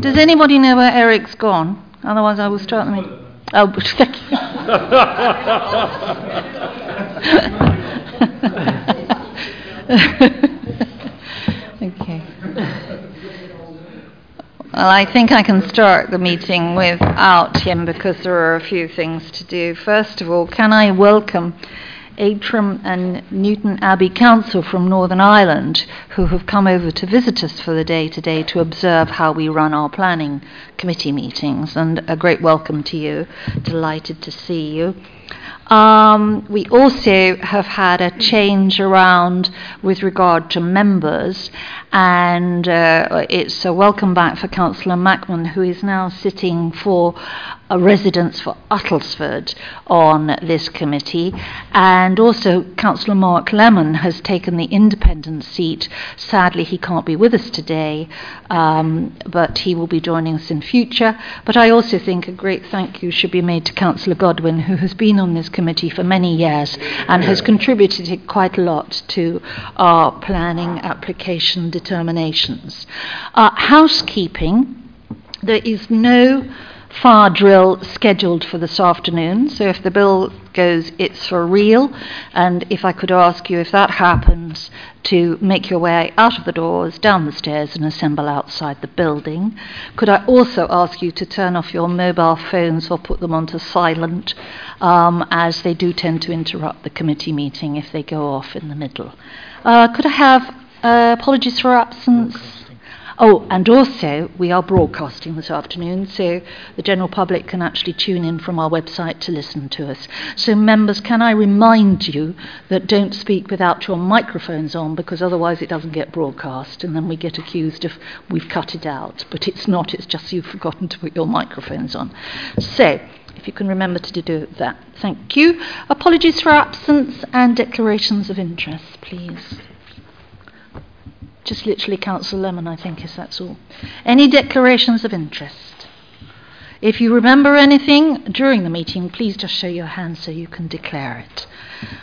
Does anybody know where Eric's gone? Otherwise, I will start the meeting. Oh, thank you. okay. Well, I think I can start the meeting without him because there are a few things to do. First of all, can I welcome Antrim and Newtownabbey Council from Northern Ireland who have come over to visit us for the day today to observe how we run our planning committee meetings. And a great welcome to you. Delighted to see you. Um, we also have had a change around with regard to members, and uh, it's a welcome back for Councillor Macman, who is now sitting for a Residents for Uttlesford on this committee, and also Councillor Mark Lemon has taken the independent seat. Sadly, he can't be with us today, um, but he will be joining us in future. But I also think a great thank you should be made to Councillor Godwin, who has been on this committee for many years and has contributed quite a lot to our planning application determinations. Uh, housekeeping. There is no fire drill scheduled for this afternoon. So if the bill goes, it's for real. And if I could ask you, if that happens, to make your way out of the doors, down the stairs, and assemble outside the building. Could I also ask you to turn off your mobile phones or put them onto silent, um, as they do tend to interrupt the committee meeting if they go off in the middle? Uh, could I have uh, apologies for absence? Oh, and also we are broadcasting this afternoon, so the general public can actually tune in from our website to listen to us. So, members, can I remind you that don't speak without your microphones on because otherwise it doesn't get broadcast and then we get accused of we've cut it out. But it's not, it's just you've forgotten to put your microphones on. So, if you can remember to do that. Thank you. Apologies for absence and declarations of interest, please. Just literally Council Lemon, I think, is that's all. Any declarations of interest? If you remember anything during the meeting, please just show your hand so you can declare it.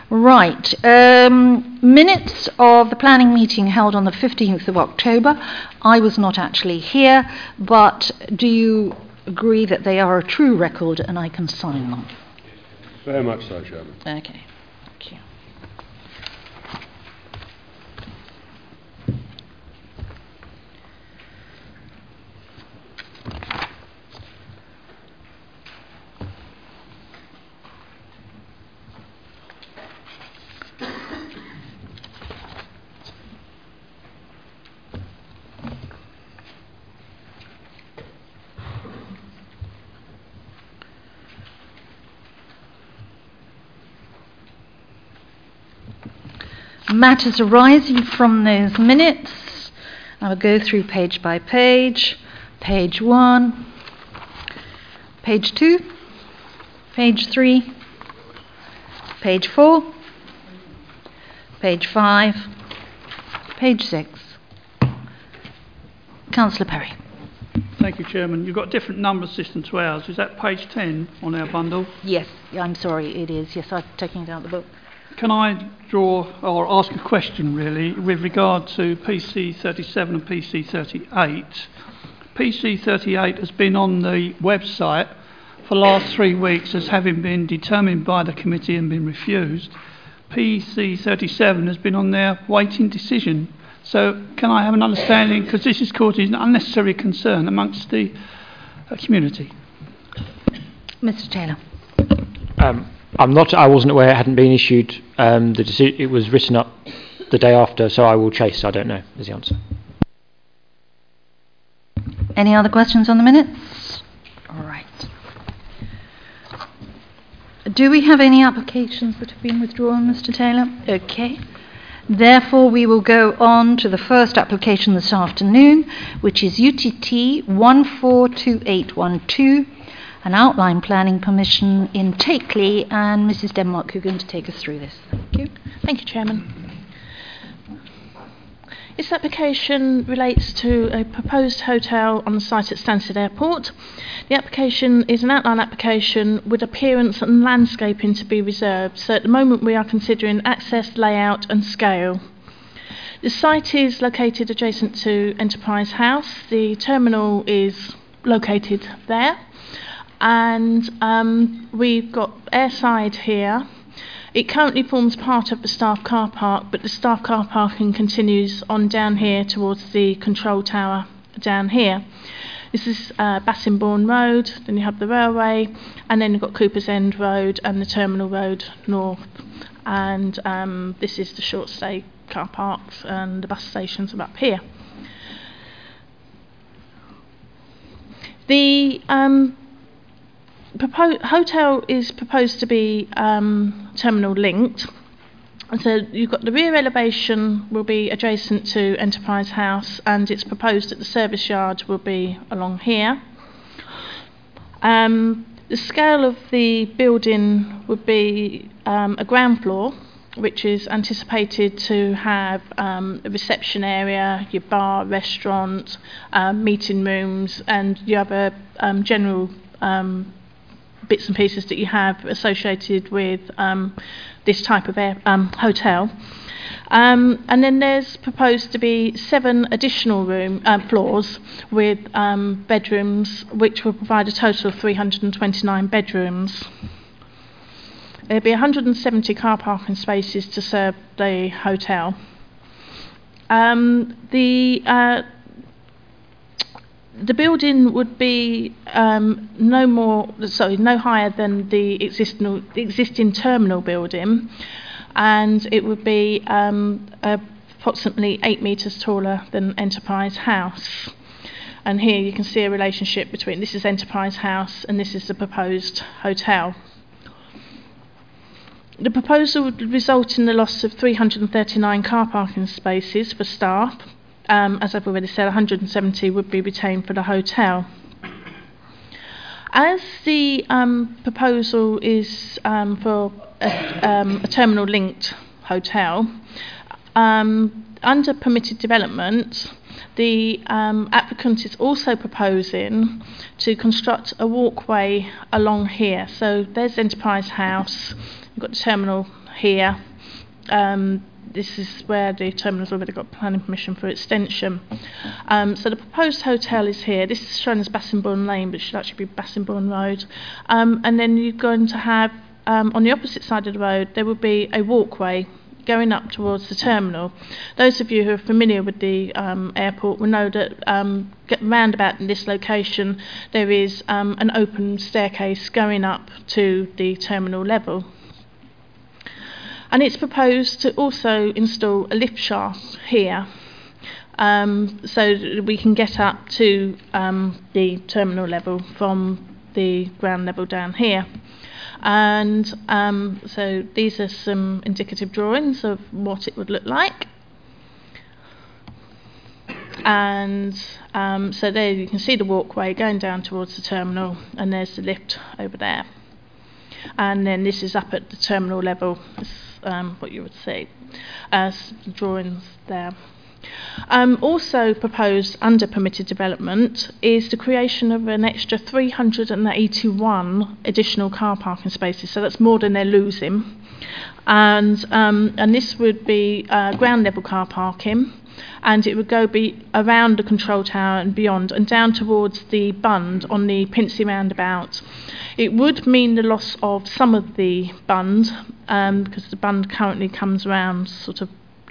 Right. Um, minutes of the planning meeting held on the 15th of October. I was not actually here, but do you agree that they are a true record and I can sign them? Very much so, Chairman. Okay. Matters arising from those minutes. I will go through page by page. Page 1, page 2, page 3, page 4, page 5, page 6. Councillor Perry. Thank you, Chairman. You've got a different number system to ours. Is that page 10 on our bundle? Yes, I'm sorry, it is. Yes, I'm taking it out of the book. Can I draw or ask a question really with regard to PC 37 and PC 38? PC 38 has been on the website for the last three weeks as having been determined by the committee and been refused. PC 37 has been on there waiting decision. So, can I have an understanding? Because this is causing unnecessary concern amongst the uh, community. Mr. Taylor. Um, I'm not. I wasn't aware it hadn't been issued. Um, the deci- it was written up the day after, so I will chase. I don't know. Is the answer. Any other questions on the minutes? All right. Do we have any applications that have been withdrawn, Mr. Taylor? Okay. Therefore, we will go on to the first application this afternoon, which is UTT 142812 an outline planning permission in Takeley, and Mrs. Denmark, who's going to take us through this. Thank you. Thank you, Chairman. This application relates to a proposed hotel on the site at Stansted Airport. The application is an outline application with appearance and landscaping to be reserved. So at the moment we are considering access, layout and scale. The site is located adjacent to Enterprise House. The terminal is located there. And um, we've got airside here. It currently forms part of the staff car park, but the staff car parking continues on down here towards the control tower down here. This is uh, Road, then you have the railway, and then you've got Cooper's End Road and the Terminal Road North. And um, this is the short stay car parks, and the bus stations are up here. The um, propo- hotel is proposed to be um, terminal linked. So you've got the rear elevation will be adjacent to Enterprise House, and it's proposed that the service yard will be along here. Um, the scale of the building would be um, a ground floor, which is anticipated to have um, a reception area, your bar, restaurant, um, meeting rooms, and you have a um, general um, bits and pieces that you have associated with um, this type of air, um, hotel. Um, and then there's proposed to be seven additional room uh, floors with um, bedrooms, which will provide a total of 329 bedrooms. There'll be 170 car parking spaces to serve the hotel. Um, the uh, the building would be um, no more, sorry, no higher than the existing, the existing terminal building, and it would be um, approximately eight metres taller than Enterprise House. And here you can see a relationship between this is Enterprise House and this is the proposed hotel. The proposal would result in the loss of 339 car parking spaces for staff um, as I've already said, 170 would be retained for the hotel. As the um, proposal is um, for a, um, a, terminal linked hotel, um, under permitted development, the um, applicant is also proposing to construct a walkway along here. So there's Enterprise House, we've got the terminal here. Um, this is where the terminal's already got planning permission for extension. Um, so the proposed hotel is here. This is shown as Bassingbourne Lane, but it should actually be Bassingbourne Road. Um, and then you're going to have, um, on the opposite side of the road, there will be a walkway going up towards the terminal. Those of you who are familiar with the um, airport will know that um, round about in this location there is um, an open staircase going up to the terminal level. And it's proposed to also install a lift shaft here um, so we can get up to um, the terminal level from the ground level down here. And um, so these are some indicative drawings of what it would look like. And um, so there you can see the walkway going down towards the terminal, and there's the lift over there. And then this is up at the terminal level um, what you would see as drawings there. Um, also proposed under permitted development is the creation of an extra 381 additional car parking spaces. So that's more than they're losing. And, um, and this would be uh, ground level car parking and it would go be around the control tower and beyond and down towards the bund on the Pincie roundabout. It would mean the loss of some of the bund um, because the bund currently comes around sort of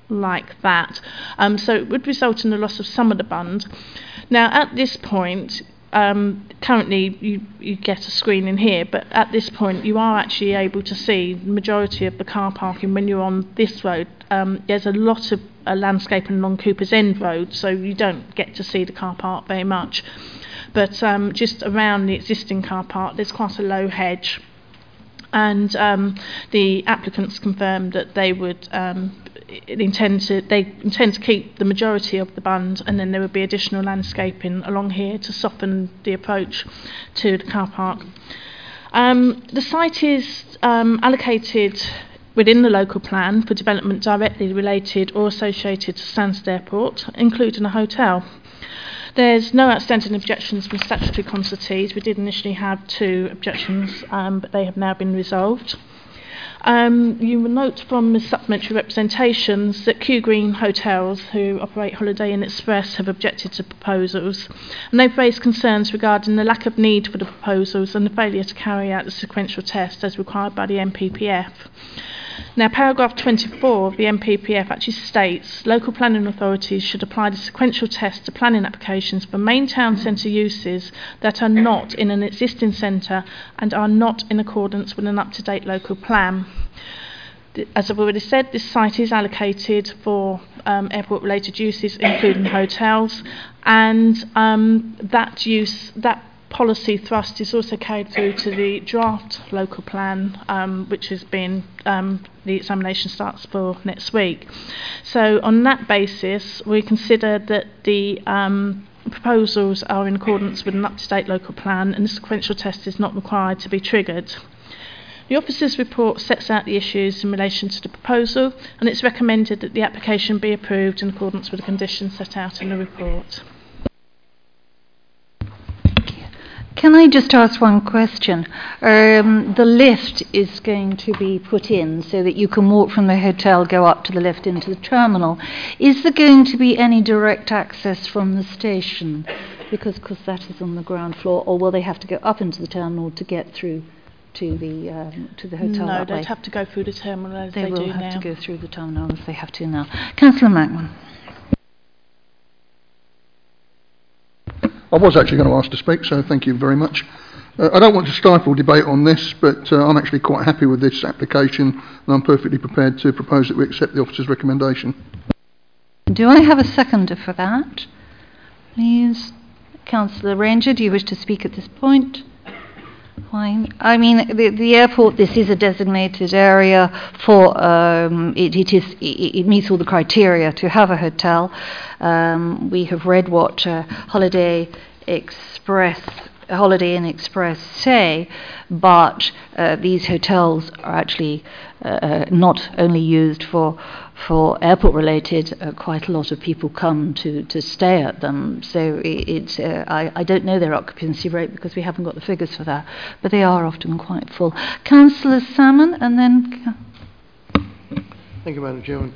like that. Um, so it would result in the loss of some of the bund. Now, at this point, um, currently you, you get a screen in here, but at this point you are actually able to see the majority of the car parking when you're on this road. Um, there's a lot of uh, landscaping along Cooper's End Road, so you don't get to see the car park very much. But um, just around the existing car park, there's quite a low hedge. And um, the applicants confirmed that they would um, intend to they intend to keep the majority of the bund, and then there would be additional landscaping along here to soften the approach to the car park. Um, the site is um, allocated within the local plan for development directly related or associated to Stansted Airport, including a hotel. There's no outstanding objections from statutory consultees. We did initially have two objections, um, but they have now been resolved. Um, you will note from the supplementary representations that Kew Green Hotels, who operate Holiday Inn Express, have objected to proposals, and they've raised concerns regarding the lack of need for the proposals and the failure to carry out the sequential test as required by the NPPF. Now, paragraph 24 of the NPPF actually states local planning authorities should apply the sequential test to planning applications for main town centre uses that are not in an existing centre and are not in accordance with an up to date local plan. As I've already said, this site is allocated for um, airport related uses, including hotels, and um, that use, that policy thrust is also carried through to the draft local plan, um, which has been um, the examination starts for next week. So on that basis, we consider that the um, proposals are in accordance with an up-to-date local plan, and the sequential test is not required to be triggered. The officer's report sets out the issues in relation to the proposal, and it's recommended that the application be approved in accordance with the conditions set out in the report. Can I just ask one question? Um, the lift is going to be put in so that you can walk from the hotel, go up to the lift into the terminal. Is there going to be any direct access from the station? Because cause that is on the ground floor, or will they have to go up into the terminal to get through to the um, to the hotel no, that they'd way? have to go through the terminal as they, they, will do have now. to go through the terminal as they have to now. Councillor Macman. I was actually going to ask to speak, so thank you very much. Uh, I don't want to stifle debate on this, but uh, I'm actually quite happy with this application, and I'm perfectly prepared to propose that we accept the officer's recommendation. Do I have a seconder for that? Please. Councillor Ranger, do you wish to speak at this point? Fine. I mean, the, the airport, this is a designated area for, um, it, it, is, it, it meets all the criteria to have a hotel. Um, we have read what uh, Holiday Express, Holiday Inn Express say, but uh, these hotels are actually uh, uh, not only used for for airport related, uh, quite a lot of people come to, to stay at them. So it, it uh, I, I don't know their occupancy rate because we haven't got the figures for that, but they are often quite full. Councillor Salmon, and then Thank you, Madam Chairman.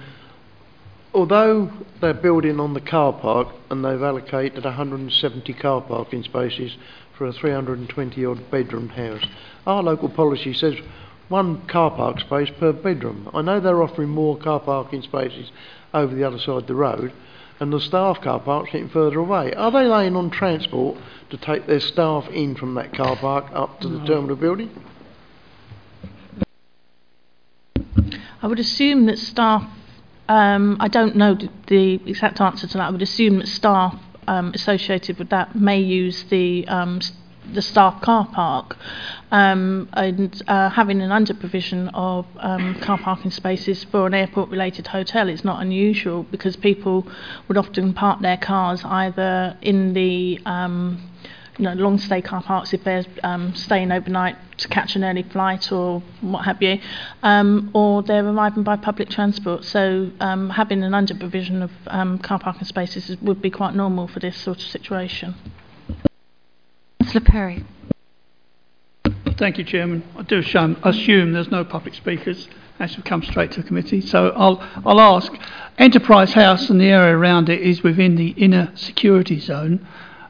Although they're building on the car park and they've allocated 170 car parking spaces for a 320 odd bedroom house, our local policy says one car park space per bedroom. I know they're offering more car parking spaces over the other side of the road and the staff car park's getting further away. Are they laying on transport to take their staff in from that car park up to the terminal building? I would assume that staff, um, I don't know the, the exact answer to that, I would assume that staff um, associated with that may use the, um, the staff car park. Um, and uh, having an under provision of um, car parking spaces for an airport related hotel is not unusual because people would often park their cars either in the um, you know, long stay car parks if they're um, staying overnight to catch an early flight or what have you, um, or they're arriving by public transport. So um, having an under provision of um, car parking spaces would be quite normal for this sort of situation. Councillor Perry. Thank you, Chairman. I do assume, assume there's no public speakers as we come straight to the committee. So I'll, I'll ask, Enterprise House and the area around it is within the inner security zone.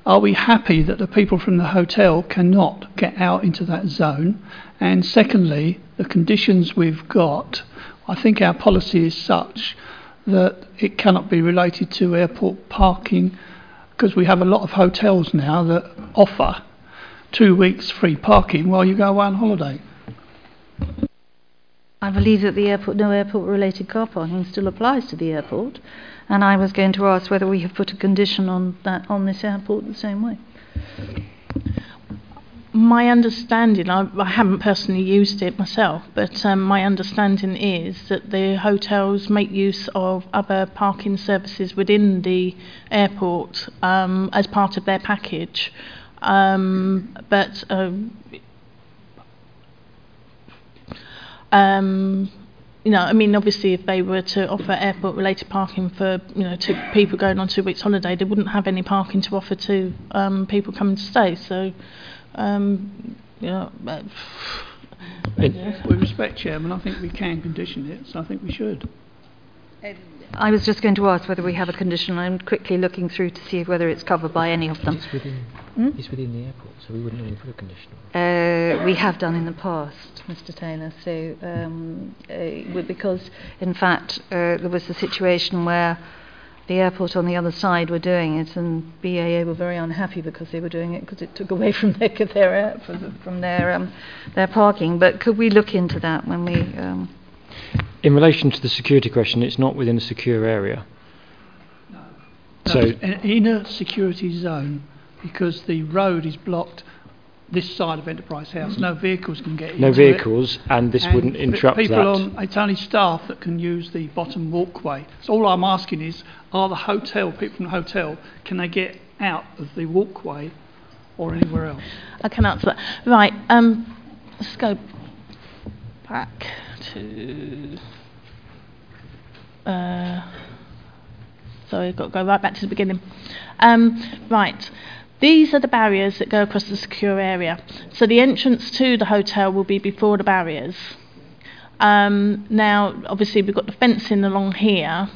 Are we happy that the people from the hotel cannot get out into that zone? And secondly, the conditions we've got, I think our policy is such that it cannot be related to airport parking because we have a lot of hotels now that offer two weeks free parking while you go away on holiday. I believe that the airport, no airport related car parking still applies to the airport, and I was going to ask whether we have put a condition on that on this airport the same way. My understanding, I, I haven't personally used it myself, but um, my understanding is that the hotels make use of other parking services within the airport um, as part of their package. Um, but um, um, you know, I mean, obviously, if they were to offer airport-related parking for, you know, to people going on two weeks holiday, they wouldn't have any parking to offer to um, people coming to stay. So, um, you know, but It- With respect, Chairman, I think we can condition it, so I think we should. I was just going to ask whether we have a condition. I'm quickly looking through to see whether it's covered by any of them. It's within, Hmm? it's within the airport, so we wouldn't really put a condition on Uh, we have done in the past, Mr. Taylor. So, um, uh, because in fact uh, there was a situation where the airport on the other side were doing it, and BAA were very unhappy because they were doing it because it took away from their their from their um, their parking. But could we look into that when we? Um, In relation to the security question, it's not within a secure area. No, So- it's in, in a security zone because the road is blocked this side of Enterprise House. No vehicles can get No into it. vehicles, and this And wouldn't p- interrupt people that. on it's only staff that can use the bottom walkway. So all I'm asking is, are the hotel people from the hotel can they get out of the walkway or anywhere else? I can answer that. Right, um, let's go back to. Uh, sorry, I've got to go right back to the beginning. Um, right, these are the barriers that go across the secure area. So the entrance to the hotel will be before the barriers. Um, now, obviously, we've got the fencing along here,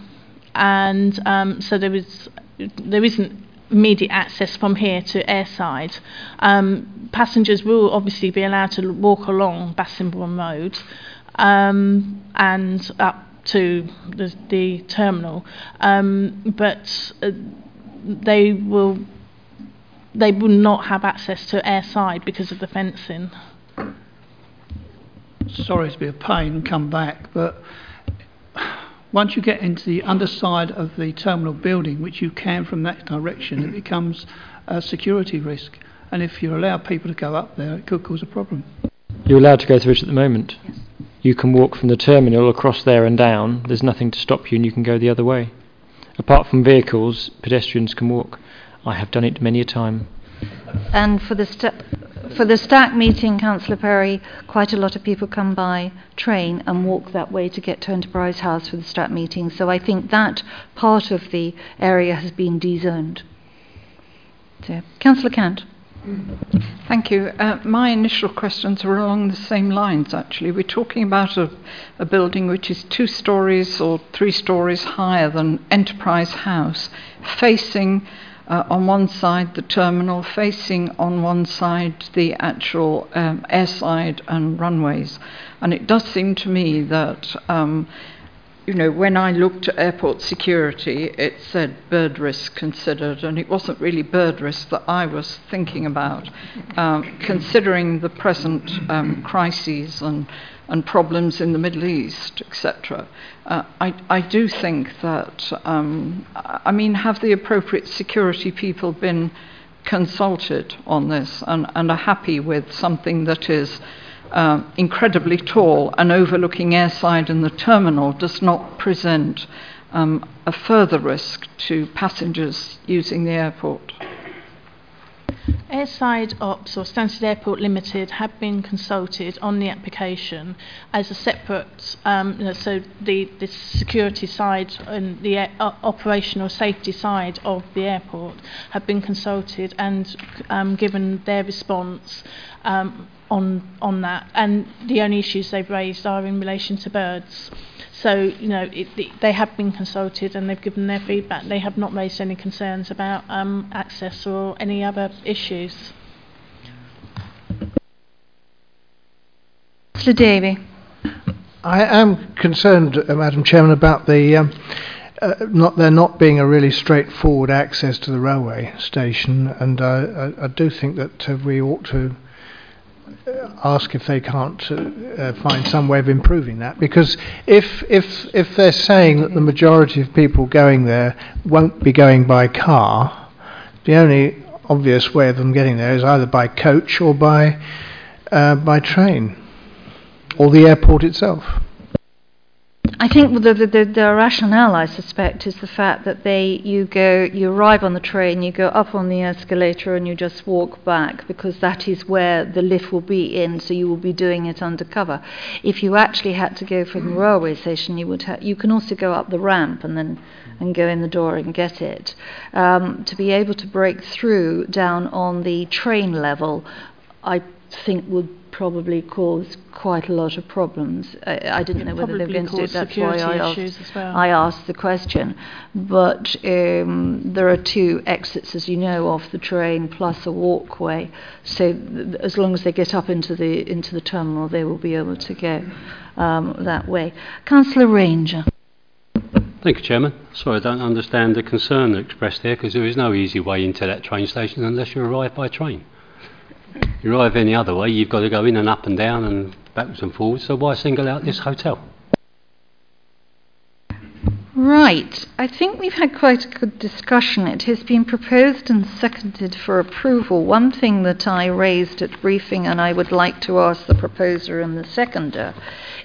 and um, so there is there isn't immediate access from here to airside. Um, passengers will obviously be allowed to walk along Bassingbourne Road um, and up to the, the terminal, um, but uh, they will they would not have access to airside because of the fencing. sorry to be a pain and come back, but once you get into the underside of the terminal building, which you can from that direction, it becomes a security risk. And if you allow people to go up there, it could cause a problem. You're allowed to go through it at the moment. Yes. You can walk from the terminal across there and down. There's nothing to stop you, and you can go the other way. Apart from vehicles, pedestrians can walk. I have done it many a time. and for the sta- for the stack meeting, Councillor Perry, quite a lot of people come by train and walk that way to get to Enterprise House for the stack meeting. So I think that part of the area has been dezoned. So, Councillor Cant. Thank you. Uh, my initial questions were along the same lines, actually. We're talking about a, a building which is two stories or three stories higher than Enterprise House, facing uh, on one side the terminal, facing on one side the actual um, airside and runways. And it does seem to me that um, you know, when I looked at airport security, it said bird risk considered, and it wasn't really bird risk that I was thinking about, um, considering the present um, crises and, and problems in the Middle East, etc. Uh, I, I do think that, um, I mean, have the appropriate security people been consulted on this and, and are happy with something that is uh, incredibly tall and overlooking airside and the terminal does not present um, a further risk to passengers using the airport. Airside Ops or Stansted Airport Limited have been consulted on the application as a separate, um, you know, so the, the security side and the air, o- operational safety side of the airport have been consulted and um, given their response um, on on that. And the only issues they've raised are in relation to birds. So, you know, it, it, they have been consulted and they've given their feedback. They have not raised any concerns about um, access or any other issues. Mr. Davey. I am concerned, uh, Madam Chairman, about the um, uh, not there not being a really straightforward access to the railway station, and uh, I, I do think that uh, we ought to ask if they can't uh, find some way of improving that. Because if if if they're saying that the majority of people going there won't be going by car, the only obvious way of them getting there is either by coach or by uh, by train or the airport itself. I think the, the, the, the rationale, I suspect, is the fact that they you go you arrive on the train, you go up on the escalator, and you just walk back because that is where the lift will be in. So you will be doing it undercover. If you actually had to go from the railway station, you would ha- you can also go up the ramp and then and go in the door and get it. Um, to be able to break through down on the train level, I think would probably cause quite a lot of problems. I, I didn't know whether they were going to do it. cause That's why I security asked, issues as well. I asked the question. But um, there are two exits, as you know, off the train plus a walkway. So th- as long as they get up into the into the terminal, they will be able to go um, that way. Councillor Ranger. Thank you, Chairman. Sorry, I don't understand the concern expressed here because there is no easy way into that train station unless you arrive by train. You arrive any other way, you've got to go in and up and down and backwards and forwards. So why single out this hotel? Right. I think we've had quite a good discussion. It has been proposed and seconded for approval. One thing that I raised at briefing, and I would like to ask the proposer and the seconder,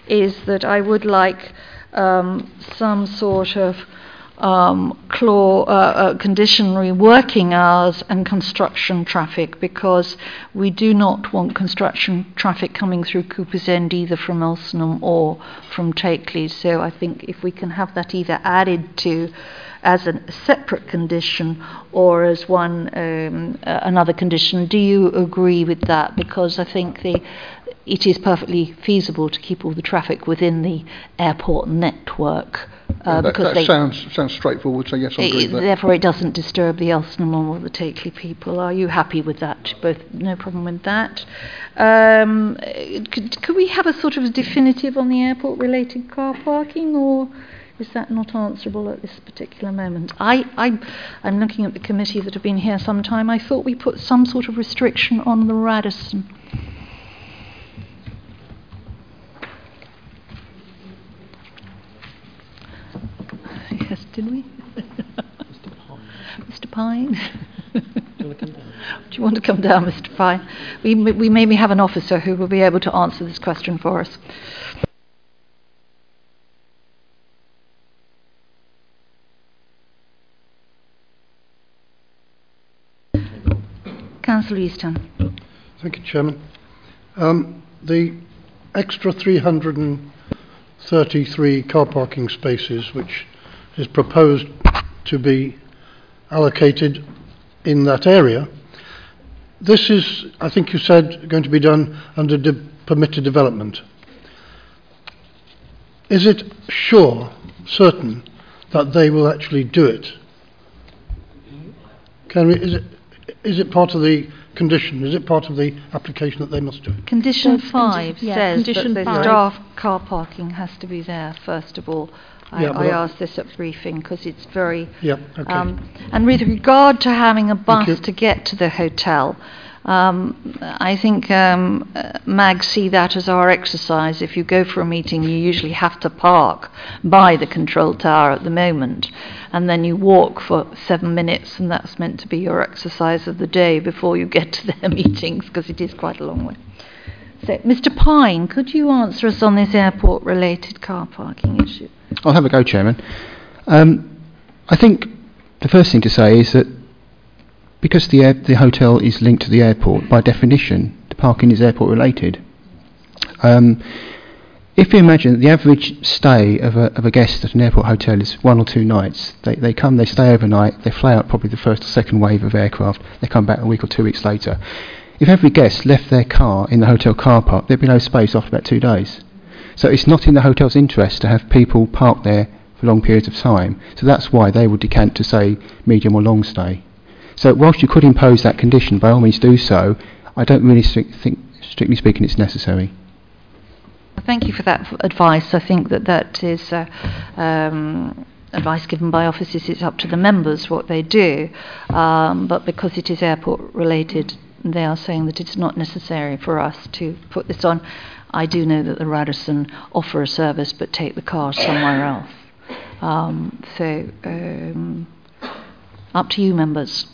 is that I would like um, some sort of um, claw, uh, uh, conditionary working hours and construction traffic because we do not want construction traffic coming through Cooper's End either from Elsenham or from Takeley. So I think if we can have that either added to as a separate condition or as one um, uh, another condition. Do you agree with that? Because I think the it is perfectly feasible to keep all the traffic within the airport network. Uh, that because that sounds, sounds straightforward, so yes, I agree it- therefore, it doesn't disturb the Elsenham or the Takeley people. Are you happy with that? Both, no problem with that. Um, could, could we have a sort of definitive on the airport-related car parking, or is that not answerable at this particular moment? I, I, I'm looking at the committee that have been here some time. I thought we put some sort of restriction on the Radisson. Yes, did we? Mr. Pine? Do you want to come down, Mr. Pine? We, we maybe have an officer who will be able to answer this question for us. Councillor Easton. Thank you, Chairman. Um, the extra 333 car parking spaces, which is proposed to be allocated in that area, this is, I think you said, going to be done under de- permitted development. Is it sure, certain, that they will actually do it? Can we, is it, is it part of the condition? Is it part of the application that they must do it? Condition There's condi- five yeah, says condition that the five. staff car parking has to be there, first of all. I, Yeah, I I- asked this at briefing because it's very Yeah, okay. Um, and with regard to having a bus to get to the hotel, um, I think um, Mag see that as our exercise. If you go for a meeting, you usually have to park by the control tower at the moment, and then you walk for seven minutes, and that's meant to be your exercise of the day before you get to their meetings because it is quite a long way. So, Mr. Pine, could you answer us on this airport-related car parking issue? I'll have a go, Chairman. Um, I think the first thing to say is that because the, air, the hotel is linked to the airport, by definition, the parking is airport related. Um, if you imagine the average stay of a, of a guest at an airport hotel is one or two nights, they, they come, they stay overnight, they fly out probably the first or second wave of aircraft, they come back a week or two weeks later. If every guest left their car in the hotel car park, there'd be no space after about two days. So it's not in the hotel's interest to have people park there for long periods of time. So that's why they would decant to say medium or long stay. So whilst you could impose that condition, by all means do so. I don't really think, strictly speaking, it's necessary. Thank you for that advice. I think that that is uh, um, advice given by officers. It's up to the members what they do, um, but because it is airport related, they are saying that it's not necessary for us to put this on. I do know that the Radisson offer a service but take the car somewhere else. Um, so, um, up to you, members.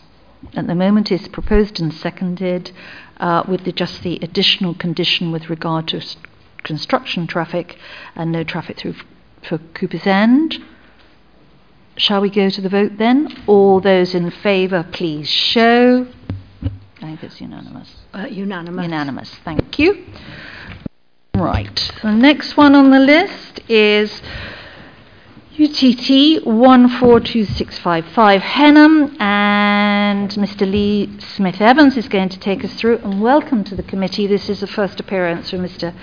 At the moment, it's proposed and seconded uh, with the, just the additional condition with regard to s- construction traffic and no traffic through f- for Cooper's End. Shall we go to the vote then? All those in favour, please show. I think it's unanimous. Uh, unanimous. Unanimous, thank you. Right, the next one on the list is UTT 142655 Henham and Mr. Lee Smith Evans is going to take us through and welcome to the committee. This is the first appearance for Mr.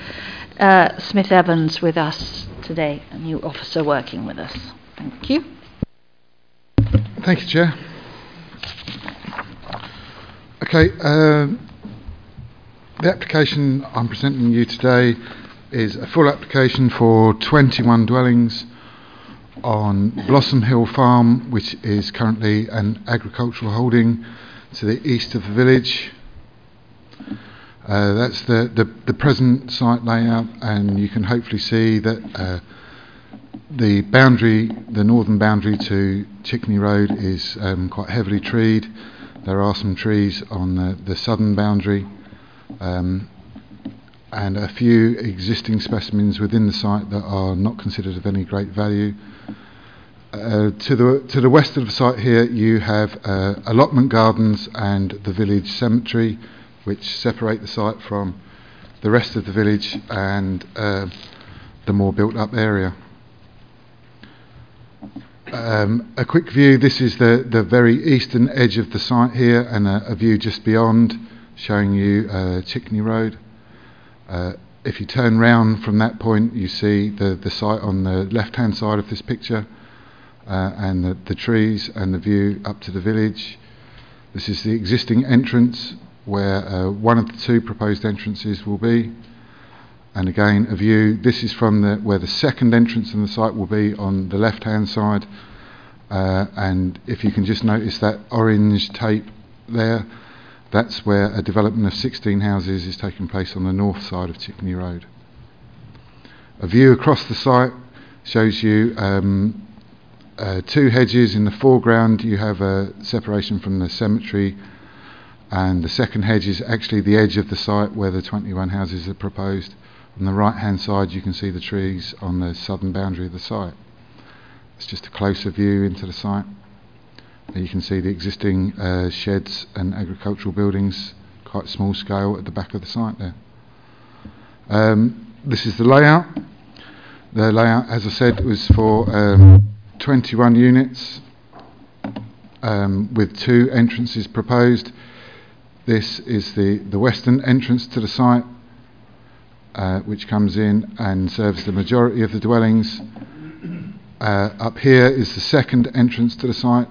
Uh, Smith Evans with us today, a new officer working with us. Thank you. Thank you, Chair. Okay, um, the application I'm presenting you today is a full application for 21 dwellings on Blossom Hill Farm, which is currently an agricultural holding to the east of the village. Uh, that's the, the, the, present site layout, and you can hopefully see that uh, the boundary, the northern boundary to Chickney Road, is um, quite heavily treed. There are some trees on the, the southern boundary, um, and a few existing specimens within the site that are not considered of any great value. Uh, to the to the west of the site here, you have uh, allotment gardens and the village cemetery, which separate the site from the rest of the village and uh, the more built-up area. Um, a quick view. This is the the very eastern edge of the site here, and a, a view just beyond, showing you uh, Chickney Road. Uh, if you turn round from that point, you see the the site on the left-hand side of this picture uh, and the, the trees and the view up to the village. This is the existing entrance where uh, one of the two proposed entrances will be. And again, a view. This is from the, where the second entrance in the site will be on the left hand side. Uh, and if you can just notice that orange tape there, that's where a development of 16 houses is taking place on the north side of Chickney Road. A view across the site shows you um, uh, two hedges in the foreground. You have a separation from the cemetery, and the second hedge is actually the edge of the site where the 21 houses are proposed. On the right hand side, you can see the trees on the southern boundary of the site. It's just a closer view into the site. You can see the existing uh, sheds and agricultural buildings, quite small scale, at the back of the site there. Um, this is the layout. The layout, as I said, was for um, 21 units um, with two entrances proposed. This is the, the western entrance to the site, uh, which comes in and serves the majority of the dwellings. Uh, up here is the second entrance to the site,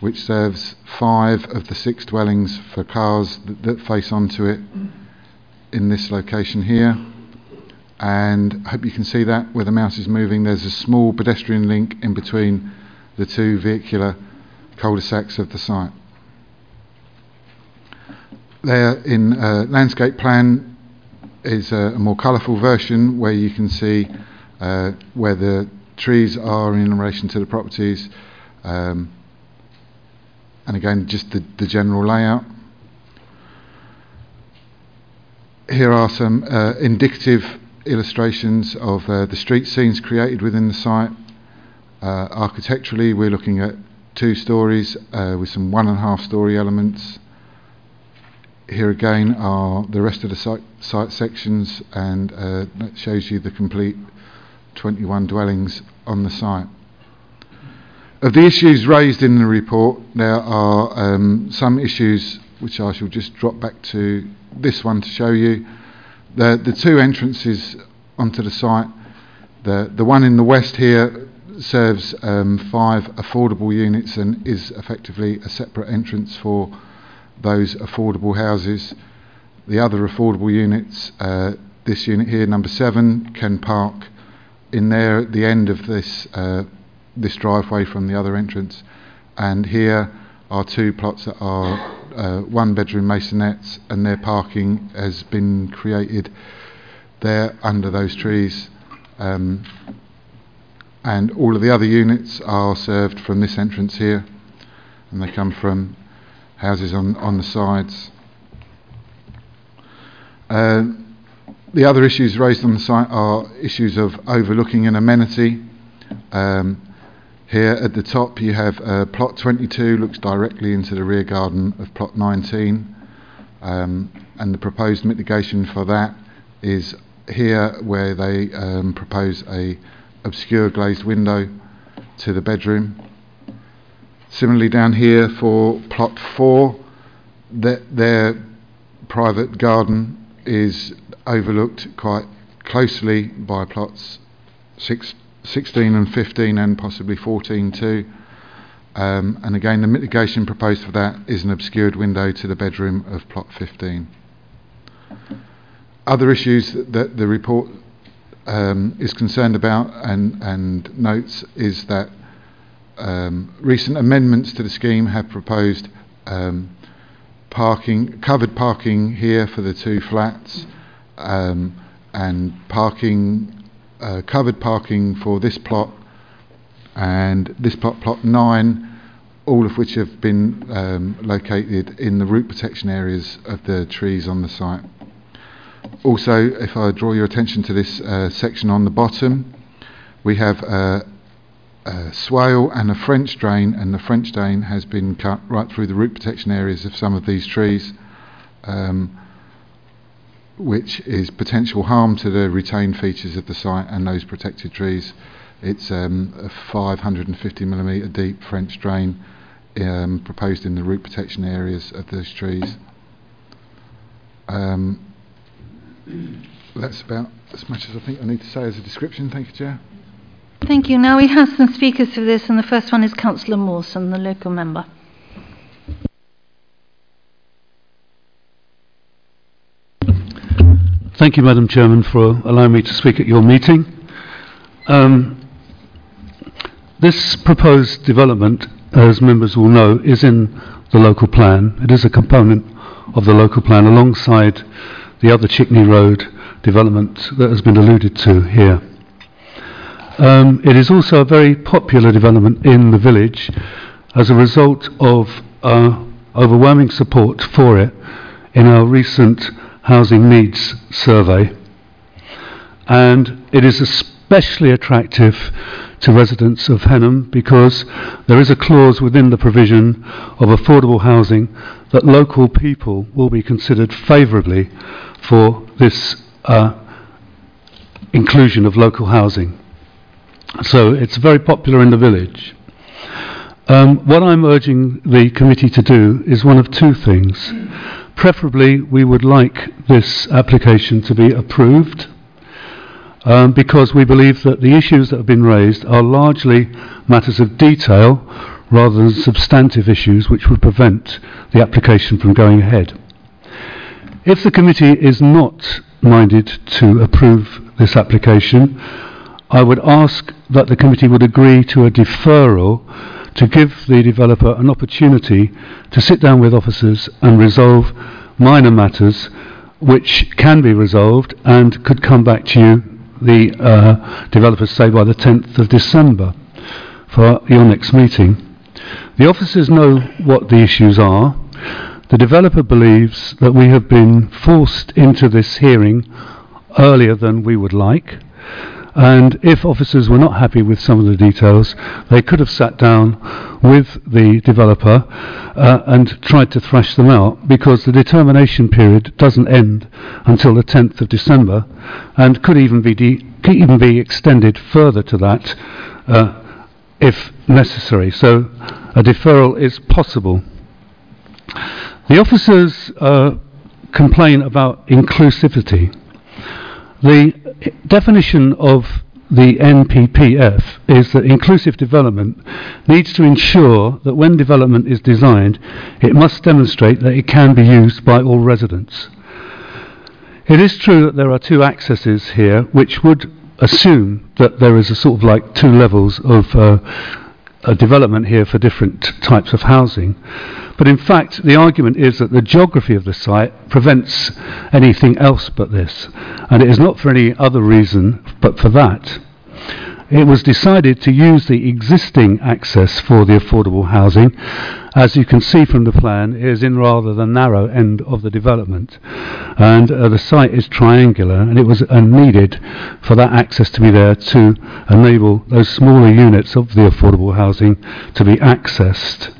which serves five of the six dwellings for cars that, that face onto it in this location here and I hope you can see that where the mouse is moving there's a small pedestrian link in between the two vehicular cul-de-sacs of the site. There in uh, landscape plan is a, a more colourful version where you can see uh, where the trees are in relation to the properties um, and again just the, the general layout. Here are some uh, indicative illustrations of uh, the street scenes created within the site. Uh, architecturally, we're looking at two stories uh, with some one and a half story elements. Here again are the rest of the site, site sections, and uh, that shows you the complete 21 dwellings on the site. Of the issues raised in the report, there are um, some issues which I shall just drop back to this one to show you. The, the two entrances onto the site, the, the one in the west here serves um, five affordable units and is effectively a separate entrance for those affordable houses. The other affordable units, uh, this unit here, number seven, can park in there at the end of this uh, this driveway from the other entrance, and here are two plots that are uh, one bedroom maisonettes, and their parking has been created there under those trees. Um, and all of the other units are served from this entrance here, and they come from houses on, on the sides. Uh, the other issues raised on the site are issues of overlooking and amenity. Um, here at the top you have uh, plot 22 looks directly into the rear garden of plot 19 um, and the proposed mitigation for that is here where they um, propose a obscure glazed window to the bedroom. Similarly, down here for plot four, that their private garden is overlooked quite closely by plots six, 16 and 15 and possibly 14 too. Um, and again, the mitigation proposed for that is an obscured window to the bedroom of plot 15. Other issues that, the report um, is concerned about and, and notes is that um, recent amendments to the scheme have proposed um, parking, covered parking here for the two flats, um, and parking, uh, covered parking for this plot and this plot, plot nine, all of which have been um, located in the root protection areas of the trees on the site. Also, if I draw your attention to this uh, section on the bottom, we have a, a swale and a French drain, and the French drain has been cut right through the root protection areas of some of these trees, um, which is potential harm to the retained features of the site and those protected trees. It's um, a 550 millimetre deep French drain um, proposed in the root protection areas of those trees. Um, that's about as much as I think I need to say as a description. Thank you, Chair. Thank you. Now we have some speakers for this, and the first one is Councillor Mawson, the local member. Thank you, Madam Chairman, for allowing me to speak at your meeting. Um, this proposed development, as members will know, is in the local plan. It is a component of the local plan alongside the other Chickney Road development that has been alluded to here. Um, it is also a very popular development in the village as a result of uh, overwhelming support for it in our recent housing needs survey. And it is especially attractive to residents of Henham because there is a clause within the provision of affordable housing that local people will be considered favourably for this uh, inclusion of local housing. So it's very popular in the village. Um, what I'm urging the committee to do is one of two things. Preferably, we would like this application to be approved um, because we believe that the issues that have been raised are largely matters of detail rather than substantive issues which would prevent the application from going ahead. If the committee is not minded to approve this application, I would ask that the committee would agree to a deferral to give the developer an opportunity to sit down with officers and resolve minor matters which can be resolved and could come back to you, the uh, developers say, by the 10th of December for your next meeting. The officers know what the issues are. The developer believes that we have been forced into this hearing earlier than we would like. And if officers were not happy with some of the details, they could have sat down with the developer uh, and tried to thrash them out because the determination period doesn't end until the 10th of December and could even be, de- could even be extended further to that uh, if necessary. So a deferral is possible. The officers uh, complain about inclusivity. The definition of the NPPF is that inclusive development needs to ensure that when development is designed, it must demonstrate that it can be used by all residents. It is true that there are two accesses here which would assume that there is a sort of like two levels of uh, a development here for different types of housing. But in fact, the argument is that the geography of the site prevents anything else but this. And it is not for any other reason but for that. It was decided to use the existing access for the affordable housing. As you can see from the plan, it is in rather the narrow end of the development. And uh, the site is triangular, and it was uh, needed for that access to be there to enable those smaller units of the affordable housing to be accessed.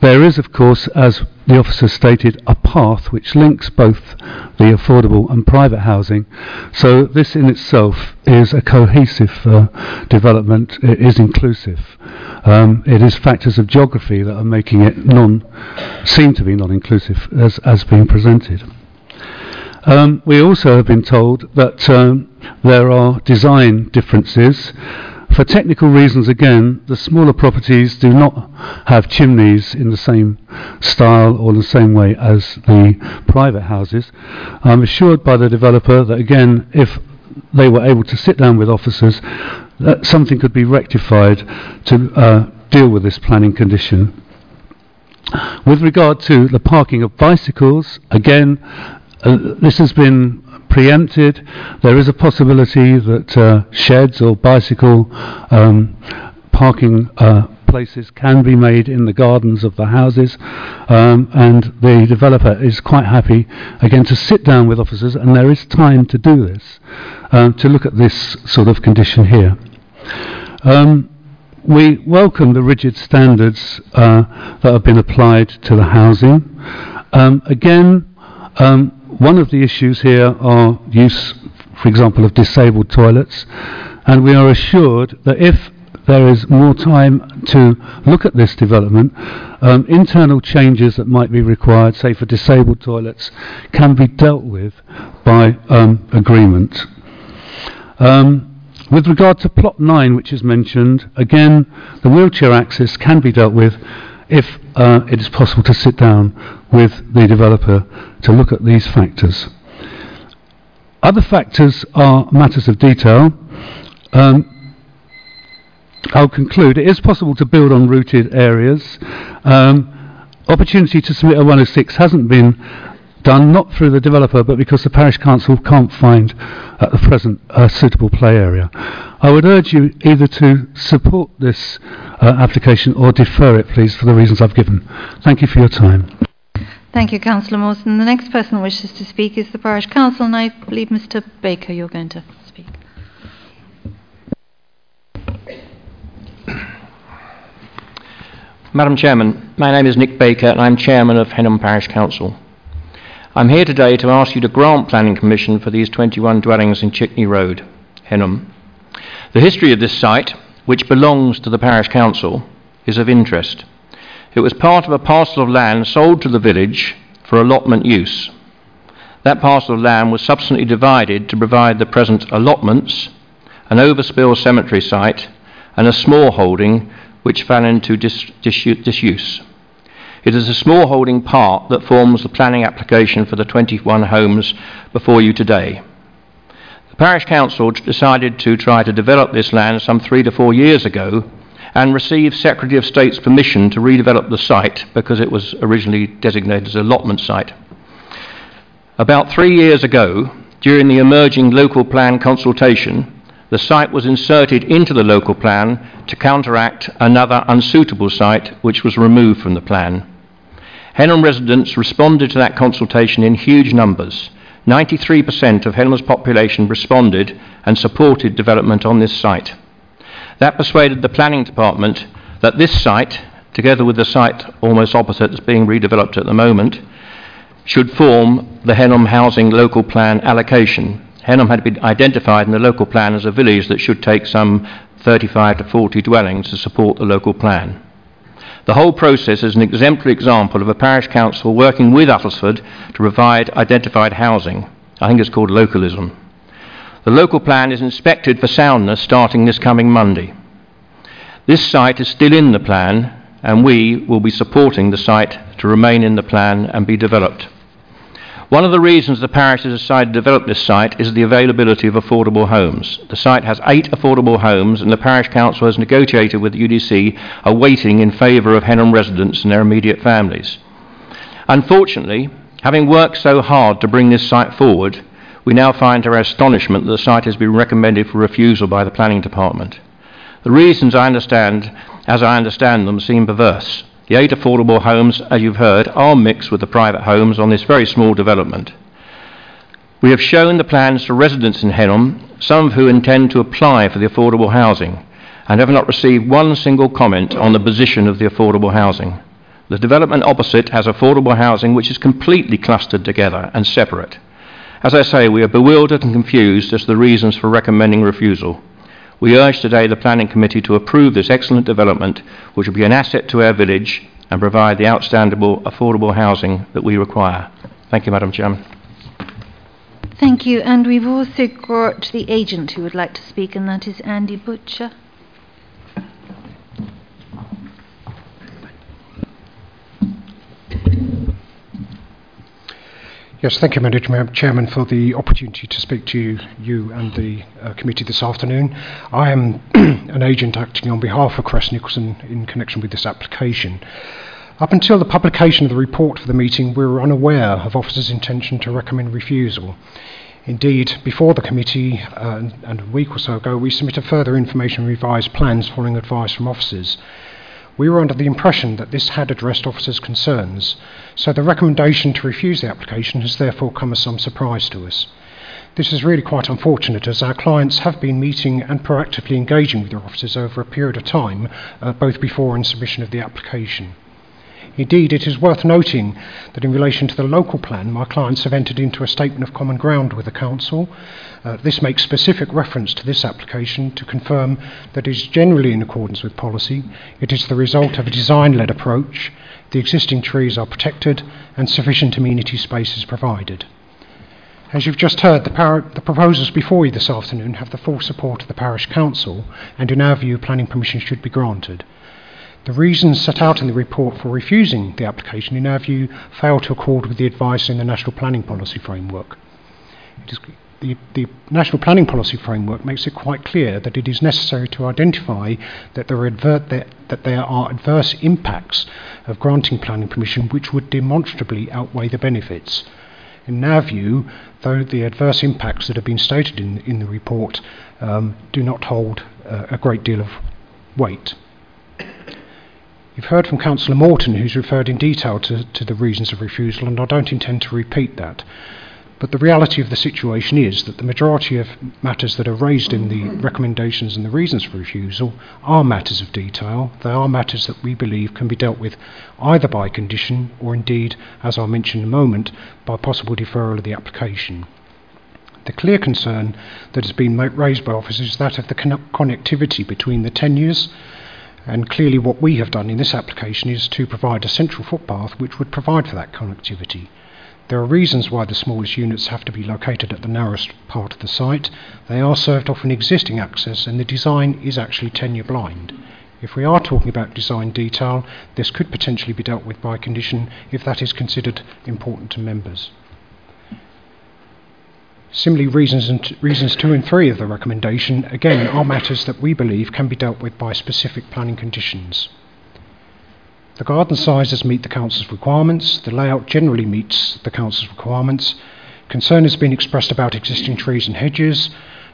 There is, of course, as the officer stated, a path which links both the affordable and private housing. So this in itself is a cohesive uh, development. It is inclusive. Um, it is factors of geography that are making it non, seem to be non-inclusive as, as being presented. Um, we also have been told that um, there are design differences. For technical reasons, again, the smaller properties do not have chimneys in the same style or the same way as the private houses. I'm assured by the developer that, again, if they were able to sit down with officers, that something could be rectified to uh, deal with this planning condition. With regard to the parking of bicycles, again, uh, this has been preempted. There is a possibility that uh, sheds or bicycle um, parking uh, places can be made in the gardens of the houses, um, and the developer is quite happy again to sit down with officers, and there is time to do this, um, to look at this sort of condition here. Um, we welcome the rigid standards uh, that have been applied to the housing. Um, again, um, one of the issues here are use, for example, of disabled toilets, and we are assured that if there is more time to look at this development, um, internal changes that might be required, say for disabled toilets, can be dealt with by um, agreement. Um, with regard to plot 9, which is mentioned, again, the wheelchair access can be dealt with if uh, it is possible to sit down with the developer to look at these factors. Other factors are matters of detail. Um, I'll conclude. It is possible to build on rooted areas. Um, opportunity to submit a 106 hasn't been done not through the developer but because the parish council can't find at the present a suitable play area. I would urge you either to support this uh, application or defer it please for the reasons I've given. Thank you for your time. Thank you, Councillor Mawson. The next person who wishes to speak is the Parish Council, and I believe Mr Baker you're going to speak. Madam Chairman, my name is Nick Baker and I'm Chairman of Henham Parish Council. I'm here today to ask you to grant planning permission for these 21 dwellings in Chickney Road, Henham. The history of this site, which belongs to the Parish Council, is of interest. It was part of a parcel of land sold to the village for allotment use. That parcel of land was subsequently divided to provide the present allotments, an overspill cemetery site, and a small holding which fell into dis- dis- disuse. It is a small holding part that forms the planning application for the 21 homes before you today. The parish council decided to try to develop this land some three to four years ago and received Secretary of State's permission to redevelop the site because it was originally designated as an allotment site. About three years ago, during the emerging local plan consultation, the site was inserted into the local plan to counteract another unsuitable site which was removed from the plan. Henham residents responded to that consultation in huge numbers. 93% of Henham's population responded and supported development on this site. That persuaded the planning department that this site, together with the site almost opposite that's being redeveloped at the moment, should form the Henham Housing Local Plan allocation. Henham had been identified in the local plan as a village that should take some 35 to 40 dwellings to support the local plan. The whole process is an exemplary example of a parish council working with Uttlesford to provide identified housing. I think it's called localism. The local plan is inspected for soundness starting this coming Monday. This site is still in the plan, and we will be supporting the site to remain in the plan and be developed. One of the reasons the parish has decided to develop this site is the availability of affordable homes. The site has eight affordable homes, and the parish council has negotiated with the UDC a weighting in favour of Henham residents and their immediate families. Unfortunately, having worked so hard to bring this site forward, we now find to our astonishment that the site has been recommended for refusal by the planning department. The reasons I understand, as I understand them, seem perverse. The eight affordable homes, as you've heard, are mixed with the private homes on this very small development. We have shown the plans to residents in Henham, some of who intend to apply for the affordable housing, and have not received one single comment on the position of the affordable housing. The development opposite has affordable housing which is completely clustered together and separate. As I say, we are bewildered and confused as to the reasons for recommending refusal. We urge today the Planning Committee to approve this excellent development, which will be an asset to our village and provide the outstanding affordable housing that we require. Thank you, Madam Chairman. Thank you. And we've also got the agent who would like to speak, and that is Andy Butcher. Yes, thank you, Madam Chairman, for the opportunity to speak to you, you and the uh, committee this afternoon. I am an agent acting on behalf of Crest Nicholson in connection with this application. Up until the publication of the report for the meeting, we were unaware of officers' intention to recommend refusal. Indeed, before the committee uh, and a week or so ago, we submitted further information and revised plans following advice from officers. We were under the impression that this had addressed officers' concerns, so the recommendation to refuse the application has therefore come as some surprise to us. This is really quite unfortunate as our clients have been meeting and proactively engaging with their officers over a period of time, uh, both before and submission of the application. Indeed, it is worth noting that in relation to the local plan, my clients have entered into a statement of common ground with the Council. Uh, this makes specific reference to this application to confirm that it is generally in accordance with policy. It is the result of a design led approach. The existing trees are protected and sufficient amenity space is provided. As you've just heard, the, par- the, proposals before you this afternoon have the full support of the Parish Council, and in our view, planning permission should be granted. The reasons set out in the report for refusing the application, in our view, fail to accord with the advice in the National Planning Policy Framework. The, the, National Planning Policy Framework makes it quite clear that it is necessary to identify that there, advert, that, that there are adverse impacts of granting planning permission which would demonstrably outweigh the benefits. In our view, though the adverse impacts that have been stated in, in the report um, do not hold uh, a great deal of weight. You've heard from Councillor Morton, who's referred in detail to, to the reasons of refusal, and I don't intend to repeat that. But the reality of the situation is that the majority of matters that are raised in the recommendations and the reasons for refusal are matters of detail. They are matters that we believe can be dealt with either by condition or indeed, as I'll mention in a moment, by possible deferral of the application. The clear concern that has been raised by officers is that of the connectivity between the tenures and clearly, what we have done in this application is to provide a central footpath which would provide for that connectivity. There are reasons why the smallest units have to be located at the narrowest part of the site. They are served off an existing access, and the design is actually tenure blind. If we are talking about design detail, this could potentially be dealt with by condition if that is considered important to members. Similarly, reasons, and reasons two and three of the recommendation, again, are matters that we believe can be dealt with by specific planning conditions. The garden sizes meet the Council's requirements, the layout generally meets the Council's requirements. Concern has been expressed about existing trees and hedges.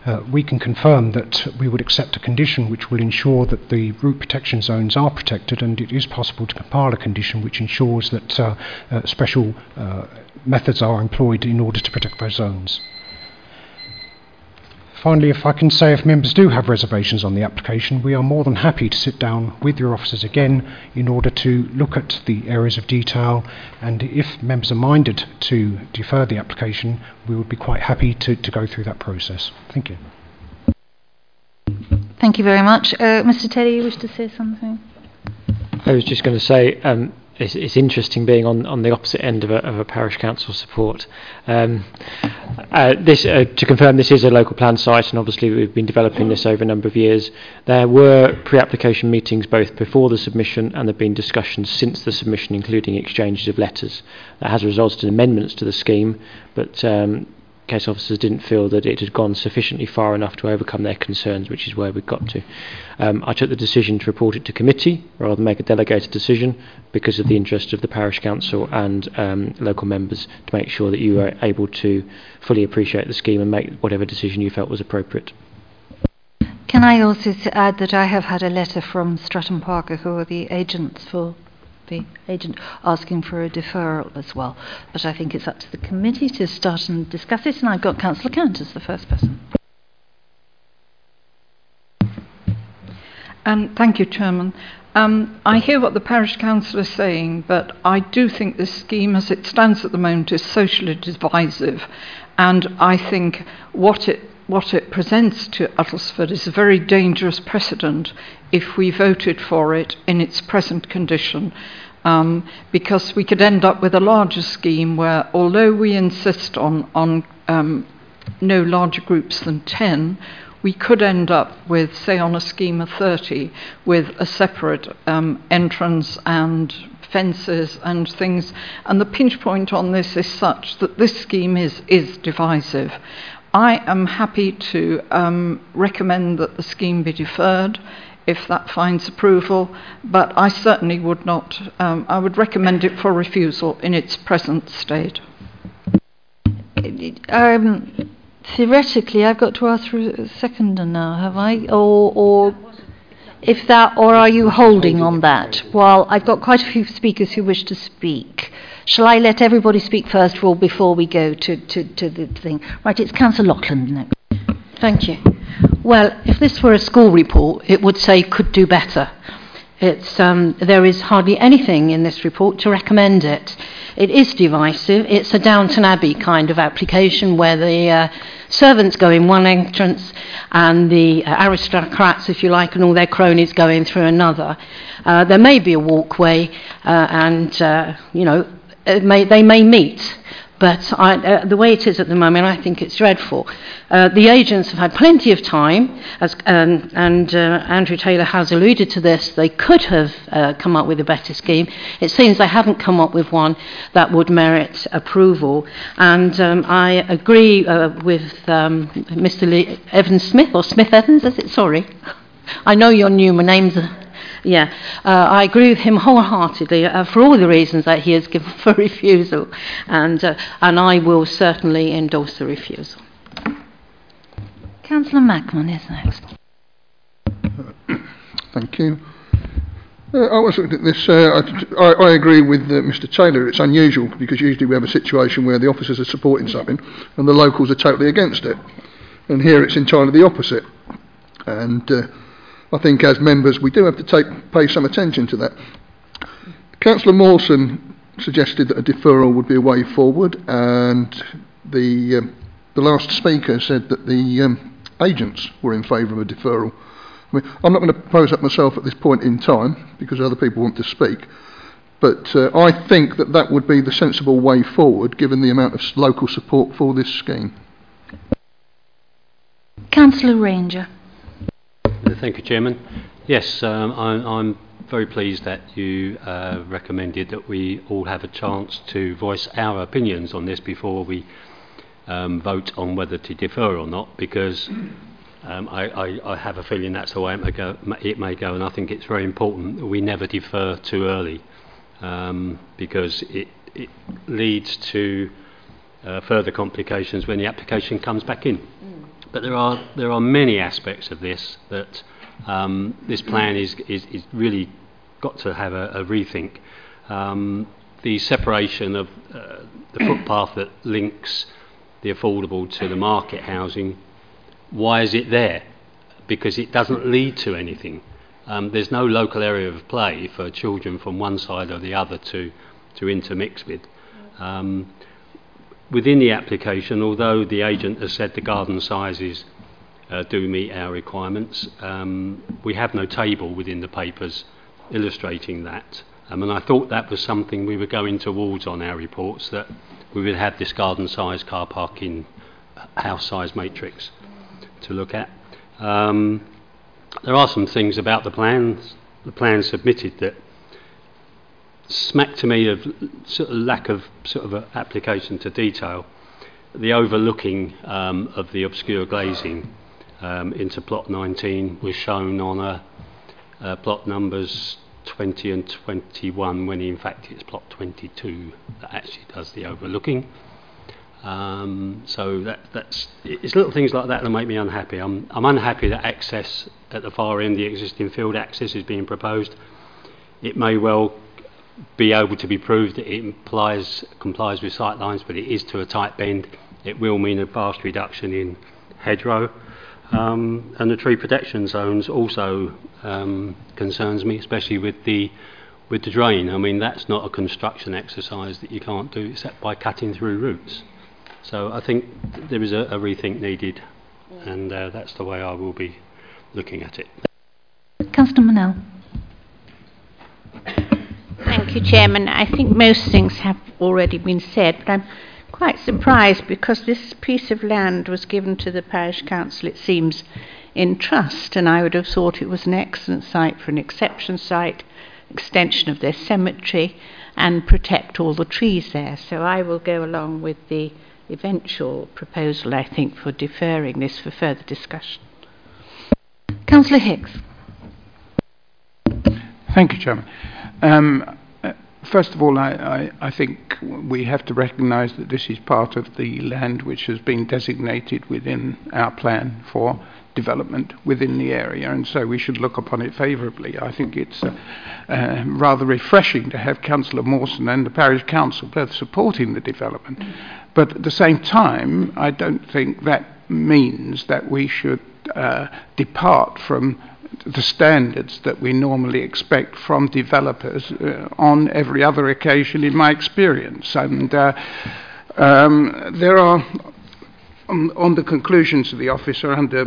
Uh, we can confirm that we would accept a condition which will ensure that the root protection zones are protected, and it is possible to compile a condition which ensures that uh, uh, special uh, methods are employed in order to protect those zones. Finally, if I can say if members do have reservations on the application, we are more than happy to sit down with your officers again in order to look at the areas of detail. And if members are minded to defer the application, we would be quite happy to, to go through that process. Thank you. Thank you very much. Uh, Mr. Teddy, you wish to say something? I was just going to say um, it's, it's, interesting being on, on the opposite end of a, of a parish council support. Um, uh, this, uh, to confirm, this is a local plan site, and obviously we've been developing this over a number of years. There were pre-application meetings both before the submission, and there have been discussions since the submission, including exchanges of letters. That has resulted in amendments to the scheme, but um, case officers didn't feel that it had gone sufficiently far enough to overcome their concerns, which is where we got to. Um, I took the decision to report it to committee rather than make a delegated decision because of the interest of the parish council and um, local members to make sure that you were able to fully appreciate the scheme and make whatever decision you felt was appropriate. Can I also add that I have had a letter from Strutt and Parker, who are the agents for the agent asking for a deferral as well. But I think it's up to the committee to start and discuss it, and I've got Councillor Cant as the first person. Um, thank you, Chairman. Um, I hear what the parish council is saying, but I do think this scheme, as it stands at the moment, is socially divisive, and I think what it what it presents to Uttlesford is a very dangerous precedent if we voted for it in its present condition. Um, because we could end up with a larger scheme where, although we insist on, on um, no larger groups than 10, we could end up with, say, on a scheme of 30, with a separate um, entrance and fences and things. And the pinch point on this is such that this scheme is, is divisive. I am happy to um, recommend that the scheme be deferred if that finds approval, but I certainly would not, um, I would recommend it for refusal in its present state. Um, theoretically, I've got to ask for a seconder now, have I? Or, or if that, or are you holding on that? Well, I've got quite a few speakers who wish to speak. Shall I let everybody speak first of all before we go to, to, to the thing? Right, it's Councillor Loughlin next. Thank you. Well, if this were a school report, it would say could do better. Um, there is hardly anything in this report to recommend it. It is divisive. It's a Downton Abbey kind of application where the uh, servants go in one entrance and the uh, aristocrats, if you like, and all their cronies go in through another. Uh, there may be a walkway, uh, and uh, you know may, they may meet. But I, uh, the way it is at the moment, I think it's dreadful. Uh, the agents have had plenty of time, as, um, and uh, Andrew Taylor has alluded to this. They could have uh, come up with a better scheme. It seems they haven't come up with one that would merit approval. And um, I agree uh, with um, Mr. Lee, Evans Smith, or Smith Evans, is it? Sorry. I know your new My names. Yeah, uh, I agree with him wholeheartedly uh, for all the reasons that he has given for refusal, and uh, and I will certainly endorse the refusal. Councillor Macman is next. Thank you. Uh, I was looking at this. Uh, I, I, agree with uh, Mr. Taylor. It's unusual because usually we have a situation where the officers are supporting something and the locals are totally against it. And here it's entirely the opposite. And uh, I think as members we do have to take, pay some attention to that. Councillor Mawson suggested that a deferral would be a way forward, and the, um, the last speaker said that the um, agents were in favour of a deferral. I mean, I'm not going to propose that myself at this point in time because other people want to speak, but uh, I think that that would be the sensible way forward given the amount of local support for this scheme. Councillor Ranger. Thank you, Chairman. Yes, um, I'm, I'm, very pleased that you uh, recommended that we all have a chance to voice our opinions on this before we um, vote on whether to defer or not, because um, I, I, I, have a feeling that's the way it may, go, it may go, and I think it's very important that we never defer too early, um, because it, it leads to uh, further complications when the application comes back in. But there are there are many aspects of this that um, this plan is, is, is really got to have a, a rethink. Um, the separation of uh, the footpath that links the affordable to the market housing, why is it there? Because it doesn't lead to anything. Um, there's no local area of play for children from one side or the other to, to intermix with. Um, within the application, although the agent has said the garden sizes uh, do meet our requirements, um, we have no table within the papers illustrating that. Um, and I thought that was something we were going towards on our reports, that we would have this garden size car parking house size matrix to look at. Um, there are some things about the plans, the plans submitted that smack to me of sort of lack of sort of application to detail. The overlooking um, of the obscure glazing um, into plot 19 was shown on a, a plot numbers 20 and 21 when in fact it's plot 22 that actually does the overlooking. Um, so that, that's it's little things like that that make me unhappy. I'm, I'm unhappy that access at the far end, the existing field access, is being proposed. It may well be able to be proved that it implies, complies with sight lines, but it is to a tight bend. It will mean a vast reduction in hedgerow. Um, and the tree protection zones also um, concerns me, especially with the with the drain. I mean, that's not a construction exercise that you can't do except by cutting through roots. So I think there is a, a rethink needed, and uh, that's the way I will be looking at it. Councillor Manel. Thank you, Chairman. I think most things have already been said, but I'm quite surprised because this piece of land was given to the parish council, it seems, in trust, and I would have thought it was an excellent site for an exception site, extension of their cemetery, and protect all the trees there. So I will go along with the eventual proposal, I think, for deferring this for further discussion. Councillor Hicks. Thank you, Chairman. Um, uh, first of all, I, I, I think we have to recognise that this is part of the land which has been designated within our plan for development within the area, and so we should look upon it favourably. I think it's uh, uh, rather refreshing to have Councillor Mawson and the parish council both supporting the development. But at the same time, I don't think that means that we should uh, depart from the standards that we normally expect from developers uh, on every other occasion in my experience. And uh, um, there are, on, on, the conclusions of the officer under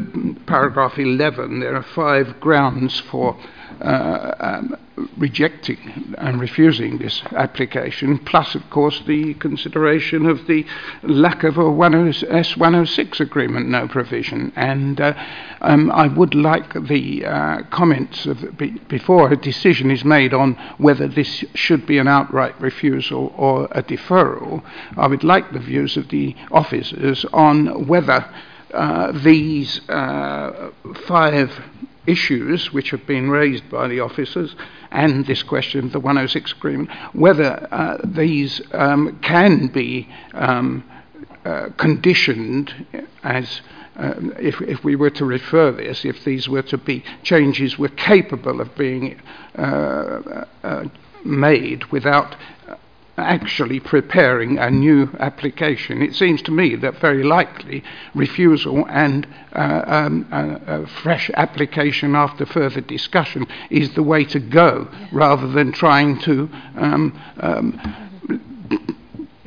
paragraph 11, there are five grounds for uh, um, rejecting and refusing this application, plus, of course, the consideration of the lack of a S106 agreement, no provision. And uh, um, I would like the uh, comments of, be, before a decision is made on whether this should be an outright refusal or a deferral. I would like the views of the officers on whether uh, these uh, five issues which have been raised by the officers and this question of the 106 agreement, whether uh, these um, can be um, uh, conditioned as uh, if, if we were to refer this, if these were to be changes were capable of being uh, uh, made without actually preparing a new application. It seems to me that very likely refusal and uh, um, a, a fresh application after further discussion is the way to go rather than trying to um, um,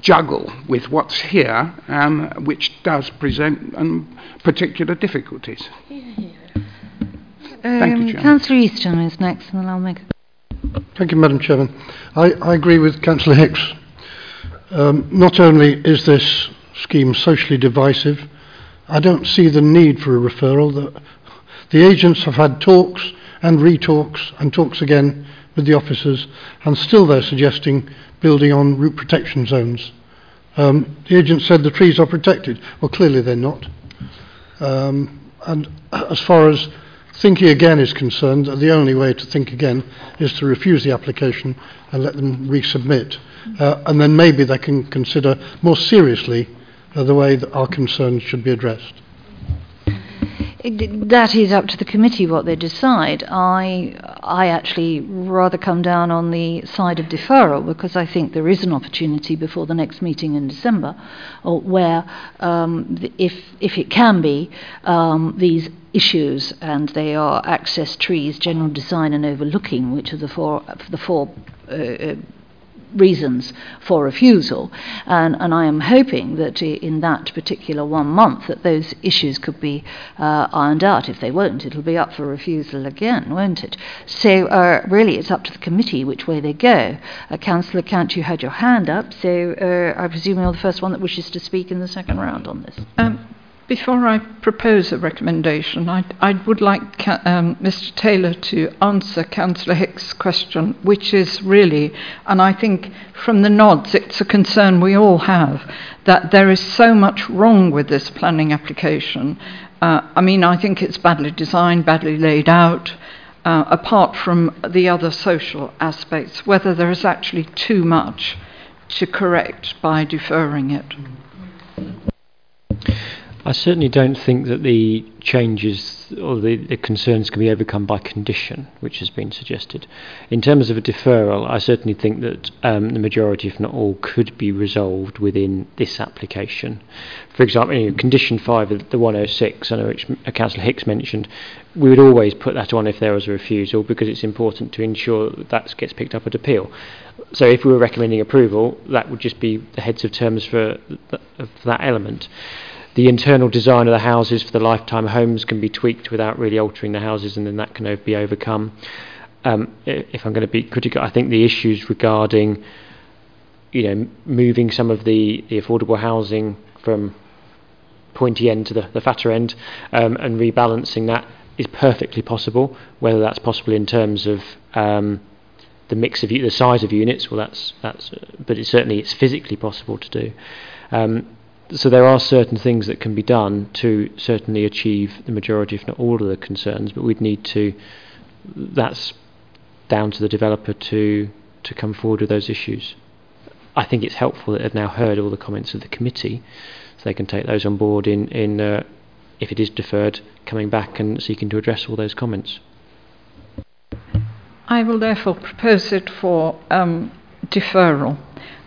juggle with what's here, um, which does present um, particular difficulties. Thank you, Councillor Easton is next, and then I'll make a Thank you, Madam Chairman. I, I agree with Councillor Hicks. Um, not only is this scheme socially divisive, I don't see the need for a referral. The, the agents have had talks and retalks and talks again with the officers, and still they're suggesting building on root protection zones. Um, the agent said the trees are protected. Well, clearly they're not. Um, and as far as Thinking again is concerned, the only way to think again is to refuse the application and let them resubmit. Mm-hmm. Uh, and then maybe they can consider more seriously uh, the way that our concerns should be addressed. That is up to the committee what they decide. I, I actually rather come down on the side of deferral because I think there is an opportunity before the next meeting in December, where um, if if it can be um, these issues and they are access trees, general design, and overlooking, which are the four the four. Uh, uh reasons for refusal. And, and I am hoping that in that particular one month that those issues could be uh, ironed out. If they won't, it'll be up for refusal again, won't it? So uh, really it's up to the committee which way they go. Uh, Councillor Cant, you had your hand up, so uh, I presume you're the first one that wishes to speak in the second round on this. Um, before I propose a recommendation, I, I would like um, Mr. Taylor to answer Councillor Hicks' question, which is really, and I think from the nods, it's a concern we all have, that there is so much wrong with this planning application. Uh, I mean, I think it's badly designed, badly laid out. Uh, apart from the other social aspects, whether there is actually too much to correct by deferring it. I certainly don't think that the changes or the, the, concerns can be overcome by condition, which has been suggested. In terms of a deferral, I certainly think that um, the majority, if not all, could be resolved within this application. For example, you know, condition 5 of the 106, I know which Councillor Hicks mentioned, we would always put that on if there was a refusal because it's important to ensure that that gets picked up at appeal. So if we were recommending approval, that would just be the heads of terms for, th- for that element. The internal design of the houses for the lifetime homes can be tweaked without really altering the houses, and then that can be overcome. Um, if I'm going to be critical, I think the issues regarding, you know, moving some of the, the affordable housing from pointy end to the, the fatter end um, and rebalancing that is perfectly possible. Whether that's possible in terms of um, the mix of the size of units, well, that's that's, but it's certainly it's physically possible to do. Um, so there are certain things that can be done to certainly achieve the majority, if not all, of the concerns. But we'd need to. That's down to the developer to to come forward with those issues. I think it's helpful that they've now heard all the comments of the committee, so they can take those on board in in uh, if it is deferred, coming back and seeking to address all those comments. I will therefore propose it for um, deferral.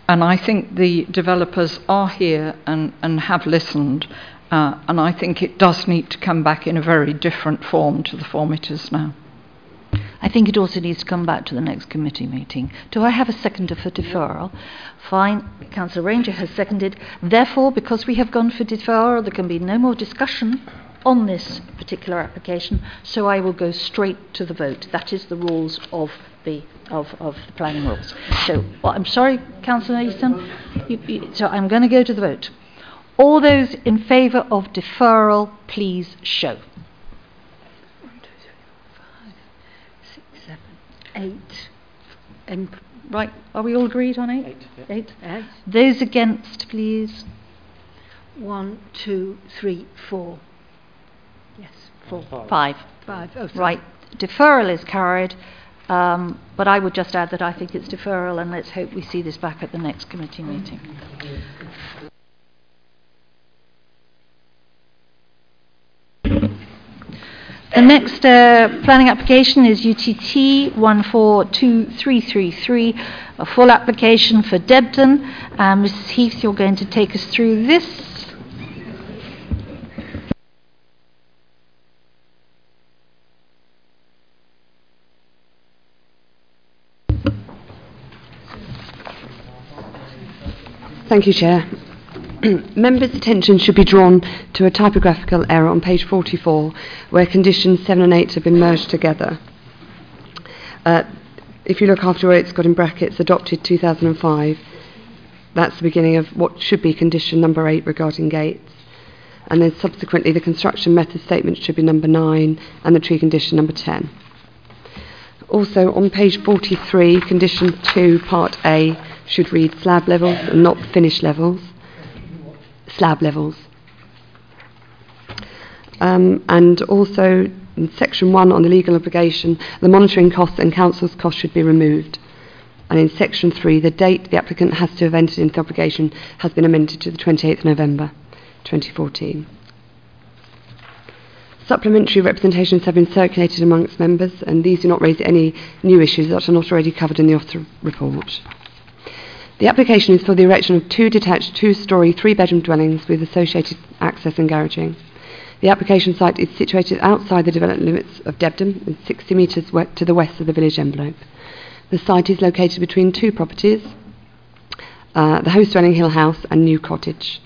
And I think the developers are here and, and have listened. Uh, and I think it does need to come back in a very different form to the form it is now. I think it also needs to come back to the next committee meeting. Do I have a seconder for deferral? Fine. Councillor Ranger has seconded. Therefore, because we have gone for deferral, there can be no more discussion on this particular application, so I will go straight to the vote. That is the rules of the of, of the planning rules. So, well, I'm sorry, Councillor Easton. You, you, so I'm going to go to the vote. All those in favour of deferral, please show. One, two, three, four, five, six, seven, eight. And right, are we all agreed on eight? Eight. Yeah. Eight. eight. Those against, please. One, two, three, four. Yes, four. Five. Five. Five. Oh, right. Deferral is carried. Um, but I would just add that I think it's deferral, and let's hope we see this back at the next committee meeting. The next uh, planning application is UTT 142333, a full application for Debden. Uh, Mrs. Heath, you're going to take us through this. Thank you, Chair. Members' attention should be drawn to a typographical error on page 44 where conditions 7 and 8 have been merged together. Uh, if you look after where it's got in brackets, adopted 2005, that's the beginning of what should be condition number 8 regarding gates. And then subsequently, the construction method statement should be number 9 and the tree condition number 10. Also, on page 43, condition 2, part A, should read slab levels and not finish levels. Slab levels. Um, and also, in section 1 on the legal obligation, the monitoring costs and council's costs should be removed. And in section 3, the date the applicant has to have entered into the obligation has been amended to the 28th November 2014. Supplementary representations have been circulated amongst members, and these do not raise any new issues that are not already covered in the author report. The application is for the erection of two detached two story, three bedroom dwellings with associated access and garaging. The application site is situated outside the development limits of Debden and 60 metres to the west of the village envelope. The site is located between two properties uh, the host dwelling Hill House and New Cottage.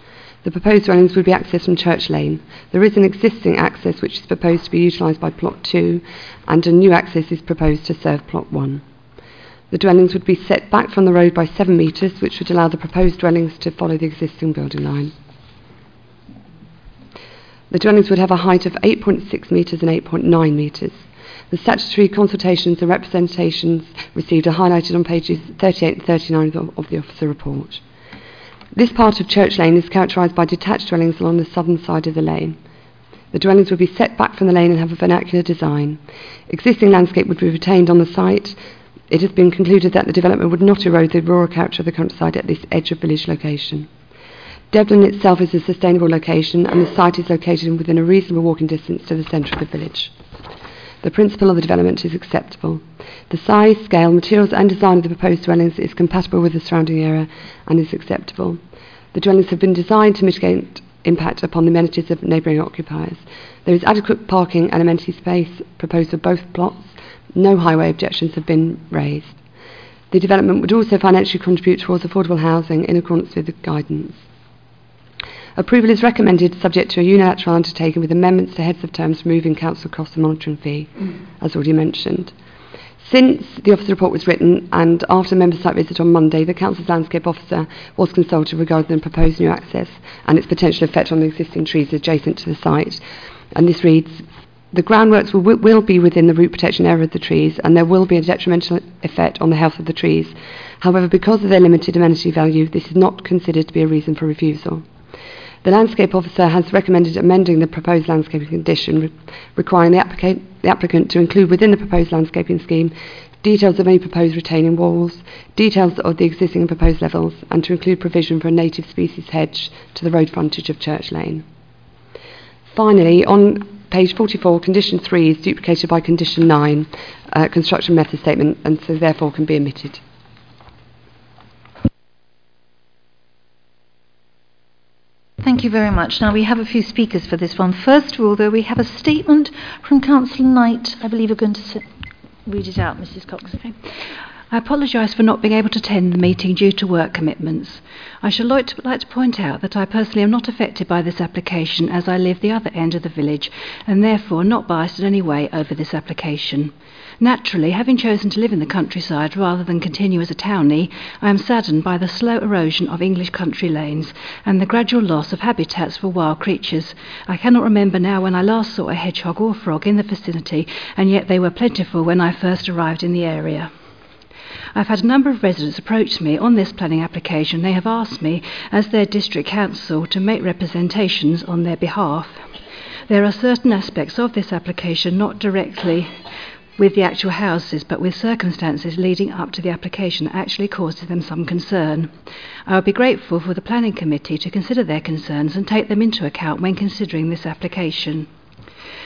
The proposed dwellings would be accessed from Church Lane. There is an existing access which is proposed to be utilised by Plot 2, and a new access is proposed to serve Plot 1. The dwellings would be set back from the road by 7 metres, which would allow the proposed dwellings to follow the existing building line. The dwellings would have a height of 8.6 metres and 8.9 metres. The statutory consultations and representations received are highlighted on pages 38 and 39 of the officer report. This part of Church Lane is characterised by detached dwellings along the southern side of the lane. The dwellings would be set back from the lane and have a vernacular design. Existing landscape would be retained on the site, it has been concluded that the development would not erode the rural character of the countryside at this edge of village location. Debden itself is a sustainable location and the site is located within a reasonable walking distance to the centre of the village. The principle of the development is acceptable. The size, scale, materials and design of the proposed dwellings is compatible with the surrounding area and is acceptable. The dwellings have been designed to mitigate impact upon the amenities of neighbouring occupiers. There is adequate parking and amenity space proposed for both plots. No highway objections have been raised. The development would also financially contribute towards affordable housing in accordance with the guidance. Approval is recommended subject to a unilateral undertaking with amendments to heads of terms removing council costs and monitoring fee, as already mentioned. Since the officer report was written and after member site visit on Monday, the council's landscape officer was consulted regarding the proposed new access and its potential effect on the existing trees adjacent to the site. And this reads, the groundworks will, will be within the root protection area of the trees and there will be a detrimental effect on the health of the trees. However, because of their limited amenity value, this is not considered to be a reason for refusal. The landscape officer has recommended amending the proposed landscaping condition, re- requiring the, applica- the applicant to include within the proposed landscaping scheme details of any proposed retaining walls, details of the existing and proposed levels, and to include provision for a native species hedge to the road frontage of Church Lane. Finally, on page 44, condition 3 is duplicated by condition 9, uh, construction method statement, and so therefore can be omitted. Thank you very much. Now we have a few speakers for this one. First of all, though, we have a statement from Councillor Knight. I believe we're going to read it out, Mrs. Cox. Okay. I apologise for not being able to attend the meeting due to work commitments. I should like to, like to point out that I personally am not affected by this application as I live the other end of the village and therefore not biased in any way over this application. Naturally, having chosen to live in the countryside rather than continue as a townie, I am saddened by the slow erosion of English country lanes and the gradual loss of habitats for wild creatures. I cannot remember now when I last saw a hedgehog or frog in the vicinity, and yet they were plentiful when I first arrived in the area. I've had a number of residents approach me on this planning application. They have asked me, as their district council, to make representations on their behalf. There are certain aspects of this application not directly with the actual houses, but with circumstances leading up to the application actually causes them some concern. I would be grateful for the Planning Committee to consider their concerns and take them into account when considering this application.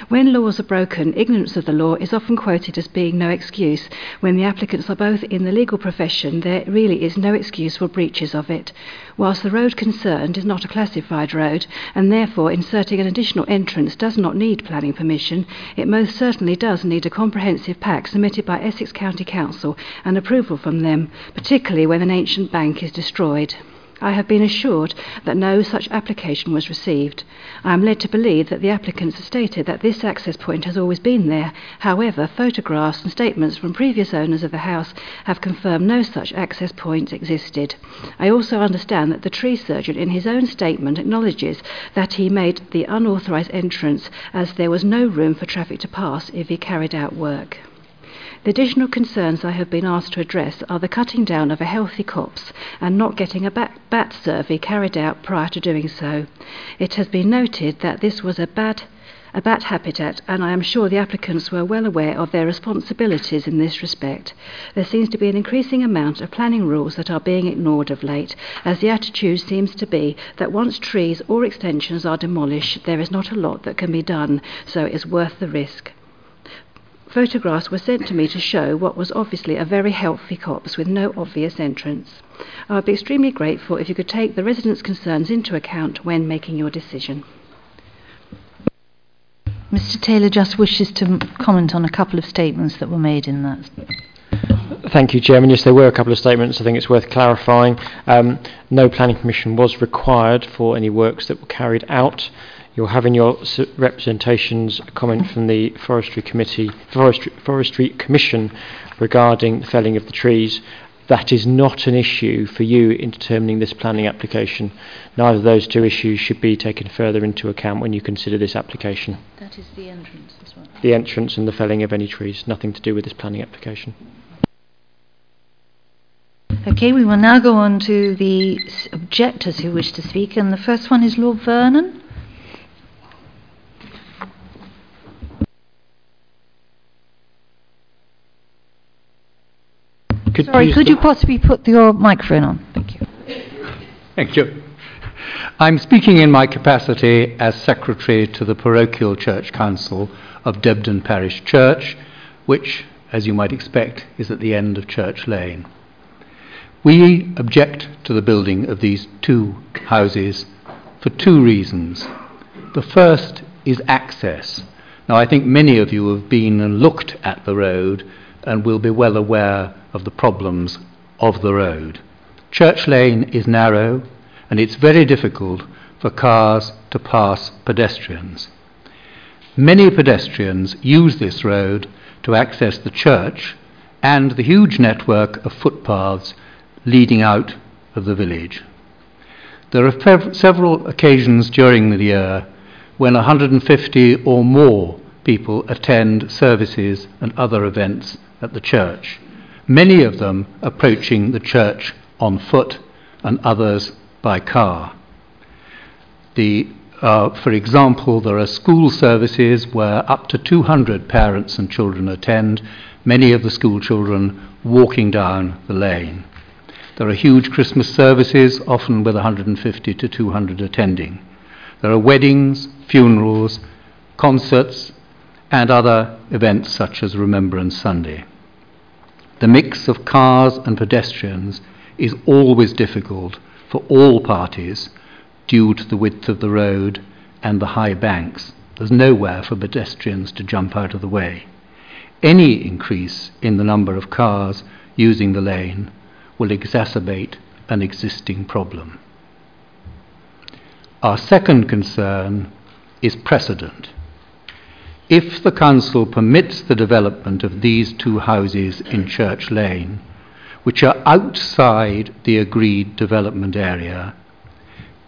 When laws are broken, ignorance of the law is often quoted as being no excuse. When the applicants are both in the legal profession, there really is no excuse for breaches of it. Whilst the road concerned is not a classified road, and therefore inserting an additional entrance does not need planning permission, it most certainly does need a comprehensive pack submitted by Essex County Council and approval from them, particularly when an ancient bank is destroyed. I have been assured that no such application was received. I am led to believe that the applicants have stated that this access point has always been there. However, photographs and statements from previous owners of the house have confirmed no such access point existed. I also understand that the tree surgeon, in his own statement, acknowledges that he made the unauthorised entrance as there was no room for traffic to pass if he carried out work. The additional concerns I have been asked to address are the cutting down of a healthy copse and not getting a bat, bat survey carried out prior to doing so. It has been noted that this was a bad a bat habitat, and I am sure the applicants were well aware of their responsibilities in this respect. There seems to be an increasing amount of planning rules that are being ignored of late, as the attitude seems to be that once trees or extensions are demolished, there is not a lot that can be done, so it is worth the risk. Photographs were sent to me to show what was obviously a very healthy copse with no obvious entrance. I would be extremely grateful if you could take the residents' concerns into account when making your decision. Mr. Taylor just wishes to comment on a couple of statements that were made in that. Thank you, Chairman. Yes, there were a couple of statements. I think it's worth clarifying. Um, no planning permission was required for any works that were carried out. You'll have in your representations a comment from the Forestry Committee, Forestry, Forestry Commission regarding the felling of the trees. That is not an issue for you in determining this planning application. Neither of those two issues should be taken further into account when you consider this application. That is the entrance as well. The entrance and the felling of any trees, nothing to do with this planning application. Okay, we will now go on to the objectors who wish to speak, and the first one is Lord Vernon. Could Sorry, could you possibly put your microphone on? Thank you. Thank you. I'm speaking in my capacity as Secretary to the Parochial Church Council of Debden Parish Church, which, as you might expect, is at the end of Church Lane. We object to the building of these two houses for two reasons. The first is access. Now, I think many of you have been and looked at the road and will be well aware of the problems of the road. Church Lane is narrow and it's very difficult for cars to pass pedestrians. Many pedestrians use this road to access the church and the huge network of footpaths leading out of the village. There are fev- several occasions during the year when 150 or more people attend services and other events at the church, many of them approaching the church on foot and others by car. The, uh, for example, there are school services where up to 200 parents and children attend, many of the school children walking down the lane. There are huge Christmas services, often with 150 to 200 attending. There are weddings, funerals, concerts, and other events such as Remembrance Sunday. The mix of cars and pedestrians is always difficult for all parties due to the width of the road and the high banks. There's nowhere for pedestrians to jump out of the way. Any increase in the number of cars using the lane will exacerbate an existing problem. Our second concern is precedent. If the Council permits the development of these two houses in Church Lane, which are outside the agreed development area,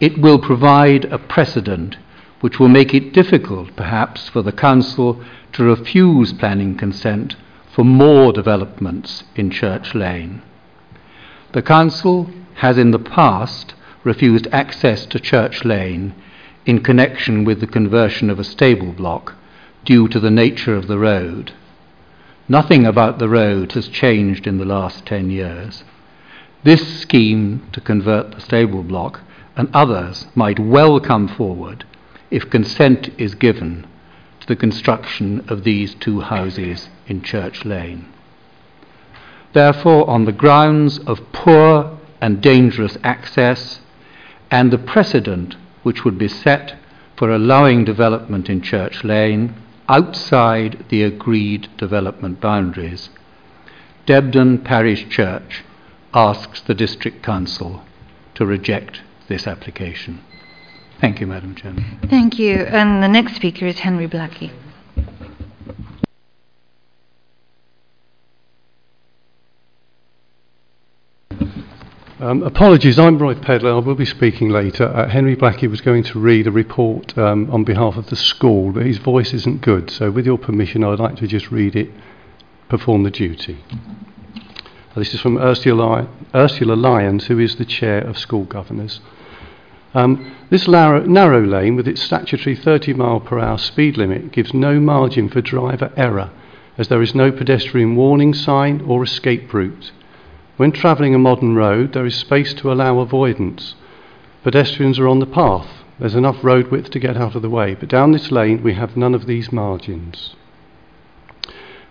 it will provide a precedent which will make it difficult, perhaps, for the Council to refuse planning consent for more developments in Church Lane. The Council has in the past refused access to Church Lane in connection with the conversion of a stable block due to the nature of the road. Nothing about the road has changed in the last 10 years. This scheme to convert the stable block and others might well come forward if consent is given to the construction of these two houses in Church Lane. Therefore, on the grounds of poor and dangerous access and the precedent which would be set for allowing development in Church Lane outside the agreed development boundaries, Debden Parish Church asks the District Council to reject this application. Thank you, Madam Chairman. Thank you. And the next speaker is Henry Blackie. Um, apologies, I'm Roy Pedler. I will be speaking later. Uh, Henry Blackie was going to read a report um, on behalf of the school, but his voice isn't good. So, with your permission, I'd like to just read it, perform the duty. Uh, this is from Ursula, Ursula Lyons, who is the chair of school governors. Um, this narrow, narrow lane, with its statutory 30 mile per hour speed limit, gives no margin for driver error, as there is no pedestrian warning sign or escape route. When travelling a modern road, there is space to allow avoidance. Pedestrians are on the path. There's enough road width to get out of the way, but down this lane we have none of these margins.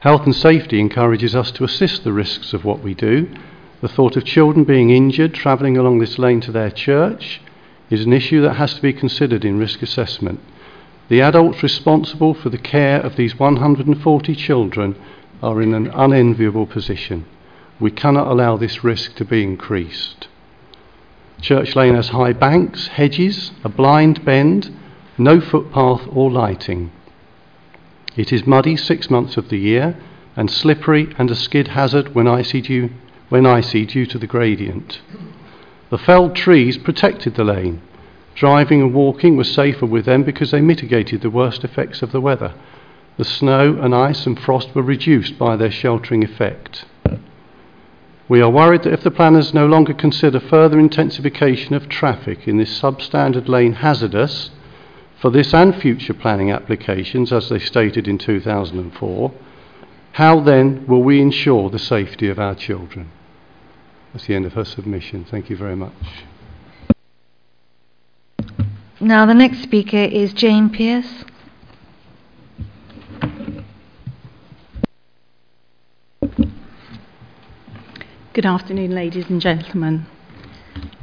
Health and safety encourages us to assist the risks of what we do. The thought of children being injured travelling along this lane to their church is an issue that has to be considered in risk assessment. The adults responsible for the care of these 140 children are in an unenviable position. We cannot allow this risk to be increased. Church Lane has high banks, hedges, a blind bend, no footpath or lighting. It is muddy six months of the year and slippery and a skid hazard when icy due, when icy due to the gradient. The felled trees protected the lane. Driving and walking was safer with them because they mitigated the worst effects of the weather. The snow and ice and frost were reduced by their sheltering effect. We are worried that if the planners no longer consider further intensification of traffic in this substandard lane hazardous for this and future planning applications, as they stated in 2004, how then will we ensure the safety of our children? That's the end of her submission. Thank you very much. Now, the next speaker is Jane Pierce. Good afternoon, ladies and gentlemen.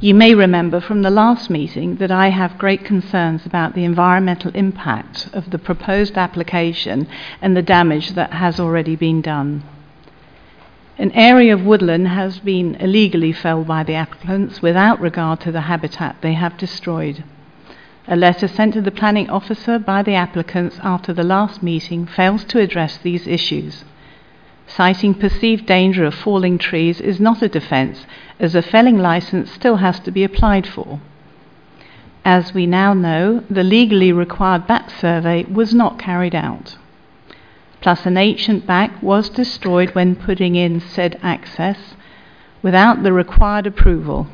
You may remember from the last meeting that I have great concerns about the environmental impact of the proposed application and the damage that has already been done. An area of woodland has been illegally felled by the applicants without regard to the habitat they have destroyed. A letter sent to the planning officer by the applicants after the last meeting fails to address these issues. Citing perceived danger of falling trees is not a defence, as a felling licence still has to be applied for. As we now know, the legally required bat survey was not carried out. Plus, an ancient back was destroyed when putting in said access without the required approval.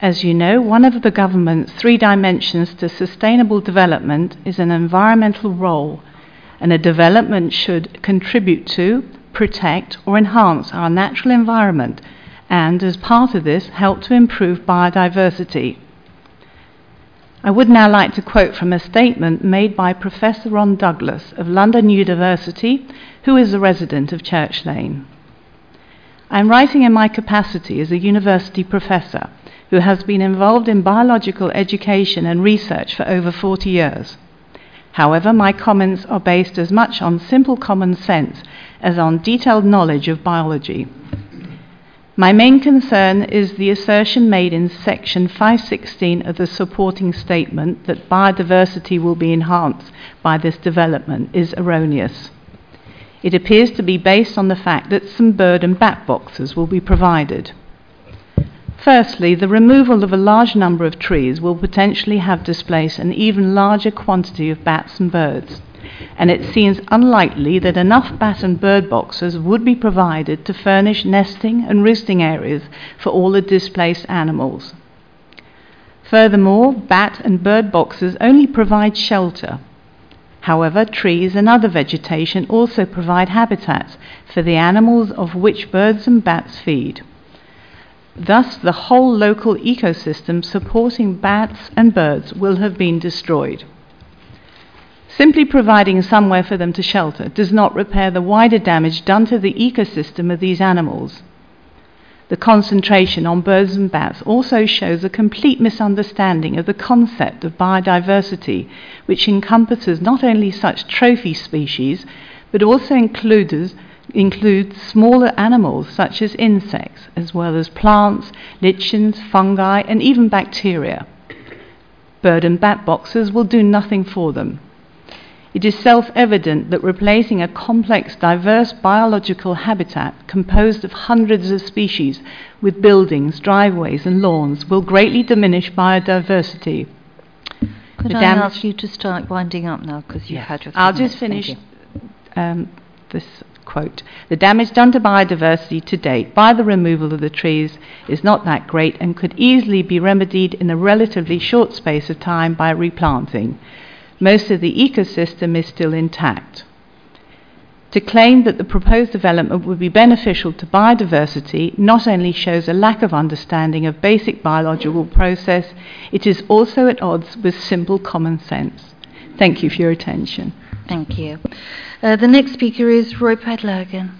As you know, one of the government's three dimensions to sustainable development is an environmental role and a development should contribute to, protect, or enhance our natural environment, and as part of this, help to improve biodiversity. I would now like to quote from a statement made by Professor Ron Douglas of London University, who is a resident of Church Lane. I am writing in my capacity as a university professor who has been involved in biological education and research for over 40 years. However, my comments are based as much on simple common sense as on detailed knowledge of biology. My main concern is the assertion made in section 516 of the supporting statement that biodiversity will be enhanced by this development is erroneous. It appears to be based on the fact that some bird and bat boxes will be provided. Firstly, the removal of a large number of trees will potentially have displaced an even larger quantity of bats and birds, and it seems unlikely that enough bat and bird boxes would be provided to furnish nesting and roosting areas for all the displaced animals. Furthermore, bat and bird boxes only provide shelter. However, trees and other vegetation also provide habitats for the animals of which birds and bats feed. Thus, the whole local ecosystem supporting bats and birds will have been destroyed. Simply providing somewhere for them to shelter does not repair the wider damage done to the ecosystem of these animals. The concentration on birds and bats also shows a complete misunderstanding of the concept of biodiversity, which encompasses not only such trophy species, but also includes include smaller animals such as insects, as well as plants, lichens, fungi, and even bacteria. Bird and bat boxes will do nothing for them. It is self evident that replacing a complex, diverse biological habitat composed of hundreds of species with buildings, driveways, and lawns will greatly diminish biodiversity. Could The I ask you to start winding up now because you've had your. I'll just finish um, this quote. The damage done to biodiversity to date by the removal of the trees is not that great and could easily be remedied in a relatively short space of time by replanting. Most of the ecosystem is still intact. To claim that the proposed development would be beneficial to biodiversity not only shows a lack of understanding of basic biological process, it is also at odds with simple common sense. Thank you for your attention. Thank you. Uh, the next speaker is Roy Pedler again.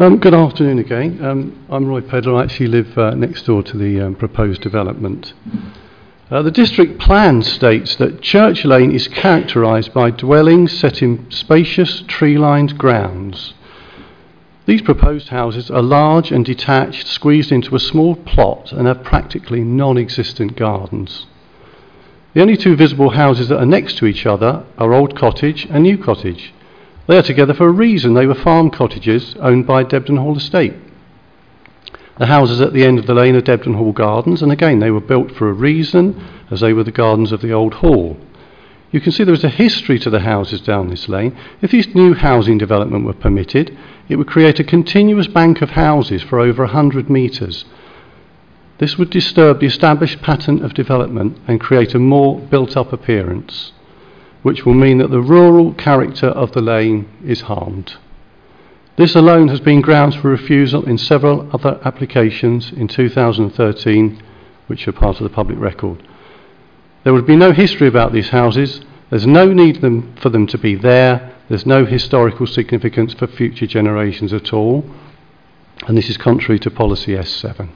Um, good afternoon again. Um, I'm Roy Pedler. I actually live uh, next door to the um, proposed development. Uh, the district plan states that Church Lane is characterised by dwellings set in spacious tree lined grounds. These proposed houses are large and detached, squeezed into a small plot, and have practically non existent gardens. The only two visible houses that are next to each other are Old Cottage and New Cottage. They are together for a reason. They were farm cottages owned by Debden Hall Estate. The houses at the end of the lane are Debden Hall Gardens, and again, they were built for a reason, as they were the gardens of the old hall. You can see there is a history to the houses down this lane. If this new housing development were permitted, it would create a continuous bank of houses for over 100 metres. This would disturb the established pattern of development and create a more built up appearance, which will mean that the rural character of the lane is harmed. This alone has been grounds for refusal in several other applications in 2013, which are part of the public record. There would be no history about these houses. There's no need them, for them to be there. There's no historical significance for future generations at all. And this is contrary to policy S7.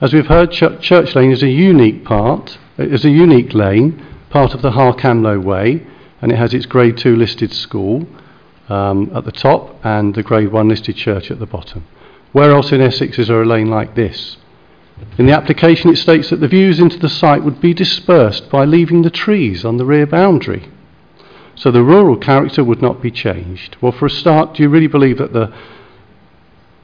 As we've heard, Ch- Church Lane is a unique part, is a unique lane, part of the Harcamlow Way, and it has its Grade 2 listed school um, at the top and the Grade 1 listed church at the bottom. Where else in Essex is there a lane like this? In the application, it states that the views into the site would be dispersed by leaving the trees on the rear boundary. So the rural character would not be changed. Well, for a start, do you really believe that the.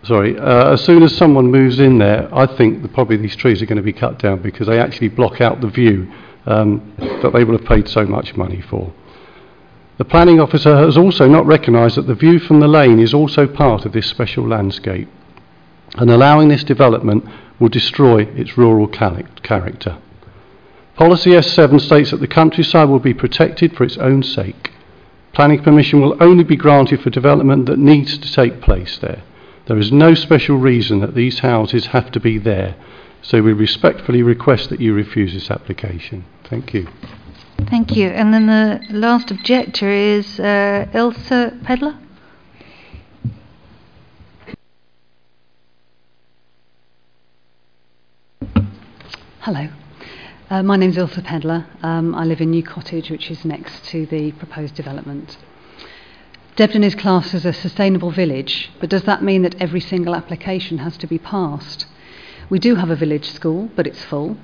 Sorry, uh, as soon as someone moves in there, I think probably these trees are going to be cut down because they actually block out the view um, that they will have paid so much money for. The planning officer has also not recognised that the view from the lane is also part of this special landscape, and allowing this development will destroy its rural character. Policy S7 states that the countryside will be protected for its own sake. Planning permission will only be granted for development that needs to take place there. There is no special reason that these houses have to be there, so we respectfully request that you refuse this application. Thank you. Thank you. And then the last objector is uh, Ilse Pedler. Hello. Uh, my name's Ilse Pedler. Um, I live in New Cottage, which is next to the proposed development. Debden is classed as a sustainable village, but does that mean that every single application has to be passed? We do have a village school, but it's full.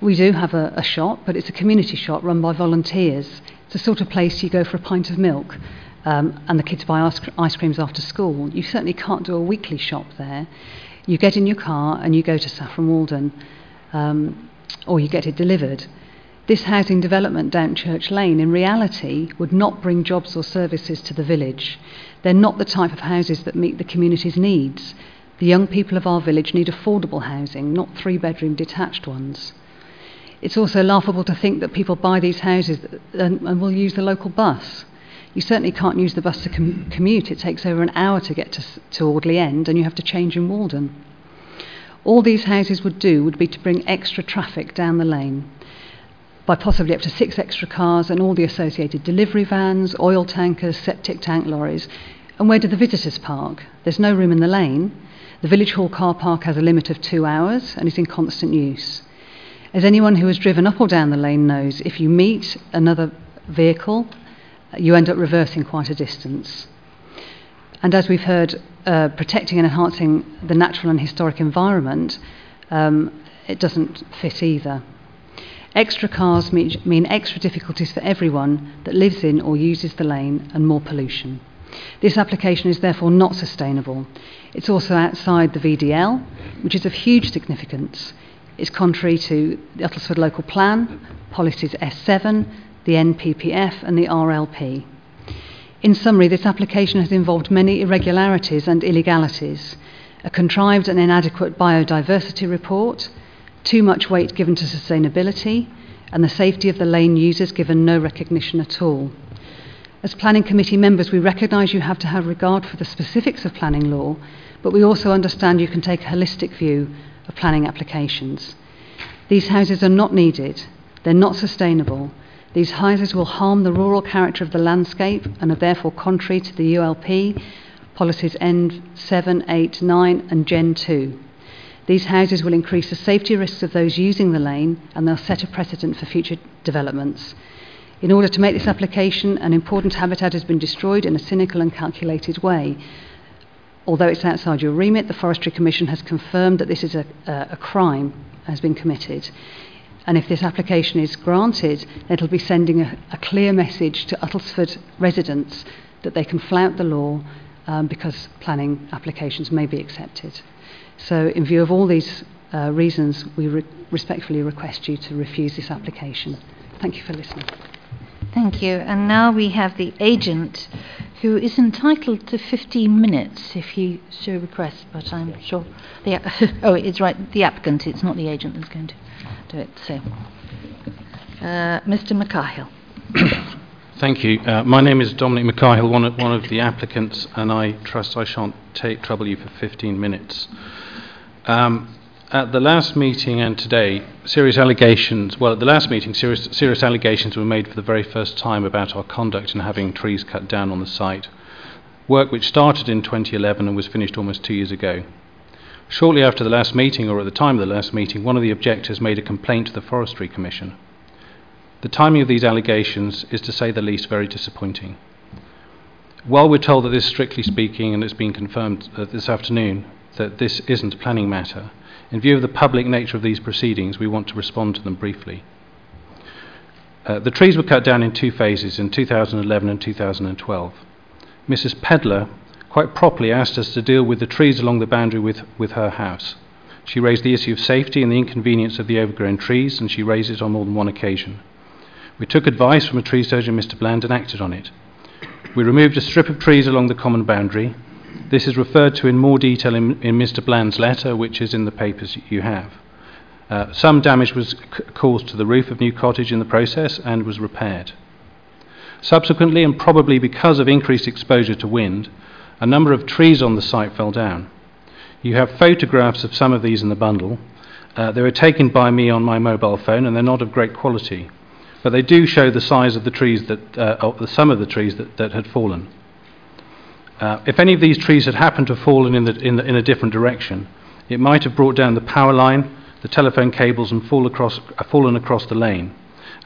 We do have a, a shop, but it's a community shop run by volunteers. It's the sort of place you go for a pint of milk um, and the kids buy ice, ice creams after school. You certainly can't do a weekly shop there. You get in your car and you go to Saffron Walden um, or you get it delivered. This housing development down Church Lane, in reality, would not bring jobs or services to the village. They're not the type of houses that meet the community's needs. The young people of our village need affordable housing, not three bedroom detached ones. It's also laughable to think that people buy these houses and, and will use the local bus. You certainly can't use the bus to com- commute. It takes over an hour to get to, to Audley End, and you have to change in Walden. All these houses would do would be to bring extra traffic down the lane by possibly up to six extra cars and all the associated delivery vans, oil tankers, septic tank lorries. And where do the visitors park? There's no room in the lane. The village hall car park has a limit of two hours and is in constant use. As anyone who has driven up or down the lane knows, if you meet another vehicle, you end up reversing quite a distance. And as we've heard, uh, protecting and enhancing the natural and historic environment, um, it doesn't fit either. Extra cars mean, mean extra difficulties for everyone that lives in or uses the lane and more pollution. This application is therefore not sustainable. It's also outside the VDL, which is of huge significance. It's contrary to the Uttlesford Local Plan, policies S7, the NPPF, and the RLP. In summary, this application has involved many irregularities and illegalities, a contrived and inadequate biodiversity report, too much weight given to sustainability, and the safety of the lane users given no recognition at all. As Planning Committee members, we recognise you have to have regard for the specifics of planning law, but we also understand you can take a holistic view of planning applications. These houses are not needed, they're not sustainable. These houses will harm the rural character of the landscape and are therefore contrary to the ULP, policies N7, 8, 9, and Gen 2. These houses will increase the safety risks of those using the lane and they'll set a precedent for future developments. In order to make this application, an important habitat has been destroyed in a cynical and calculated way. Although it's outside your remit, the Forestry Commission has confirmed that this is a, a crime has been committed. And if this application is granted, it'll be sending a, a clear message to Uttlesford residents that they can flout the law um, because planning applications may be accepted. So, in view of all these uh, reasons, we re- respectfully request you to refuse this application. Thank you for listening. Thank you. And now we have the agent who is entitled to 15 minutes if he so requests, but I'm sure. The, oh, it's right, the applicant, it's not the agent that's going to do it. So, uh, Mr. McCarhill. thank you. Uh, my name is Dominic McCarhill, one of, one of the applicants, and I trust I shan't take trouble you for 15 minutes. Um, at the last meeting and today, serious allegations, well, at the last meeting, serious, serious allegations were made for the very first time about our conduct in having trees cut down on the site. Work which started in 2011 and was finished almost two years ago. Shortly after the last meeting, or at the time of the last meeting, one of the objectors made a complaint to the Forestry Commission. The timing of these allegations is, to say the least, very disappointing. While we're told that this, strictly speaking, and it's been confirmed uh, this afternoon, that this isn't a planning matter, in view of the public nature of these proceedings, we want to respond to them briefly. Uh, the trees were cut down in two phases in 2011 and 2012. Mrs. Pedler quite properly asked us to deal with the trees along the boundary with, with her house. She raised the issue of safety and the inconvenience of the overgrown trees, and she raised it on more than one occasion. We took advice from a tree surgeon, Mr. Bland, and acted on it. We removed a strip of trees along the common boundary. This is referred to in more detail in, in Mr. Bland's letter, which is in the papers you have. Uh, some damage was c- caused to the roof of New Cottage in the process and was repaired. Subsequently, and probably because of increased exposure to wind, a number of trees on the site fell down. You have photographs of some of these in the bundle. Uh, they were taken by me on my mobile phone and they're not of great quality but they do show the size of the trees that, uh, some of the trees that, that had fallen. Uh, if any of these trees had happened to have fallen in, the, in, the, in, a different direction, it might have brought down the power line, the telephone cables, and fall across, uh, fallen across the lane.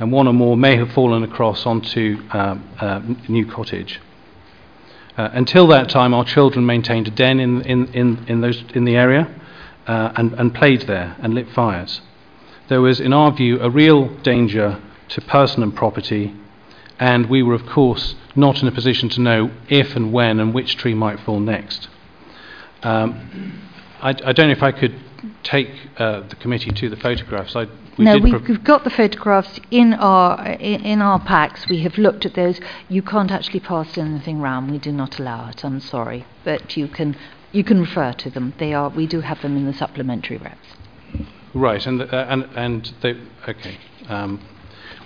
And one or more may have fallen across onto um, uh, New Cottage. Uh, until that time, our children maintained a den in, in, in, in, those, in the area uh, and, and played there and lit fires. There was, in our view, a real danger to person and property, and we were, of course, not in a position to know if and when and which tree might fall next. Um, I, I, don't know if I could take uh, the committee to the photographs. I, we no, we've, we've, got the photographs in our in, in, our packs. We have looked at those. You can't actually pass anything round. We do not allow it. I'm sorry, but you can you can refer to them. They are we do have them in the supplementary reps. Right, and the, uh, and and they, okay. Um,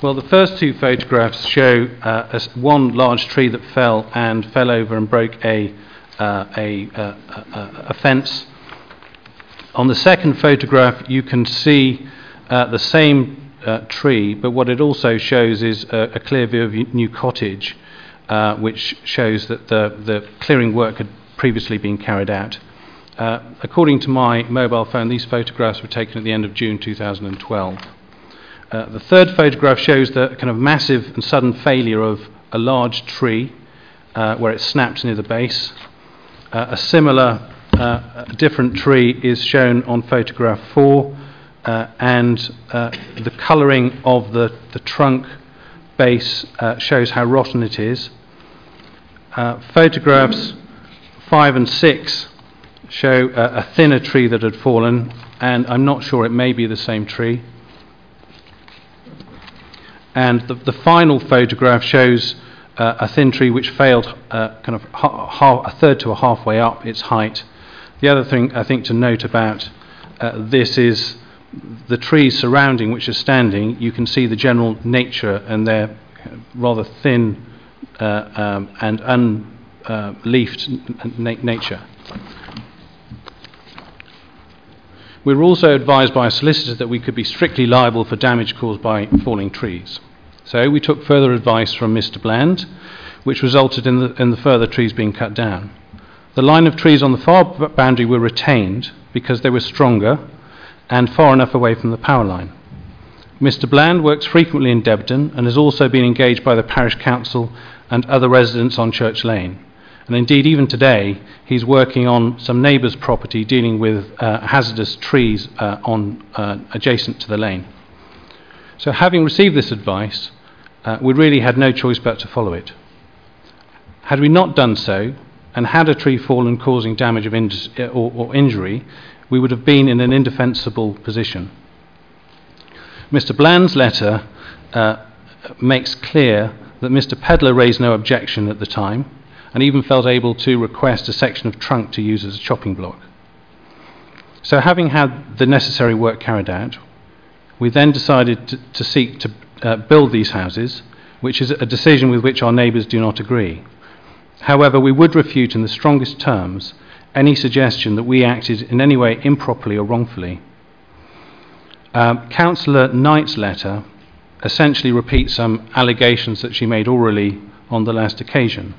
well, the first two photographs show uh, a, one large tree that fell and fell over and broke a, uh, a, uh, a, a, fence. On the second photograph, you can see uh, the same uh, tree, but what it also shows is a, clear view of a New Cottage, uh, which shows that the, the clearing work had previously been carried out. according to my mobile phone, these photographs were taken at the end of June 2012. Uh, the third photograph shows the kind of massive and sudden failure of a large tree uh, where it snaps near the base. Uh, a similar, uh, different tree is shown on photograph four, uh, and the colouring of the, the trunk base shows how rotten it is. photographs five and six show a thinner tree that had fallen, and I'm not sure it may be the same tree. And the, the final photograph shows uh, a thin tree which failed uh, kind of ha- ha- a third to a halfway up its height. The other thing I think to note about uh, this is the trees surrounding which are standing, you can see the general nature and their rather thin uh, um, and unleafed na- nature. We were also advised by a solicitor that we could be strictly liable for damage caused by falling trees. So we took further advice from Mr. Bland, which resulted in the, in the further trees being cut down. The line of trees on the far boundary were retained because they were stronger and far enough away from the power line. Mr. Bland works frequently in Debden and has also been engaged by the parish council and other residents on Church Lane. And indeed, even today, he's working on some neighbours' property dealing with uh, hazardous trees uh, on, uh, adjacent to the lane. So, having received this advice, uh, we really had no choice but to follow it. Had we not done so, and had a tree fallen causing damage of in- or, or injury, we would have been in an indefensible position. Mr. Bland's letter uh, makes clear that Mr. Pedler raised no objection at the time and even felt able to request a section of trunk to use as a chopping block. So, having had the necessary work carried out, we then decided to, to seek to uh, build these houses, which is a decision with which our neighbours do not agree. However, we would refute in the strongest terms any suggestion that we acted in any way improperly or wrongfully. Um, Councillor Knight's letter essentially repeats some allegations that she made orally on the last occasion.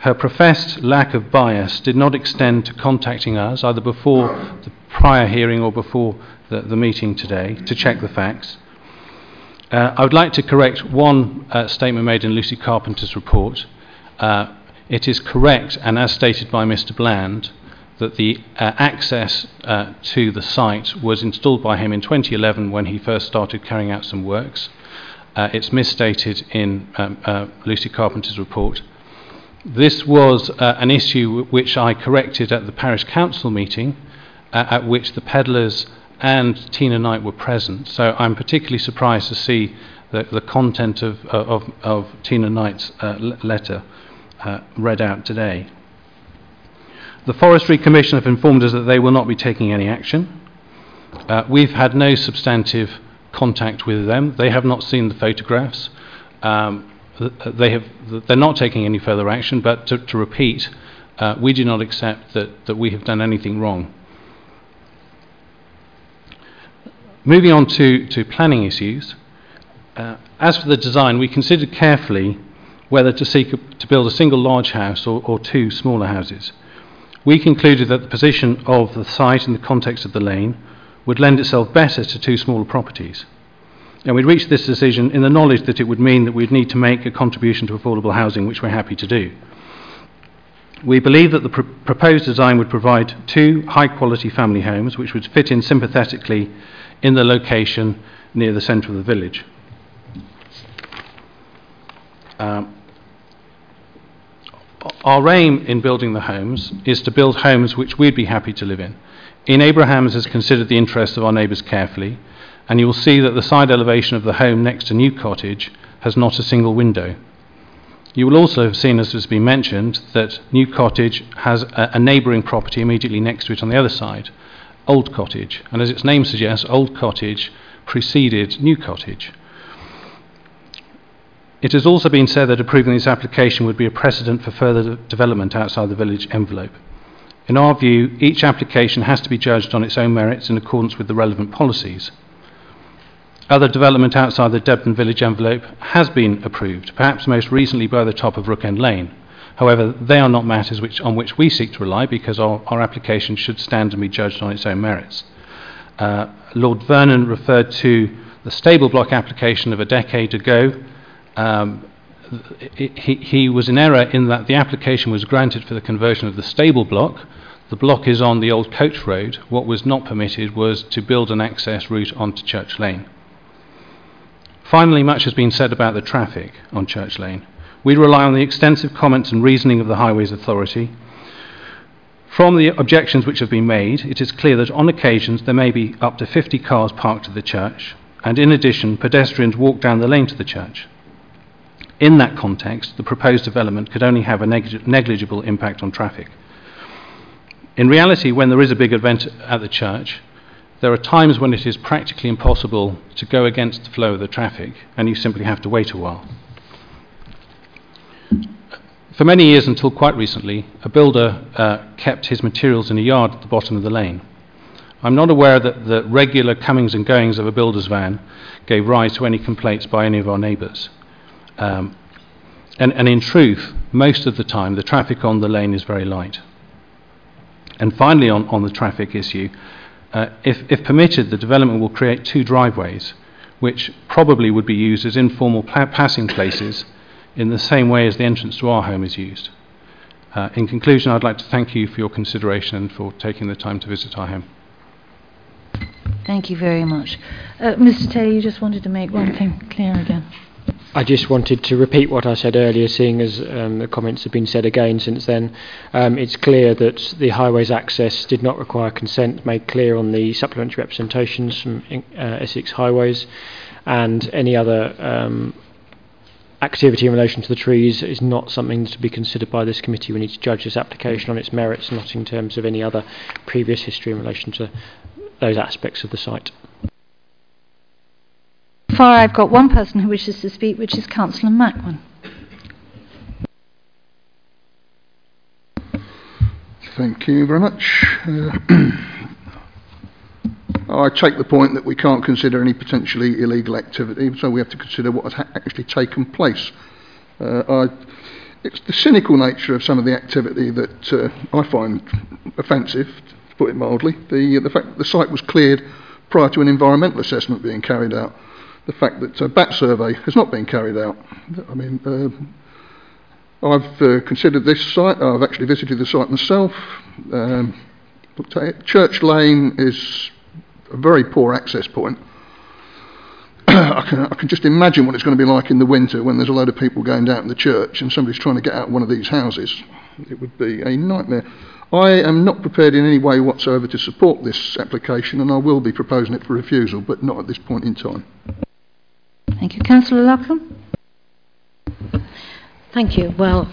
Her professed lack of bias did not extend to contacting us either before the prior hearing or before the, the meeting today to check the facts. Uh, I would like to correct one uh, statement made in Lucy Carpenter's report. Uh, it is correct, and as stated by Mr. Bland, that the uh, access uh, to the site was installed by him in 2011 when he first started carrying out some works. Uh, it's misstated in um, Lucy Carpenter's report. This was uh, an issue which I corrected at the parish council meeting, uh, at which the Pedlers and Tina Knight were present. So I'm particularly surprised to see the, the content of, uh, of, of Tina Knight's uh, letter uh, read out today. The Forestry Commission have informed us that they will not be taking any action. Uh, we've had no substantive contact with them. They have not seen the photographs. Um, they have, they're not taking any further action, but to, to repeat, uh, we do not accept that, that we have done anything wrong. Moving on to, to planning issues, uh, as for the design, we considered carefully whether to seek to build a single large house or, or two smaller houses. We concluded that the position of the site in the context of the lane would lend itself better to two smaller properties. And we reached this decision in the knowledge that it would mean that we'd need to make a contribution to affordable housing, which we're happy to do. We believe that the pr- proposed design would provide two high quality family homes which would fit in sympathetically in the location near the centre of the village. Um, our aim in building the homes is to build homes which we'd be happy to live in. In Abrahams has considered the interests of our neighbours carefully and you will see that the side elevation of the home next to New Cottage has not a single window. You will also have seen, as has been mentioned, that New Cottage has a, a neighbouring property immediately next to it on the other side, Old Cottage. And as its name suggests, Old Cottage preceded New Cottage. It has also been said that approving this application would be a precedent for further development outside the village envelope. In our view, each application has to be judged on its own merits in accordance with the relevant policies. Other development outside the Debden village envelope has been approved, perhaps most recently by the top of Rookend Lane. However, they are not matters which, on which we seek to rely because our, our application should stand and be judged on its own merits. Uh, Lord Vernon referred to the stable block application of a decade ago. Um, he, he was in error in that the application was granted for the conversion of the stable block. The block is on the old coach road. What was not permitted was to build an access route onto Church Lane. Finally, much has been said about the traffic on Church Lane. We rely on the extensive comments and reasoning of the Highways Authority. From the objections which have been made, it is clear that on occasions there may be up to 50 cars parked at the church, and in addition, pedestrians walk down the lane to the church. In that context, the proposed development could only have a neg- negligible impact on traffic. In reality, when there is a big event at the church, there are times when it is practically impossible to go against the flow of the traffic, and you simply have to wait a while. For many years, until quite recently, a builder uh, kept his materials in a yard at the bottom of the lane. I'm not aware that the regular comings and goings of a builder's van gave rise to any complaints by any of our neighbours. Um, and, and in truth, most of the time, the traffic on the lane is very light. And finally, on, on the traffic issue, uh, if, if, permitted, the development will create two driveways, which probably would be used as informal pa- passing places in the same way as the entrance to our home is used. Uh, in conclusion, I'd like to thank you for your consideration and for taking the time to visit our home. Thank you very much. Uh, Mr. Taylor, you just wanted to make one thing clear again. I just wanted to repeat what I said earlier, seeing as um, the comments have been said again since then. Um, it's clear that the highways access did not require consent, made clear on the supplementary representations from uh, Essex Highways, and any other um, activity in relation to the trees is not something to be considered by this committee. We need to judge this application on its merits, not in terms of any other previous history in relation to those aspects of the site far, I've got one person who wishes to speak, which is Councillor Macklin. Thank you very much. Uh, I take the point that we can't consider any potentially illegal activity, so we have to consider what has ha- actually taken place. Uh, I, it's the cynical nature of some of the activity that uh, I find offensive, to put it mildly. The, the fact that the site was cleared prior to an environmental assessment being carried out. The fact that a bat survey has not been carried out. I mean, uh, I've uh, considered this site. I've actually visited the site myself. Um. Church Lane is a very poor access point. I, can, I can just imagine what it's going to be like in the winter when there's a load of people going down to the church and somebody's trying to get out one of these houses. It would be a nightmare. I am not prepared in any way whatsoever to support this application and I will be proposing it for refusal, but not at this point in time. Thank you. Councillor Lachlan? Thank you. Well,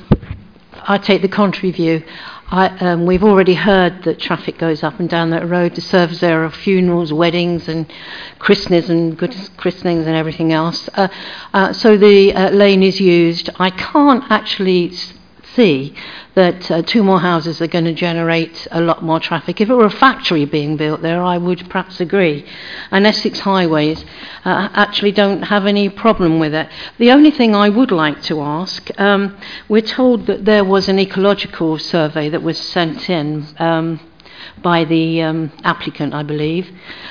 I take the contrary view. I, um, we've already heard that traffic goes up and down that road. The service there of funerals, weddings, and christenings and christenings and everything else. Uh, uh, so the uh, lane is used. I can't actually see that uh, two more houses are going to generate a lot more traffic. If it were a factory being built there, I would perhaps agree. And Essex highways uh, actually don't have any problem with it. The only thing I would like to ask um, we're told that there was an ecological survey that was sent in. Um, by the um, applicant, I believe,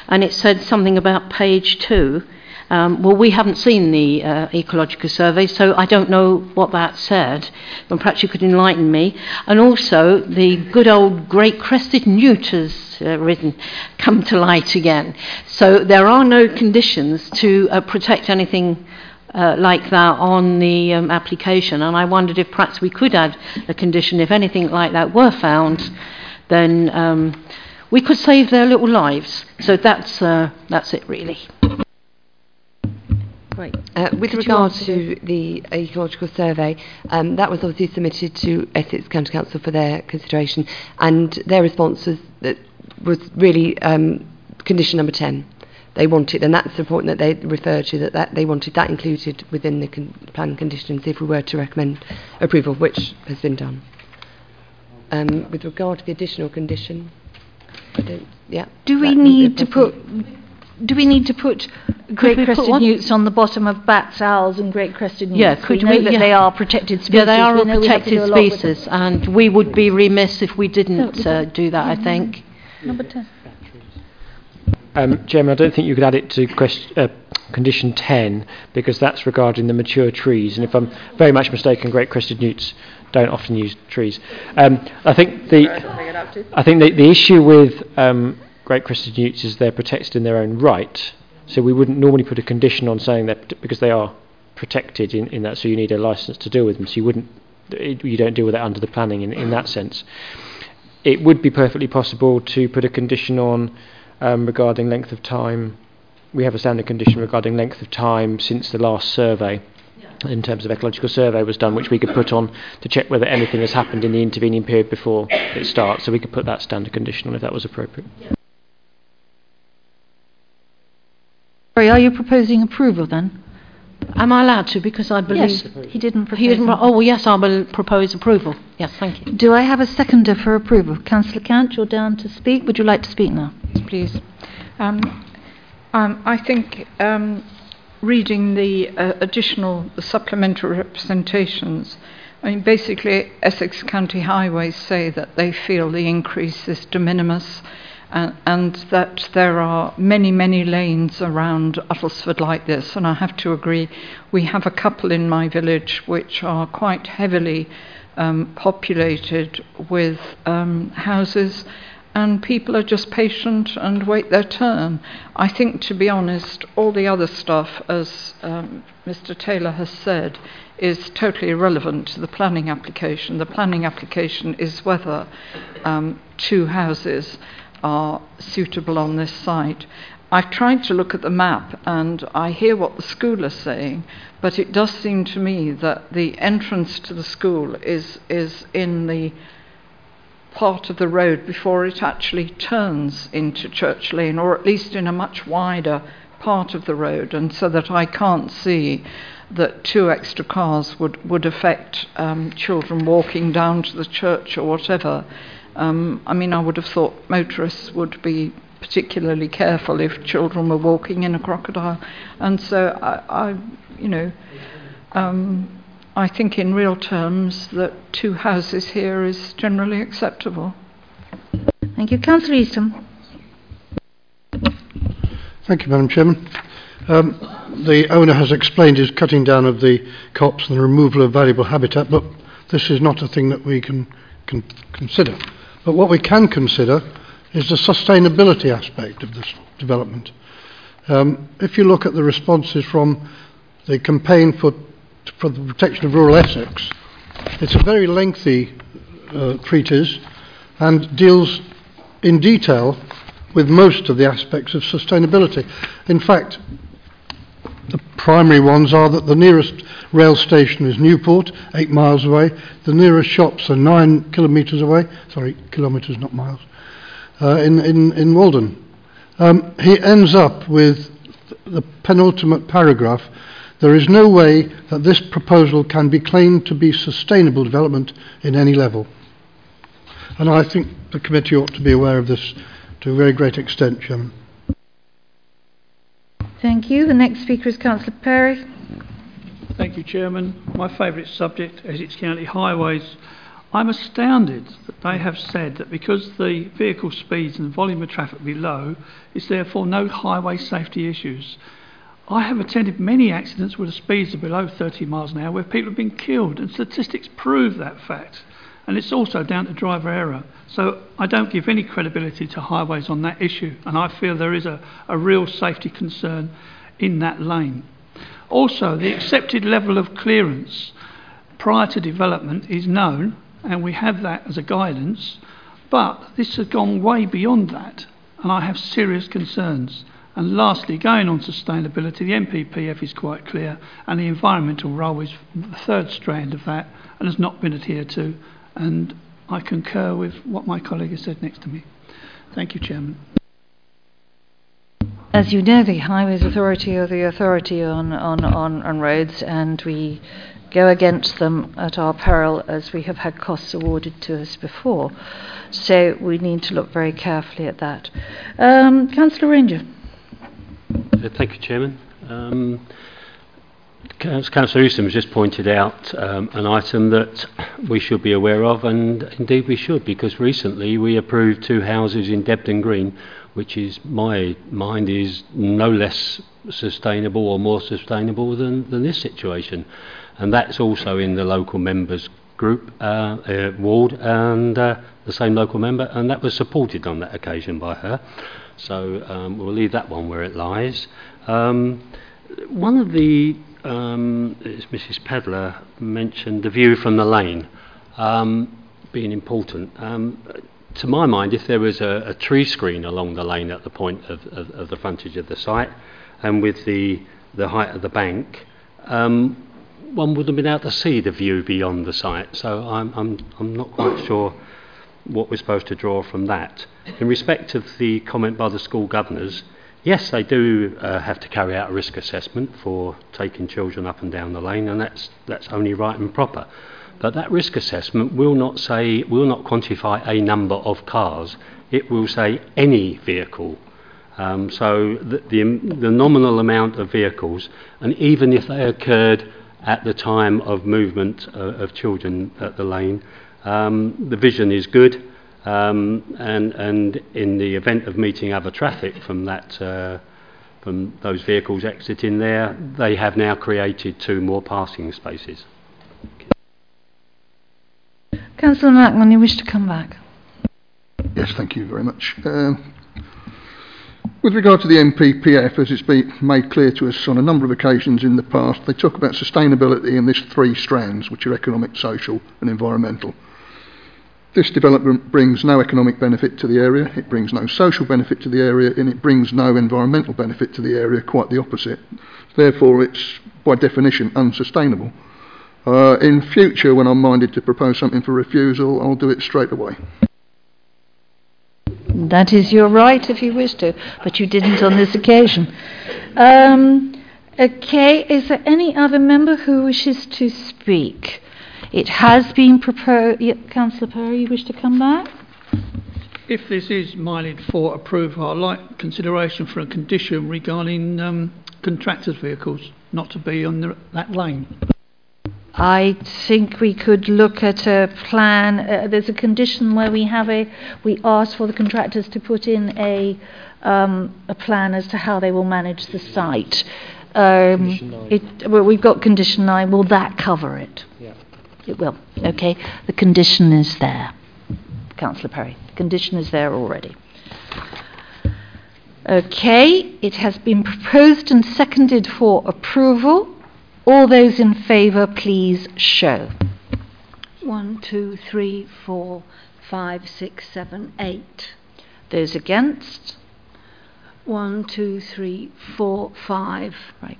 and it said something about page two. Um, well, we haven't seen the uh, ecological survey, so I don't know what that said. But perhaps you could enlighten me. And also, the good old great crested newt has uh, written, come to light again. So there are no conditions to uh, protect anything. Uh, like that on the um, application, and I wondered if perhaps we could add a condition if anything like that were found, then um, we could save their little lives. So that's uh, that's it really. Right. Uh, with Did regard to, to the ecological survey, um, that was obviously submitted to Essex County Council for their consideration, and their response was that was really um, condition number 10. They wanted, and that's the point that they referred to, that, that they wanted that included within the con plan conditions if we were to recommend approval, which has been done. Um, with regard to the additional condition, I don't, yeah. Do we need to put do we need to put great we put crested newts on the bottom of bats, owls, and great crested newts? Yeah, could we know we- that yeah. they are protected species. Yeah, they are We a know we have to do protected a lot with them. species, and we would be remiss if we didn't uh, do that, I think. Number ten. Um, Chairman, I don't think you could add it to quest- uh, condition 10 because that's regarding the mature trees. And if I'm very much mistaken, great crested newts don't often use trees. Um, I think the I think the, the issue with um, great crested newts is they're protected in their own right. So we wouldn't normally put a condition on saying that because they are protected in, in that, so you need a license to deal with them. So you wouldn't you don't deal with that under the planning in, in that sense. It would be perfectly possible to put a condition on um, regarding length of time. We have a standard condition regarding length of time since the last survey, in terms of ecological survey was done, which we could put on to check whether anything has happened in the intervening period before it starts. So we could put that standard condition on if that was appropriate. Sorry, are you proposing approval then? Am I allowed to? Because I believe Yes, he didn't propose. he didn't. them. Oh, well, yes, I will propose approval. Yes, thank you. Do I have a seconder for approval? Councillor Cant, you're down to speak. Would you like to speak now? Yes, please. Um, um, I think um, reading the uh, additional the supplementary representations, I mean, basically, Essex County Highways say that they feel the increase is de minimis. And, that there are many, many lanes around Uttlesford like this, and I have to agree. We have a couple in my village which are quite heavily um, populated with um, houses, and people are just patient and wait their turn. I think, to be honest, all the other stuff, as um, Mr. Taylor has said, is totally irrelevant to the planning application. The planning application is whether um, two houses are suitable on this site. I've tried to look at the map and I hear what the school is saying, but it does seem to me that the entrance to the school is, is in the part of the road before it actually turns into Church Lane, or at least in a much wider part of the road, and so that I can't see that two extra cars would, would affect um, children walking down to the church or whatever. Um, I mean, I would have thought motorists would be particularly careful if children were walking in a crocodile. And so I, I you know, um, I think in real terms that two houses here is generally acceptable. Thank you. Councillor Eastham. Thank you, Madam Chairman. Um, the owner has explained his cutting down of the copse and the removal of valuable habitat, but this is not a thing that we can, can consider. But what we can consider is the sustainability aspect of this development. Um, if you look at the responses from the campaign for, for the protection of rural Essex, it's a very lengthy uh, treatise and deals in detail with most of the aspects of sustainability. In fact, the primary ones are that the nearest rail station is Newport, eight miles away. The nearest shops are nine kilometres away. Sorry, kilometres, not miles. Uh, in, in, in Walden. Um, he ends up with the penultimate paragraph. There is no way that this proposal can be claimed to be sustainable development in any level. And I think the committee ought to be aware of this to a very great extent, Chairman. Thank you. The next speaker is Councillor Perry. Thank you, Chairman. My favourite subject, it's county highways. I'm astounded that they have said that because the vehicle speeds and volume of traffic be low, is therefore no highway safety issues. I have attended many accidents where the speeds are below 30 miles an hour where people have been killed, and statistics prove that fact. And it's also down to driver error. So I don't give any credibility to highways on that issue, and I feel there is a, a real safety concern in that lane. Also, the accepted level of clearance prior to development is known, and we have that as a guidance, but this has gone way beyond that, and I have serious concerns. And lastly, going on sustainability, the NPPF is quite clear, and the environmental role is the third strand of that and has not been adhered to. And I concur with what my colleague has said next to me. Thank you, Chairman. As you know, the Highways Authority are the authority on, on, on, on roads, and we go against them at our peril as we have had costs awarded to us before. So we need to look very carefully at that. Um, Councillor Ranger. Uh, thank you, Chairman. Um, Councillor Eastham has just pointed out um, an item that we should be aware of, and indeed we should, because recently we approved two houses in Debden Green, which is my mind is no less sustainable or more sustainable than, than this situation, and that's also in the local members group uh, uh, ward and uh, the same local member, and that was supported on that occasion by her. So um, we'll leave that one where it lies. Um, one of the um, as Mrs. Pedler mentioned, the view from the lane um, being important. Um, to my mind, if there was a, a tree screen along the lane at the point of, of, of the frontage of the site, and with the, the height of the bank, um, one would have been able to see the view beyond the site. So I'm, I'm, I'm not quite sure what we're supposed to draw from that. In respect of the comment by the school governors, Yes, they do uh, have to carry out a risk assessment for taking children up and down the lane, and that's, that's only right and proper. But that risk assessment will not say, will not quantify a number of cars. It will say any vehicle. Um, so the, the, the nominal amount of vehicles, and even if they occurred at the time of movement uh, of children at the lane, um, the vision is good. Um, and, and in the event of meeting other traffic from that, uh, from those vehicles exiting there, they have now created two more passing spaces. Councillor Mackman, you wish to come back? Yes, thank you very much. Uh, with regard to the NPPF, as it's been made clear to us on a number of occasions in the past, they talk about sustainability in these three strands, which are economic, social, and environmental. This development brings no economic benefit to the area, it brings no social benefit to the area, and it brings no environmental benefit to the area, quite the opposite. Therefore, it's by definition unsustainable. Uh, in future, when I'm minded to propose something for refusal, I'll do it straight away. That is your right if you wish to, but you didn't on this occasion. Um, okay, is there any other member who wishes to speak? It has been proposed. Yep, Councillor Perry, you wish to come back? If this is minded for approval, I'd like consideration for a condition regarding um, contractors' vehicles not to be on the, that lane. I think we could look at a plan. Uh, there's a condition where we have a, we ask for the contractors to put in a, um, a plan as to how they will manage the site. Um, it, well, we've got condition nine. Will that cover it? Yeah. It will. Okay. The condition is there. Councillor Perry. The condition is there already. Okay. It has been proposed and seconded for approval. All those in favour, please show. One, two, three, four, five, six, seven, eight. Those against? One, two, three, four, five. Right.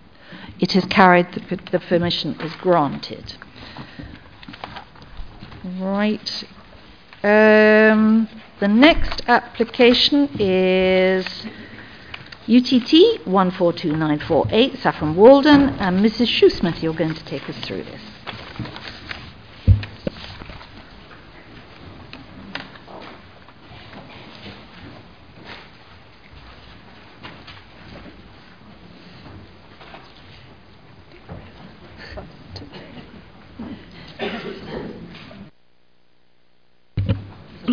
It is carried. The, the permission is granted. Right. Um, the next application is UTT 142948, Saffron Walden, and Mrs. Shoesmith, you're going to take us through this.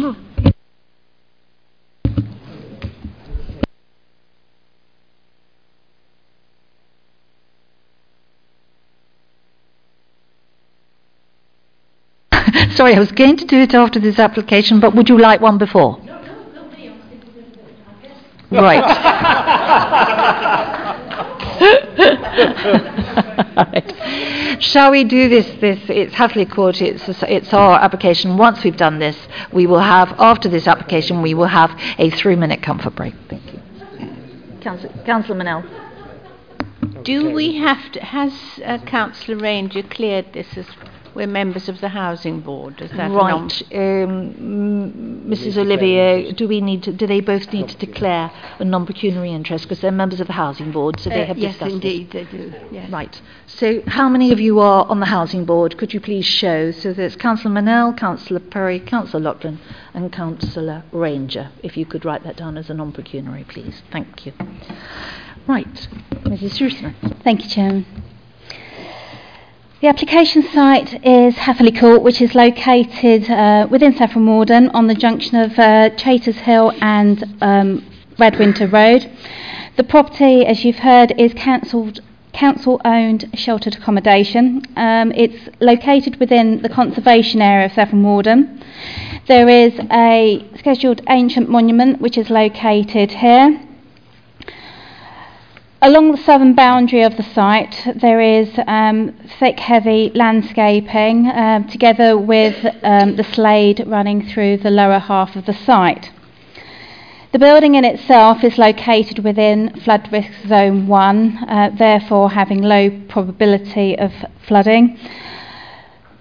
Sorry, I was going to do it after this application, but would you like one before? Right. right. Shall we do this? This it's Hatherley Court. It's it's our application. Once we've done this, we will have after this application we will have a three-minute comfort break. Thank you, Councillor, Councillor Manel. Do we have to, has uh, Councillor Ranger cleared this as we're members of the housing board? Is that right? Um, um, Mrs. Olivier, do we need to, do they both need to declare a non-pecuniary interest because they're members of the housing board, so they Uh, have yes, discussed indeed, this. they do. Yes. Right. So, how many of you are on the housing board? Could you please show? So, there's Councillor Manel, Councillor Perry, Councillor Loughlin, and Councillor Ranger. If you could write that down as a non-pecuniary, please. Thank you. Right, Mrs. Shoesmith. Thank you, Chairman. The application site is Hatherley Court, which is located uh, within Saffron Walden on the junction of uh, Hill and um, Radwinter Road. The property, as you've heard, is council council owned sheltered accommodation. Um, it's located within the conservation area of Saffron Walden. There is a scheduled ancient monument which is located here. Along the southern boundary of the site, there is um, thick, heavy landscaping um, together with um, the slade running through the lower half of the site. The building in itself is located within flood risk zone 1, uh, therefore having low probability of flooding.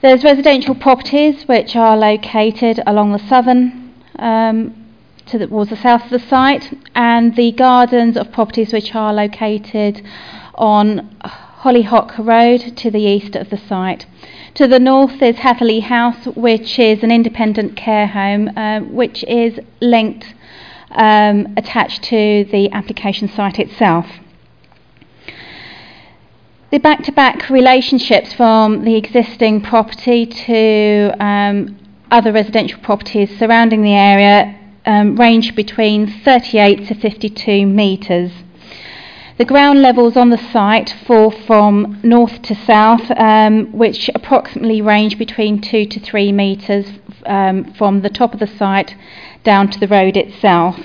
There's residential properties which are located along the southern um, to the, towards the south of the site, and the gardens of properties which are located on Hollyhock Road to the east of the site. To the north is Hatherley House, which is an independent care home, uh, which is linked, um, attached to the application site itself. The back to back relationships from the existing property to um, other residential properties surrounding the area um, range between 38 to 52 metres. The ground levels on the site fall from north to south, um, which approximately range between 2 to 3 metres um, from the top of the site down to the road itself.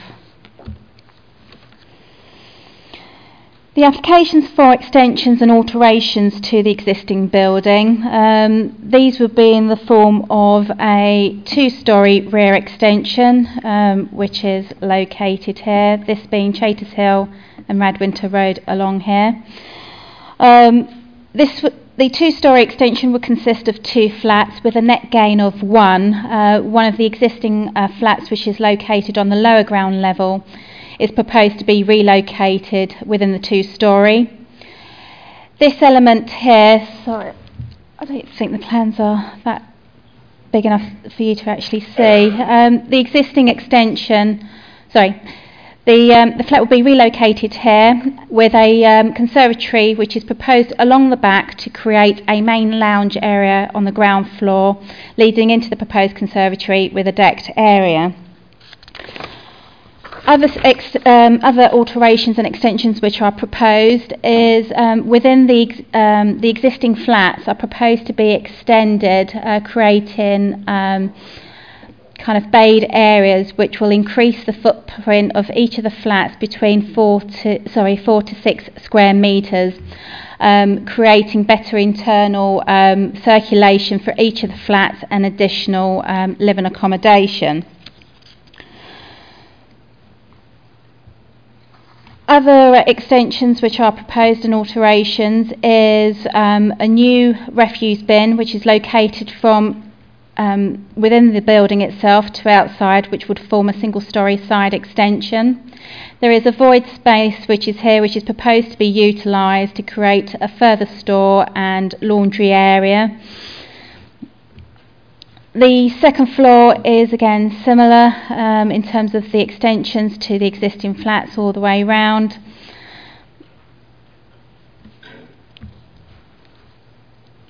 The applications for extensions and alterations to the existing building, um, these would be in the form of a two-storey rear extension, um, which is located here, this being Chaters Hill and Radwinter Road along here. Um, this w- the two-storey extension would consist of two flats with a net gain of one. Uh, one of the existing uh, flats, which is located on the lower ground level, is proposed to be relocated within the two story. This element here, sorry, I don't think the plans are that big enough for you to actually see. Um, the existing extension, sorry, the, um, the flat will be relocated here with a um, conservatory which is proposed along the back to create a main lounge area on the ground floor leading into the proposed conservatory with a decked area. Other, ex, um, other alterations and extensions which are proposed is um, within the, um, the existing flats are proposed to be extended, uh, creating um, kind of bayed areas which will increase the footprint of each of the flats between four to sorry four to six square meters. Um, creating better internal um, circulation for each of the flats and additional living accommodation. Other extensions which are proposed and alterations is um, a new refuse bin which is located from um, within the building itself to outside which would form a single storey side extension. There is a void space which is here which is proposed to be utilised to create a further store and laundry area. The second floor is again similar um, in terms of the extensions to the existing flats all the way round.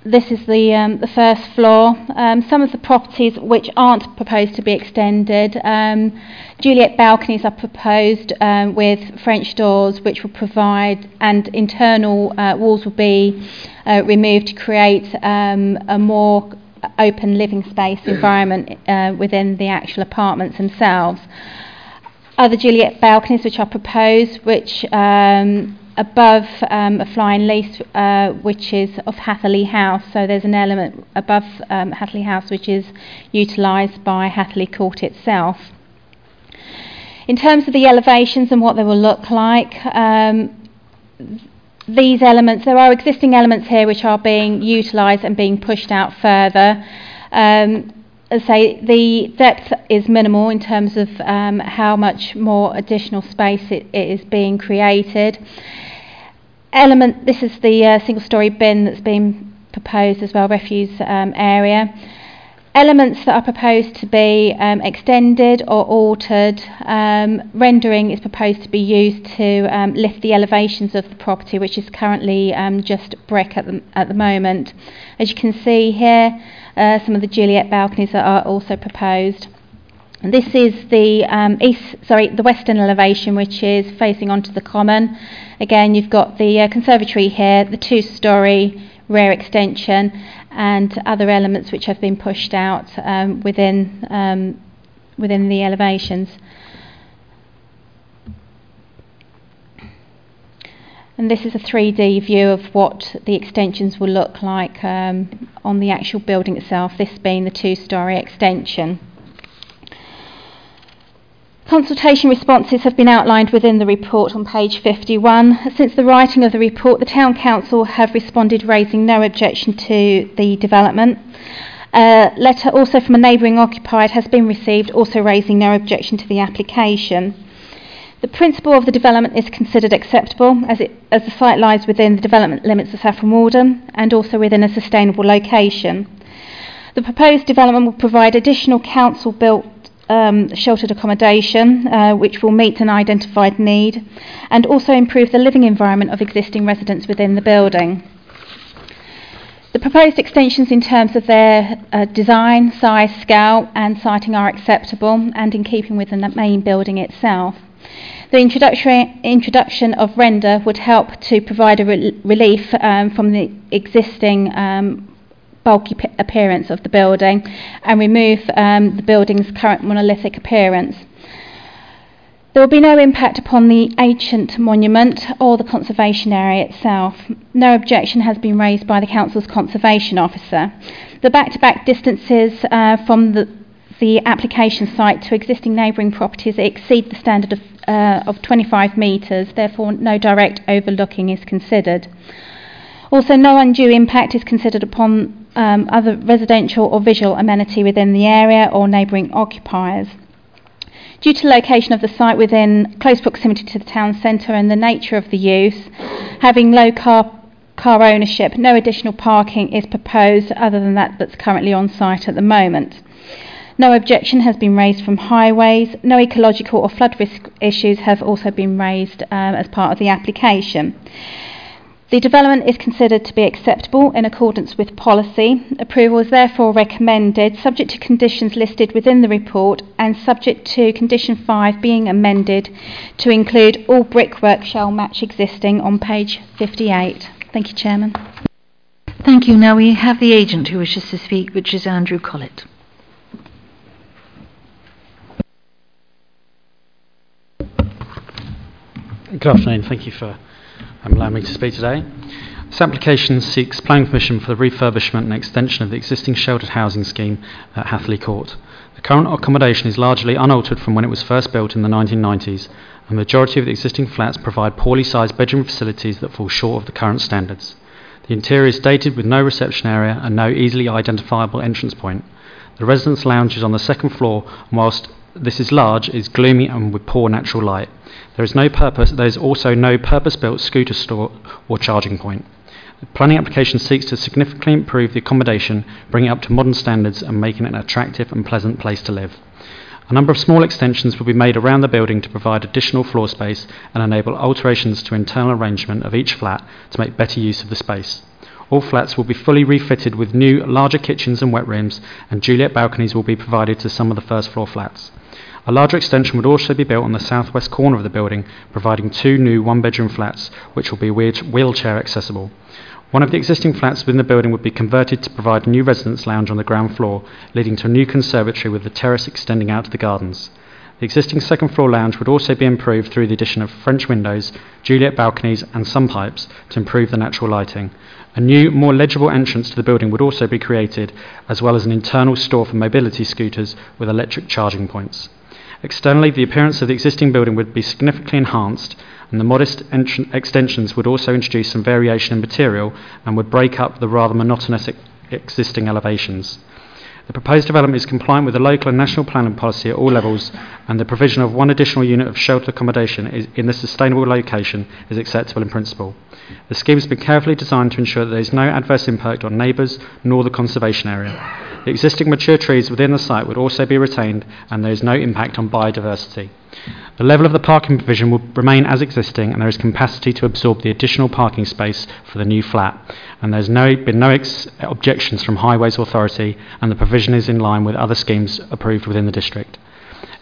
This is the um, the first floor. Um, some of the properties which aren't proposed to be extended, um, Juliet balconies are proposed um, with French doors, which will provide and internal uh, walls will be uh, removed to create a more open living space environment uh, within the actual apartments themselves. Other Juliet balconies which are proposed, which um, above um, a flying lease, uh, which is of Hatherley House. So there's an element above um, Hatherley House which is utilised by Hatherley Court itself. In terms of the elevations and what they will look like, um, these elements, there are existing elements here which are being utilised and being pushed out further. Um, as I say, the depth is minimal in terms of um, how much more additional space it, it is being created. Element, this is the uh, single story bin that's been proposed as well, refuse um, area elements that are proposed to be um, extended or altered. Um, rendering is proposed to be used to um, lift the elevations of the property, which is currently um, just brick at the, at the moment. As you can see here, uh, some of the Juliet balconies are also proposed. This is the um, east, sorry, the western elevation, which is facing onto the common. Again, you've got the uh, conservatory here, the two-storey rear extension, and other elements which have been pushed out um, within, um, within the elevations. And this is a 3D view of what the extensions will look like um, on the actual building itself, this being the two storey extension. Consultation responses have been outlined within the report on page 51. Since the writing of the report, the Town Council have responded raising no objection to the development. A letter also from a neighbouring occupier has been received, also raising no objection to the application. The principle of the development is considered acceptable as, it, as the site lies within the development limits of Saffron Walden and also within a sustainable location. The proposed development will provide additional council built um, sheltered accommodation, uh, which will meet an identified need, and also improve the living environment of existing residents within the building. The proposed extensions in terms of their uh, design, size, scale and siting are acceptable and in keeping with the main building itself. The introduction of render would help to provide a re- relief um, from the existing um, bulky p- appearance of the building and remove um, the building's current monolithic appearance. There will be no impact upon the ancient monument or the conservation area itself. No objection has been raised by the Council's Conservation Officer. The back to back distances uh, from the, the application site to existing neighbouring properties exceed the standard of, uh, of 25 metres, therefore, no direct overlooking is considered. Also, no undue impact is considered upon um, other residential or visual amenity within the area or neighbouring occupiers. Due to location of the site within close proximity to the town centre and the nature of the use, having low car car ownership, no additional parking is proposed other than that that's currently on site at the moment. No objection has been raised from highways. No ecological or flood risk issues have also been raised um, as part of the application. The development is considered to be acceptable in accordance with policy. Approval is therefore recommended, subject to conditions listed within the report and subject to condition 5 being amended to include all brickwork shall match existing on page 58. Thank you, Chairman. Thank you. Now we have the agent who wishes to speak, which is Andrew Collett. Good afternoon. Thank you for um, allowing me to speak today. This application seeks planning permission for the refurbishment and extension of the existing sheltered housing scheme at Hatherley Court. The current accommodation is largely unaltered from when it was first built in the 1990s, and the majority of the existing flats provide poorly sized bedroom facilities that fall short of the current standards. The interior is dated with no reception area and no easily identifiable entrance point. The residence lounge is on the second floor, and whilst this is large, is gloomy and with poor natural light. There is no purpose. There is also no purpose-built scooter store or charging point. The planning application seeks to significantly improve the accommodation, bringing it up to modern standards and making it an attractive and pleasant place to live. A number of small extensions will be made around the building to provide additional floor space and enable alterations to internal arrangement of each flat to make better use of the space. All flats will be fully refitted with new, larger kitchens and wet rooms, and Juliet balconies will be provided to some of the first floor flats. A larger extension would also be built on the southwest corner of the building, providing two new one bedroom flats, which will be wheelchair accessible. One of the existing flats within the building would be converted to provide a new residence lounge on the ground floor, leading to a new conservatory with the terrace extending out to the gardens. The existing second floor lounge would also be improved through the addition of French windows, Juliet balconies, and sun pipes to improve the natural lighting. A new, more legible entrance to the building would also be created, as well as an internal store for mobility scooters with electric charging points. Externally, the appearance of the existing building would be significantly enhanced, and the modest extensions would also introduce some variation in material and would break up the rather monotonous ex- existing elevations. The proposed development is compliant with the local and national planning policy at all levels, and the provision of one additional unit of sheltered accommodation in this sustainable location is acceptable in principle. The scheme has been carefully designed to ensure that there is no adverse impact on neighbours nor the conservation area. The existing mature trees within the site would also be retained, and there is no impact on biodiversity. The level of the parking provision will remain as existing, and there is capacity to absorb the additional parking space for the new flat. And there's no, been no ex- objections from Highways Authority, and the provision is in line with other schemes approved within the district.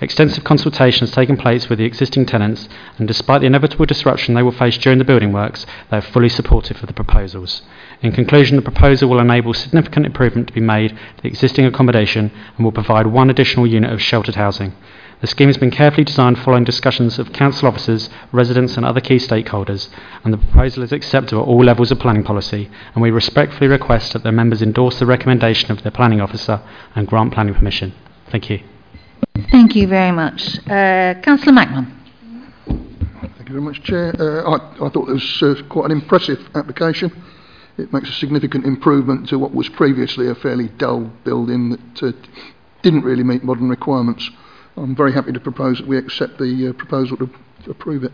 Extensive consultation has taken place with the existing tenants, and despite the inevitable disruption they will face during the building works, they are fully supportive of the proposals. In conclusion, the proposal will enable significant improvement to be made to the existing accommodation and will provide one additional unit of sheltered housing. The scheme has been carefully designed following discussions of council officers, residents, and other key stakeholders, and the proposal is acceptable at all levels of planning policy. And we respectfully request that the members endorse the recommendation of the planning officer and grant planning permission. Thank you. Thank you very much. Uh, Councillor Mackman. Thank you very much, Chair. Uh, I, I thought it was uh, quite an impressive application. It makes a significant improvement to what was previously a fairly dull building that uh, didn't really meet modern requirements. I'm very happy to propose that we accept the uh, proposal to, to approve it.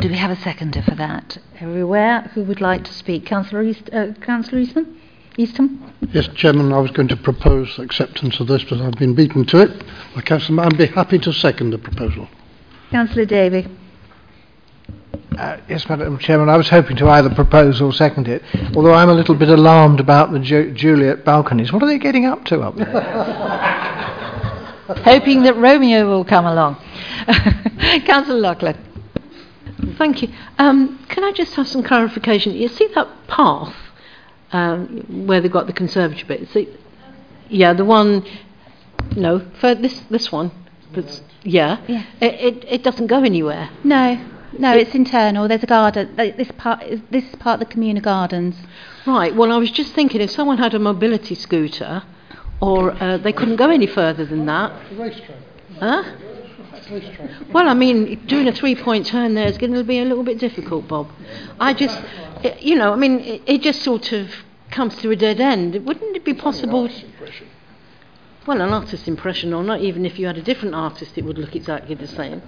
Do we have a seconder for that? Everywhere? Who would like to speak? Councillor, East, uh, Councillor Eastman? Eastham? Yes, Chairman, I was going to propose acceptance of this, but I've been beaten to it by Councillor. I'd be happy to second the proposal. Councillor Davey. Uh, yes, Madam Chairman, I was hoping to either propose or second it, although I'm a little bit alarmed about the Ju- Juliet balconies. What are they getting up to up there? Hoping that Romeo will come along. Councillor Loughlin. Thank you. Um, can I just have some clarification? You see that path um, where they've got the conservatory bit? See, yeah, the one. No, for this this one. But, yeah, Yeah. It, it it doesn't go anywhere. No, no, it's internal. There's a garden. This part is this is part of the communal gardens. Right. Well, I was just thinking if someone had a mobility scooter, or uh, they couldn't go any further than that. Racetrack. Huh? Well, I mean, doing a three-point turn there is going to be a little bit difficult, Bob. I just, it, you know, I mean, it, it just sort of comes to a dead end. Wouldn't it be possible? well, an artist's impression or not, even if you had a different artist, it would look exactly the same.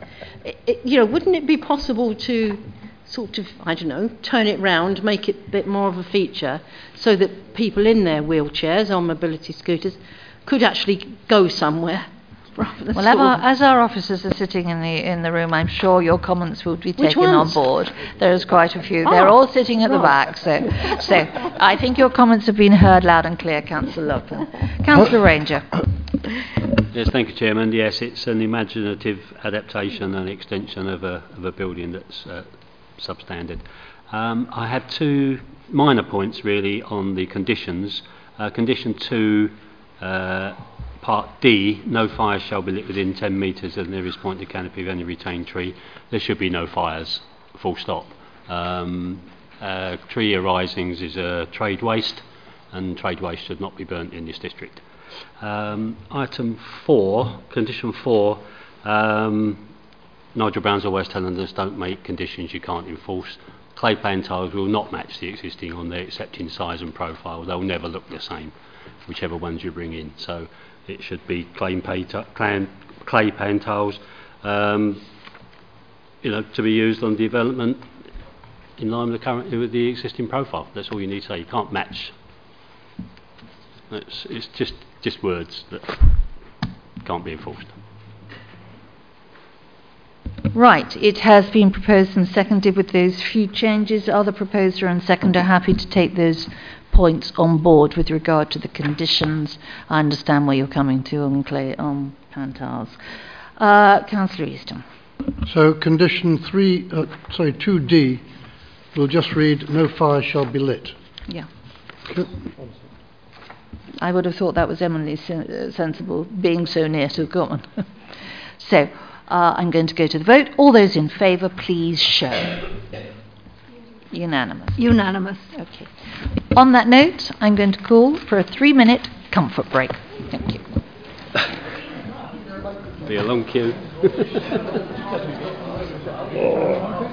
It, it, you know, wouldn't it be possible to sort of, I don't know, turn it round, make it a bit more of a feature, so that people in their wheelchairs or mobility scooters could actually go somewhere? Rather than Well, sort as our, as our officers are sitting in the in the room, I'm sure your comments will be Which taken on board. There's quite a few. Oh, They're all sitting at the back, so so I think your comments have been heard loud and clear, Councillor Lupton. Councillor Ranger. Yes, thank you, Chairman. Yes, it's an imaginative adaptation and extension of a, of a building that's uh, substandard. Um, I have two minor points really on the conditions. Uh, condition two, uh, part D, no fires shall be lit within 10 metres of the nearest point of canopy of any retained tree. There should be no fires, full stop. Um, uh, tree arisings is a trade waste, and trade waste should not be burnt in this district. Um, item four, condition four, um, Nigel Brown's always telling us don't make conditions you can't enforce. Clay pan tiles will not match the existing on there except in size and profile. They'll never look the same, whichever ones you bring in. So it should be clay, pan tiles, um, you know, to be used on development in line with the current with the existing profile. That's all you need to say. You can't match. It's, it's just just words that can't be enforced. Right, it has been proposed and seconded with those few changes. Are the proposer and seconder happy to take those points on board with regard to the conditions? I understand where you're coming to on clay on Pantars. Uh, Councillor Easton. So condition three, uh, sorry, 2D we'll just read, no fire shall be lit. Yeah. I would have thought that was eminently sen- uh, sensible, being so near to common. so, uh, I'm going to go to the vote. All those in favour, please show. Unanimous. Unanimous. Okay. On that note, I'm going to call for a three-minute comfort break. Thank you. Be a long queue.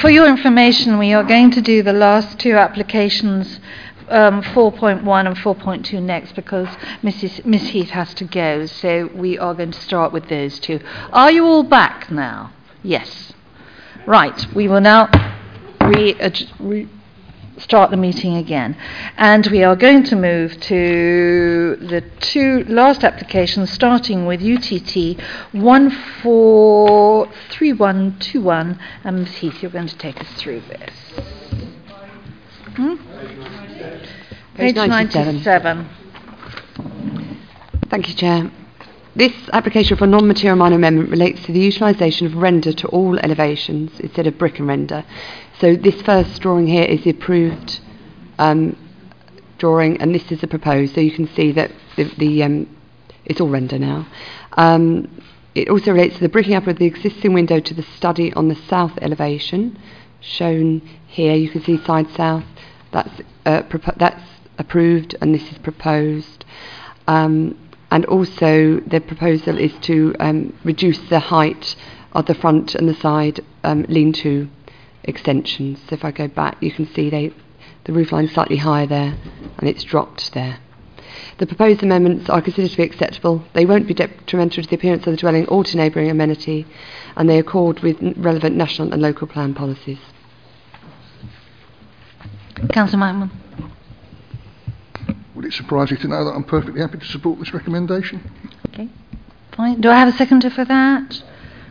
for your information, we are going to do the last two applications, um, 4.1 and 4.2 next, because Mrs. Heath has to go. So we are going to start with those two. Are you all back now? Yes. Right. We will now re- re- start the meeting again. And we are going to move to the two last applications, starting with UTT 143121. And Ms. Heath, you're going to take us through this. Hmm? Page Page 97. 97. Thank you, Chair. This application for non-material minor amendment relates to the utilisation of render to all elevations instead of brick and render. So this first drawing here is the approved um, drawing, and this is the proposed. So you can see that the, the um, it's all render now. Um, it also relates to the breaking up of the existing window to the study on the south elevation, shown here. You can see side south. That's uh, propo- that's approved, and this is proposed. Um, and also, the proposal is to um, reduce the height of the front and the side um, lean-to extensions. So if I go back, you can see they, the roof line is slightly higher there, and it's dropped there. The proposed amendments are considered to be acceptable. They won't be detrimental to the appearance of the dwelling or to neighbouring amenity, and they accord with n- relevant national and local plan policies. Councillor Mackman. Would it surprise you to know that I'm perfectly happy to support this recommendation? Okay, fine. Do I have a seconder for that?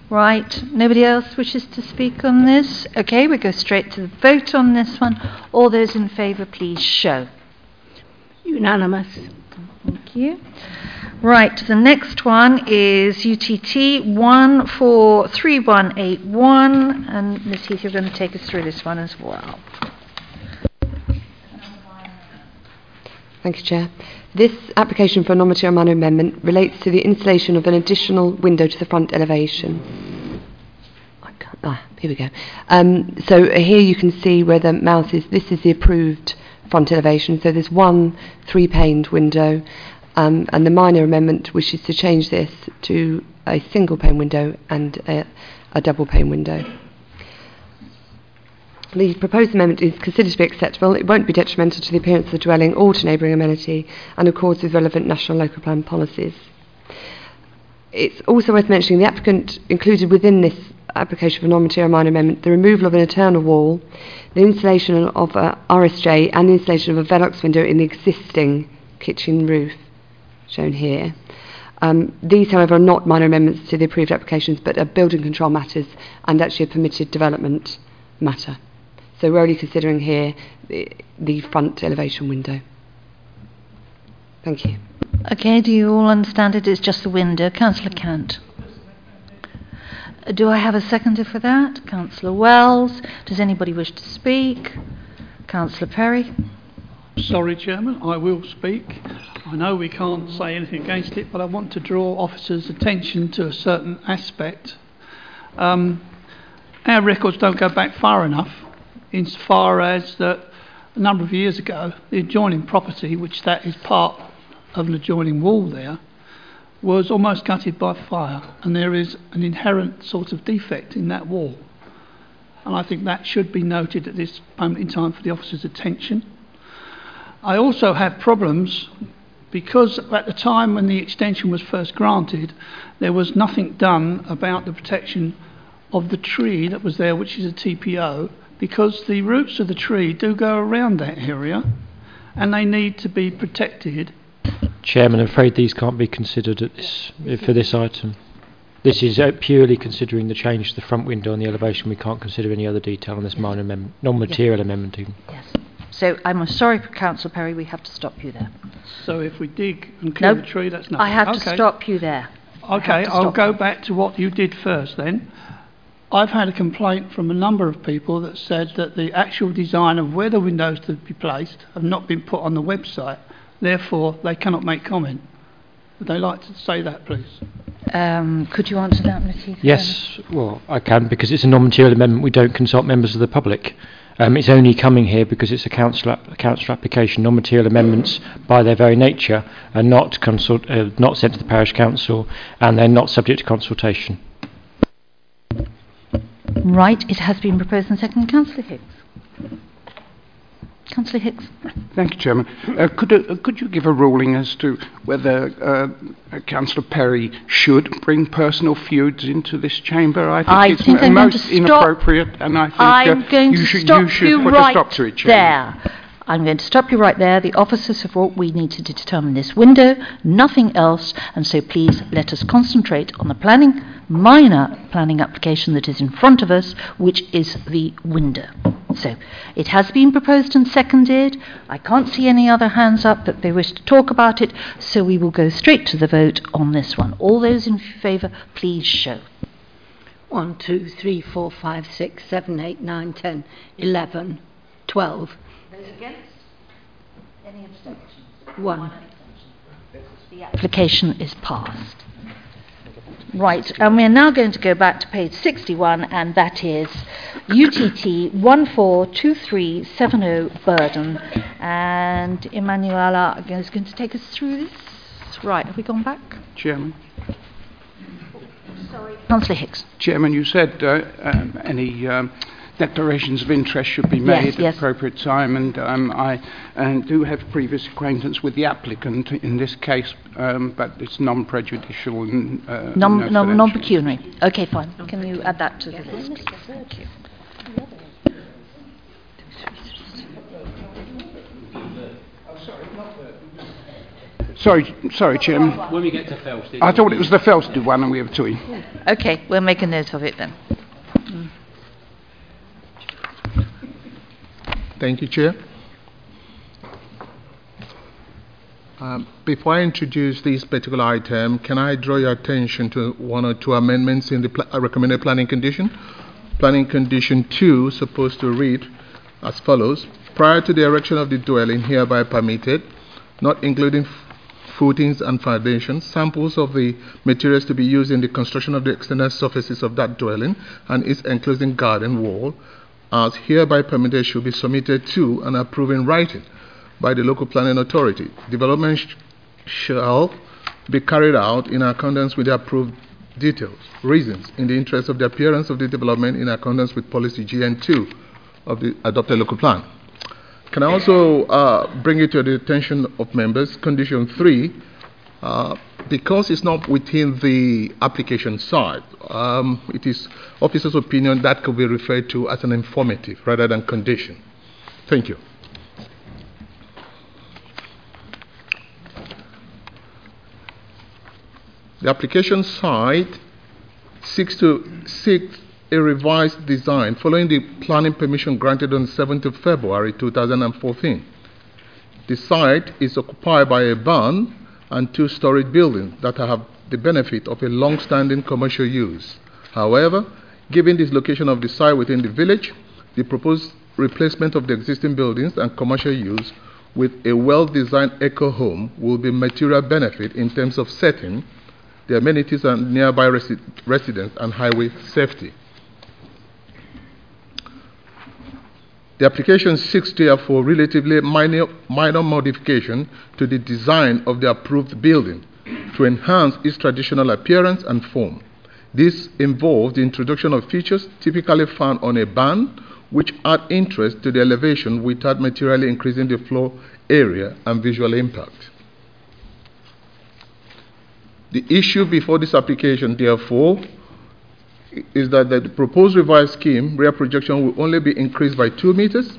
Right. Nobody else wishes to speak on this? Okay, we go straight to the vote on this one. All those in favour, please show. Unanimous. Thank you. Right, the next one is UTT 143181, and Ms. Heath, you're going to take us through this one as well. Thank you, Chair. This application for a non-material amendment relates to the installation of an additional window to the front elevation. Ah, here we go. Um, so here you can see where the mouse is. This is the approved front elevation. So there's one three-paned window, um, and the minor amendment wishes to change this to a single-pane window and a, a double-pane window. The proposed amendment is considered to be acceptable. It won't be detrimental to the appearance of the dwelling or to neighbouring amenity and accords with relevant national and local plan policies. It's also worth mentioning the applicant included within this application for non-material minor amendment the removal of an internal wall, the installation of a RSJ and the installation of a Velux window in the existing kitchen roof, shown here. Um, these, however, are not minor amendments to the approved applications but are building control matters and actually a permitted development matter. So we're only considering here the, the front elevation window. Thank you. Okay, do you all understand it? it is just the window? Councillor Cant. Uh, Do I have a seconder for that? Councillor Wells. Does anybody wish to speak? Councillor Perry. Sorry, Chairman, I will speak. I know we can't say anything against it, but I want to draw officers' attention to a certain aspect. Um, our records don't go back far enough, insofar as that a number of years ago, the adjoining property, which that is part of an adjoining wall there, was almost gutted by fire, and there is an inherent sort of defect in that wall. And I think that should be noted at this moment in time for the officer's attention. I also have problems because at the time when the extension was first granted, there was nothing done about the protection of the tree that was there, which is a TPO, because the roots of the tree do go around that area and they need to be protected. Chairman, I'm afraid these can't be considered at this, for this item. This is uh, purely considering the change to the front window on the elevation. We can't consider any other detail on this minor amendment, non-material amendment even. Yes. So I'm sorry, Councillor Perry, we have to stop you there. So if we dig and clear No, the tree, that's nothing. I have to stop you there. Okay, I'll go you. back to what you did first then. I've had a complaint from a number of people that said that the actual design of where the windows to be placed have not been put on the website. Therefore, they cannot make comment. Would they like to say that, please? Um, could you answer that, Ms. Heath? Yes, well, I can because it's a non-material amendment. We don't consult members of the public. Um, it's only coming here because it's a council, app- a council application. Non-material amendments, by their very nature, are not consult, uh, not sent to the parish council, and they're not subject to consultation. Right, it has been proposed and seconded. Councillor Hicks. Councillor Hicks. Thank you, Chairman. Uh, could, uh, could you give a ruling as to whether uh, uh, Councillor Perry should bring personal feuds into this chamber? I think I it's think m- I'm going most inappropriate, and I think I'm uh, going you to should, stop you should put right a stop to it, Chairman. there. I'm going to stop you right there. The officers have what we need to determine this window, nothing else, and so please let us concentrate on the planning, minor planning application that is in front of us, which is the window. So it has been proposed and seconded. I can't see any other hands up that they wish to talk about it, so we will go straight to the vote on this one. All those in favour, please show. One, two, three, four, five, six, seven, eight, nine, ten, eleven, twelve. Those against? Any abstentions? One. The application is passed. Right, and we're now going to go back to page 61, and that is UTT 142370 Debden. And Emanuela is going to take us through this. Right, have we gone back? Chairman. Sorry. Councillor Hicks. Chairman, you said uh, um, any um, declarations of interest should be Yes, made at yes. appropriate time, and um, I uh, do have previous acquaintance with the applicant in this case, um, but it's non-prejudicial and uh, non- no non- non-pecuniary. Okay, fine. Can you add that to the list? Thank you. Sorry, sorry, Chairman. When we get to Felsted. I thought it was the Felsted one, and we have two. Okay, we'll make a note of it then. Thank you, Chair. Um, Before I introduce this particular item, can I draw your attention to one or two amendments in the pla- uh, recommended planning condition? Planning condition two supposed to read as follows: Prior to the erection of the dwelling hereby permitted, not including footings and foundations, samples of the materials to be used in the construction of the external surfaces of that dwelling and its enclosing garden wall, as hereby permitted, should be submitted to and approved in writing by the local planning authority. Development sh- shall be carried out in accordance with the approved details, reasons, in the interest of the appearance of the development in accordance with policy GN2 of the adopted local plan. Can I also uh, bring it to the attention of members? Condition three, uh, because it's not within the application side, um, it is officer's opinion that could be referred to as an informative rather than condition. Thank you. The application side seeks to seek a revised design following the planning permission granted on 7th of February 2014. The site is occupied by a barn and two-story building that have the benefit of a long-standing commercial use. However, given this location of the site within the village, the proposed replacement of the existing buildings and commercial use with a well-designed eco home will be material benefit in terms of setting, the amenities and nearby resi- residents and highway safety. The application seeks therefore relatively minor, minor modification to the design of the approved building to enhance its traditional appearance and form. This involves the introduction of features typically found on a barn which add interest to the elevation without materially increasing the floor area and visual impact. The issue before this application, therefore, is that the proposed revised scheme rear projection will only be increased by 2 meters.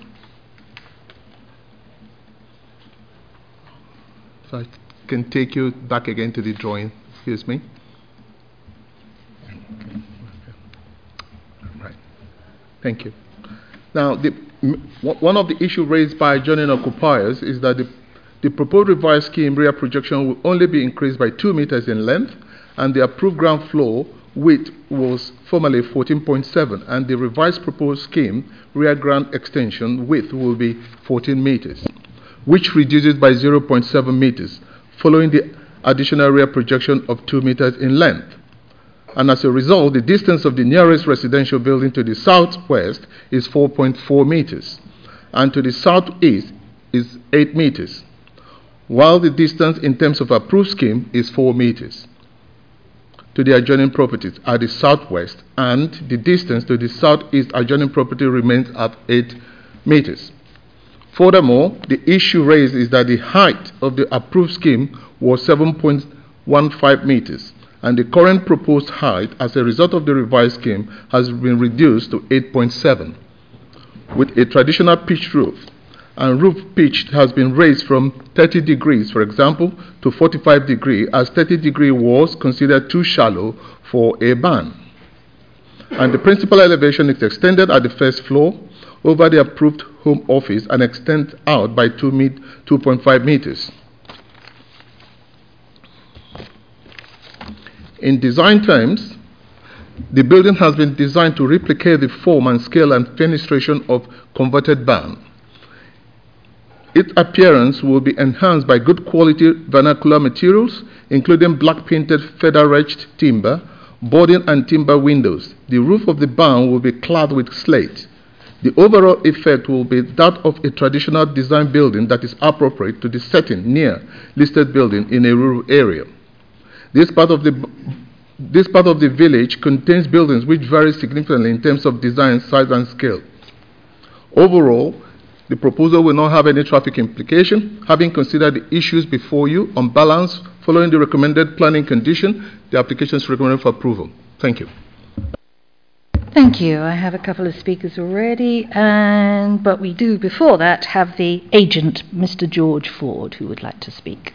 So I can take you back again to the drawing, excuse me. Right. Thank you. Now, the, one of the issues raised by adjoining occupiers is that the, the proposed revised scheme rear projection will only be increased by 2 meters in length, and the approved ground floor width was formerly 14.7, and the revised proposed scheme rear ground extension width will be 14 meters, which reduces by 0.7 meters, following the additional rear projection of 2 meters in length. And as a result, the distance of the nearest residential building to the southwest is 4.4 meters, and to the southeast is 8 meters, while the distance in terms of approved scheme is 4 meters. To the adjoining properties at the southwest, and the distance to the southeast adjoining property remains at 8 meters. Furthermore, the issue raised is that the height of the approved scheme was 7.15 meters, and the current proposed height as a result of the revised scheme has been reduced to 8.7, with a traditional pitched roof. And roof pitch has been raised from 30 degrees, for example, to 45 degree, as 30 degree was considered too shallow for a barn. And the principal elevation is extended at the first floor over the approved home office and extends out by 2 met- 2.5 meters. In design terms, the building has been designed to replicate the form and scale and fenestration of converted barn. Its appearance will be enhanced by good quality vernacular materials, including black painted feather edged timber, boarding and timber windows. The roof of the barn will be clad with slate. The overall effect will be that of a traditional design building that is appropriate to the setting near listed building in a rural area. This part of the this part of the village contains buildings which vary significantly in terms of design, size, and scale. Overall, the proposal will not have any traffic implication. Having considered the issues before you, on balance, following the recommended planning condition, the application is recommended for approval. Thank you. Thank you. I have a couple of speakers already, and but we do before that have the agent, Mr. George Ford, who would like to speak.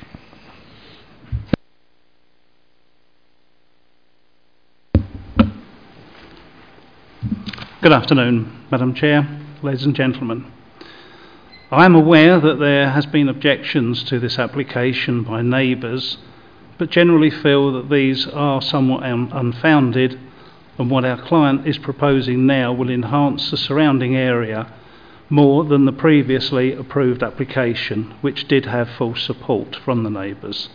Good afternoon, Madam Chair, ladies and gentlemen. I am aware that there has been objections to this application by neighbours, but generally feel that these are somewhat un- unfounded and what our client is proposing now will enhance the surrounding area more than the previously approved application, which did have full support from the neighbours.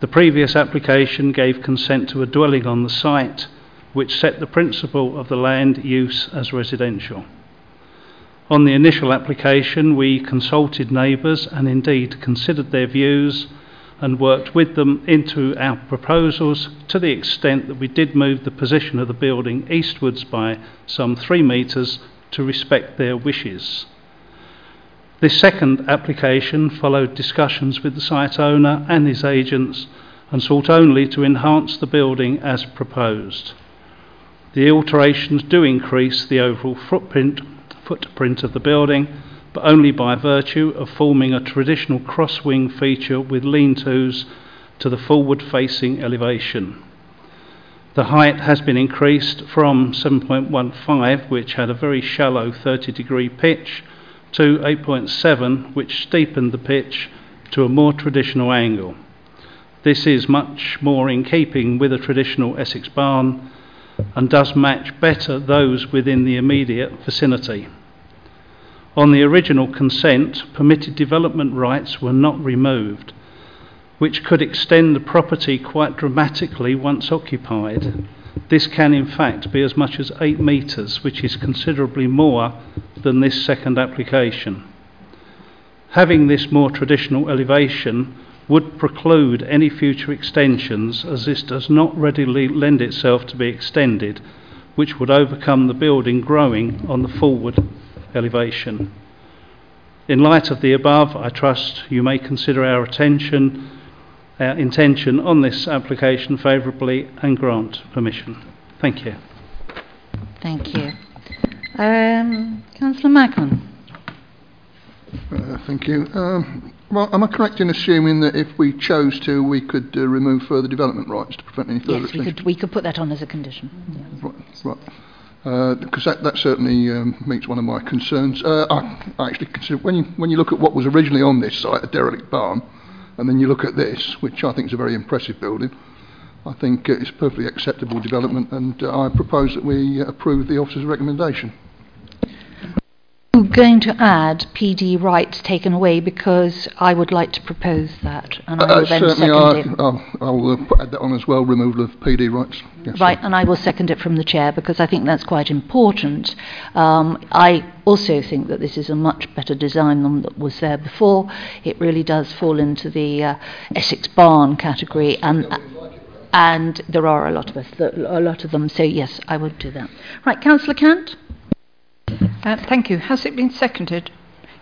The previous application gave consent to a dwelling on the site, which set the principle of the land use as residential. On the initial application, we consulted neighbours and indeed considered their views and worked with them into our proposals to the extent that we did move the position of the building eastwards by some three metres to respect their wishes. This second application followed discussions with the site owner and his agents and sought only to enhance the building as proposed. The alterations do increase the overall footprint, footprint of the building, but only by virtue of forming a traditional cross wing feature with lean tos to the forward facing elevation. The height has been increased from 7.15, which had a very shallow 30 degree pitch, to 8.7, which steepened the pitch to a more traditional angle. This is much more in keeping with a traditional Essex barn and does match better those within the immediate vicinity. On the original consent, permitted development rights were not removed, which could extend the property quite dramatically once occupied. This can, in fact, be as much as 8 metres, which is considerably more than this second application. Having this more traditional elevation would preclude any future extensions, as this does not readily lend itself to be extended, which would overcome the building growing on the forward elevation. In light of the above, I trust you may consider our attention, our intention on this application favourably and grant permission. Thank you. Thank you. Um, Councillor Macklin. Uh, thank you. Um, well, am I correct in assuming that if we chose to, we could uh, remove further development rights to prevent any further Yes, we could, we could put that on as a condition. Yeah. Right, right. Because that, that certainly um, meets one of my concerns. Uh, I, I actually consider when you when you look at what was originally on this site, a derelict barn, and then you look at this, which I think is a very impressive building, I think uh, it's perfectly acceptable development, and uh, I propose that we uh, approve the officer's recommendation. I'm going to add PD rights taken away because I would like to propose that, and I will then certainly, second I, it. I'll, I'll uh, put- add that on as well. Removal of PD rights. Yes, Right, and I will second it from the chair because I think that's quite important. Um, I also think that this is a much better design than that was there before. It really does fall into the uh, Essex barn category, and and there are a lot of us, a lot of them. So yes, I would do that. Right, Councillor Cant. Uh, thank you. Has it been seconded?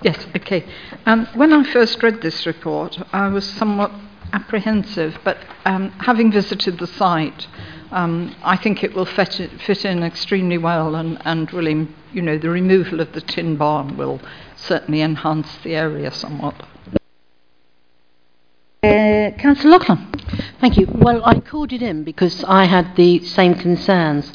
Yes, okay. Um, when I first read this report, I was somewhat apprehensive, but um, having visited the site, um, I think it will fit, fit in extremely well and, and really, you know, the removal of the tin barn will certainly enhance the area somewhat. Uh, Councillor Loughlin. Thank you. Well, I called it in because I had the same concerns.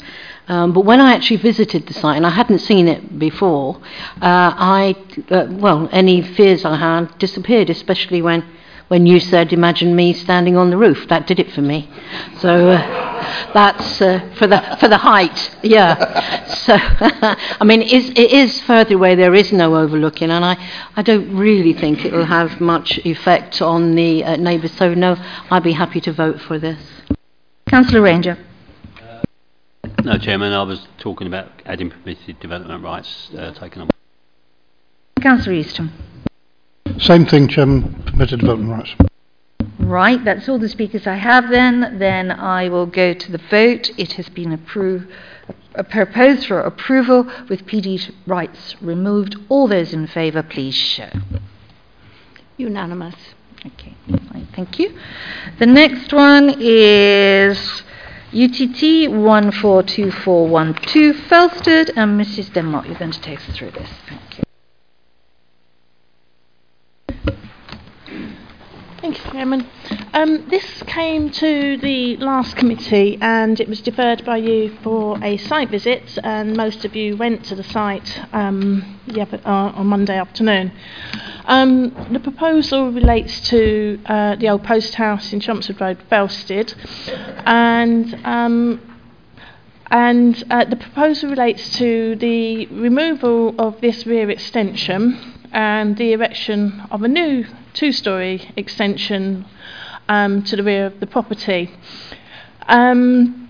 Um, but when I actually visited the site, and I hadn't seen it before, uh, I, uh, well, any fears I had disappeared, especially when when you said, imagine me standing on the roof. That did it for me. So uh, that's uh, for, the, for the height, yeah. so, I mean, it is, it is further away, there is no overlooking, and I, I don't really think it will have much effect on the uh, neighbours. So, no, I'd be happy to vote for this. Councillor Ranger. No, Chairman, I was talking about adding permitted development rights uh, taken on. Councillor Easton. Same thing, Chairman, permitted development rights. Right, that's all the speakers I have then. Then I will go to the vote. It has been approved, uh, proposed for approval with PD rights removed. All those in favour, please show. Unanimous. Okay, fine, thank you. The next one is UTT 142412 Felsted, and Mrs. Denmark, you're going to take us through this. Thank you. Thank you, Chairman. Um, this came to the last committee and it was deferred by you for a site visit, and most of you went to the site um, yeah, uh, on Monday afternoon. Um, the proposal relates to uh, the old post house in Chelmsford Road, Felsted, and um, and uh, the proposal relates to the removal of this rear extension and the erection of a new two story extension um, to the rear of the property. Um,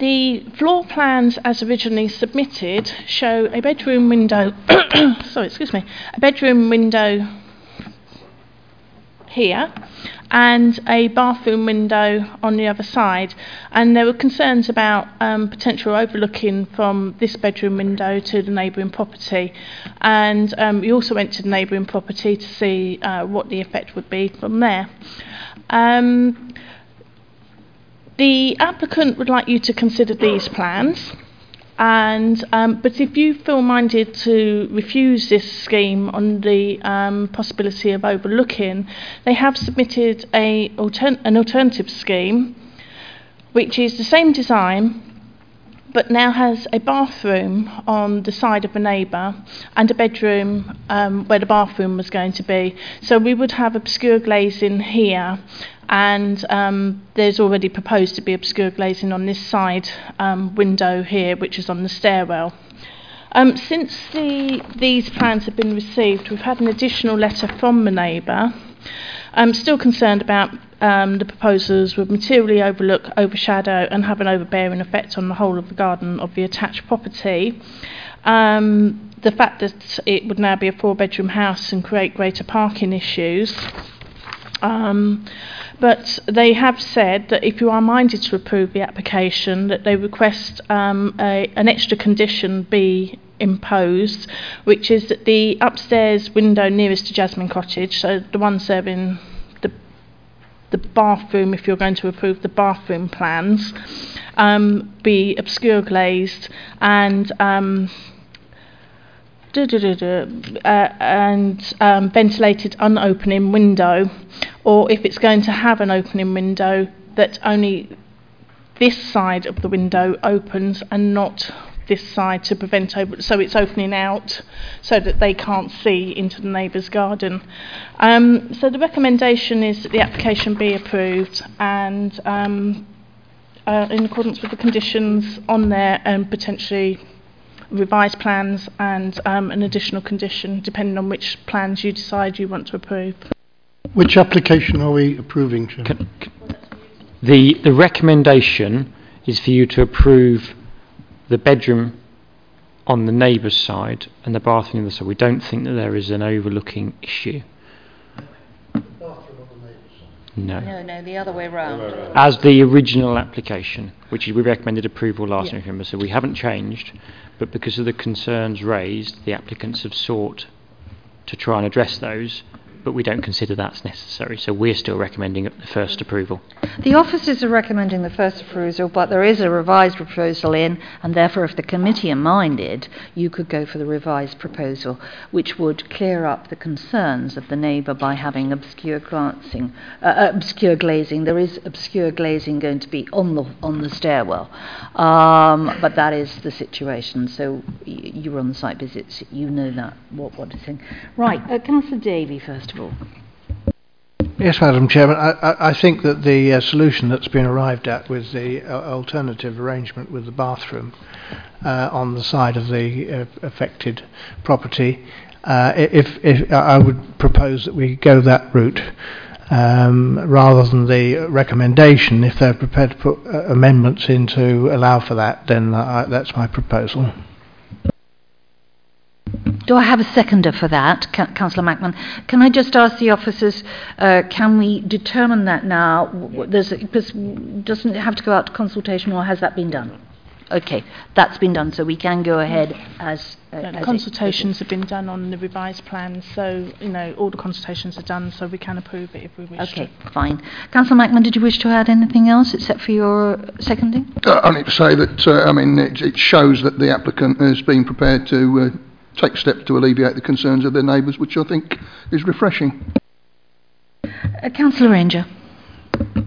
the floor plans, as originally submitted, show a bedroom window. sorry, excuse me, a bedroom window here and a bathroom window on the other side. And there were concerns about um, potential overlooking from this bedroom window to the neighbouring property. And um, we also went to the neighbouring property to see uh, what the effect would be from there. Um, the applicant would like you to consider these plans. And um, but if you feel minded to refuse this scheme on the um, possibility of overlooking, they have submitted a altern- an alternative scheme, which is the same design, but now has a bathroom on the side of a neighbour and a bedroom um, where the bathroom was going to be. So we would have obscure glazing here and um, there's already proposed to be obscure glazing on this side um, window here, which is on the stairwell. Um, since the, these plans have been received, we've had an additional letter from the neighbour. I'm still concerned about um, the proposals would materially overlook, overshadow, and have an overbearing effect on the whole of the garden of the attached property. Um, the fact that it would now be a four bedroom house and create greater parking issues. Um, but they have said that if you are minded to approve the application, that they request um, a, an extra condition be imposed, which is that the upstairs window nearest to Jasmine Cottage, so the one serving the bathroom, if you're going to approve the bathroom plans, um, be obscure glazed and um, uh, and um, ventilated unopening window, or if it's going to have an opening window, that only this side of the window opens and not this side to prevent over, so it's opening out so that they can't see into the neighbour's garden. Um, so the recommendation is that the application be approved and um, uh, in accordance with the conditions on there and potentially revised plans and um, an additional condition depending on which plans you decide you want to approve. Which application are we approving, Chair? Can, can, the, the recommendation is for you to approve the bedroom on the neighbour's side and the bathroom on the side. We don't think that there is an overlooking issue. No. No, no, the other way round. As the original application, which we recommended approval last Yeah. November, so we haven't changed, but because of the concerns raised, the applicants have sought to try and address those, but we don't consider that's necessary, so we're still recommending the first approval. The officers are recommending the first proposal, but there is a revised proposal in, and therefore, if the committee are minded, you could go for the revised proposal, which would clear up the concerns of the neighbour by having obscure glancing, uh, uh, obscure glazing. There is obscure glazing going to be on the on the stairwell, um, but that is the situation. So you were on the site visits, you know that what what to think. Right, uh, Councillor Davey, first all. Yes, Madam Chairman. I, I, think that the uh, solution that's been arrived at with the uh, alternative arrangement with the bathroom uh, on the side of the uh, affected property, uh, if, if I would propose that we go that route um, rather than the recommendation. If they're prepared to put uh, amendments in to allow for that, then that's my proposal. Do I have a seconder for that, Ca- Councillor Mackman? Can I just ask the officers, uh, can we determine that now? W- w- There's, because doesn't it have to go out to consultation, or has that been done? Okay, that's been done, so we can go ahead as. Uh, No, the as it- consultations have been done on the revised plans, so you know all the consultations are done, so we can approve it if we wish Okay, to. fine. Councillor Mackman, did you wish to add anything else except for your uh, seconding? Uh, I need to say that, uh, I mean, it, it shows that the applicant has been prepared to uh, take steps to alleviate the concerns of their neighbours, which I think is refreshing. Uh, Councillor Ranger.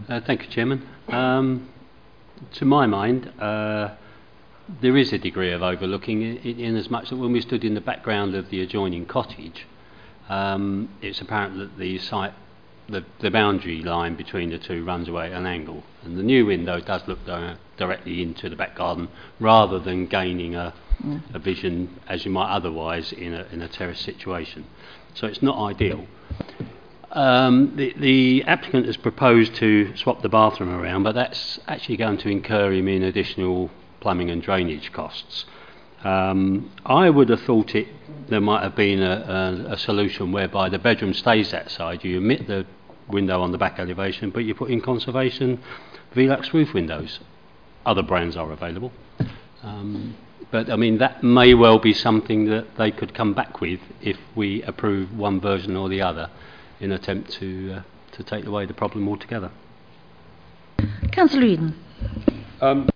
Uh, thank you, Chairman. Um, to my mind, uh, there is a degree of overlooking in, in as much that when we stood in the background of the adjoining cottage, um, it's apparent that the site, the, the boundary line between the two runs away at an angle, and the new window does look di- directly into the back garden rather than gaining a, Mm. a vision as you might otherwise in a, in a terrace situation. So it's not ideal. Um, the, the applicant has proposed to swap the bathroom around, but that's actually going to incur him in additional plumbing and drainage costs. Um, I would have thought it there might have been a, a, a solution whereby the bedroom stays that side. You omit the window on the back elevation, but you put in conservation Velux roof windows. Other brands are available. Um, but I mean, that may well be something that they could come back with if we approve one version or the other in an attempt to, uh, to take away the problem altogether. Councillor Eden. Um,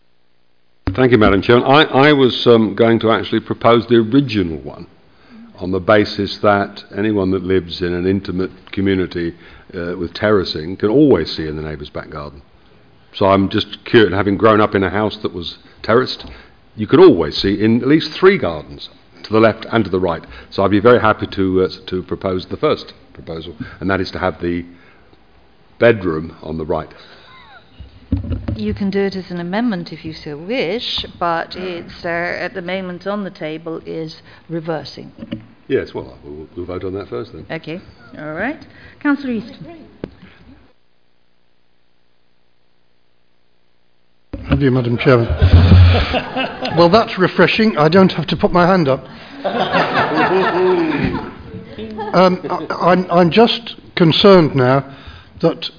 thank you, Madam Chairman. I, I was um, going to actually propose the original one on the basis that anyone that lives in an intimate community uh, with terracing can always see in the neighbour's back garden. So I'm just curious, having grown up in a house that was terraced, you could always see in at least three gardens, to the left and to the right. So I'd be very happy to, uh, to propose the first proposal, and that is to have the bedroom on the right. You can do it as an amendment if you so wish, but it's uh, at the moment on the table is reversing. Yes, well, we'll, we'll vote on that first then. Okay, all right. Councillor Easton. Have you, Madam Chairman? well, that's refreshing. I don't have to put my hand up. um, I, I'm, I'm just concerned now that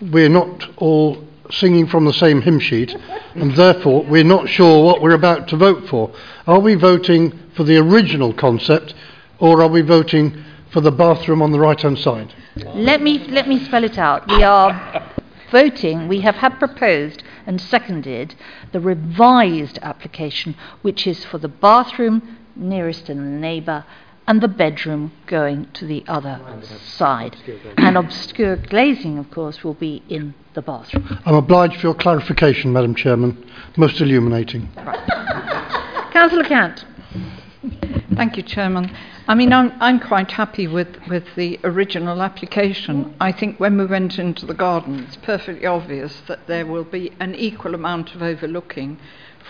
we're not all singing from the same hymn sheet, and therefore we're not sure what we're about to vote for. Are we voting for the original concept, or are we voting for the bathroom on the right-hand side? Let me let me spell it out. We are voting. We have had proposed and seconded the revised application, which is for the bathroom nearest to the neighbour and the bedroom going to the other side. And obscure glazing, of course, will be in the bathroom. I'm obliged for your clarification, Madam Chairman. Most illuminating. Councillor Cant. Thank you, Chairman. I mean, I'm, I'm quite happy with, with the original application. I think when we went into the garden, it's perfectly obvious that there will be an equal amount of overlooking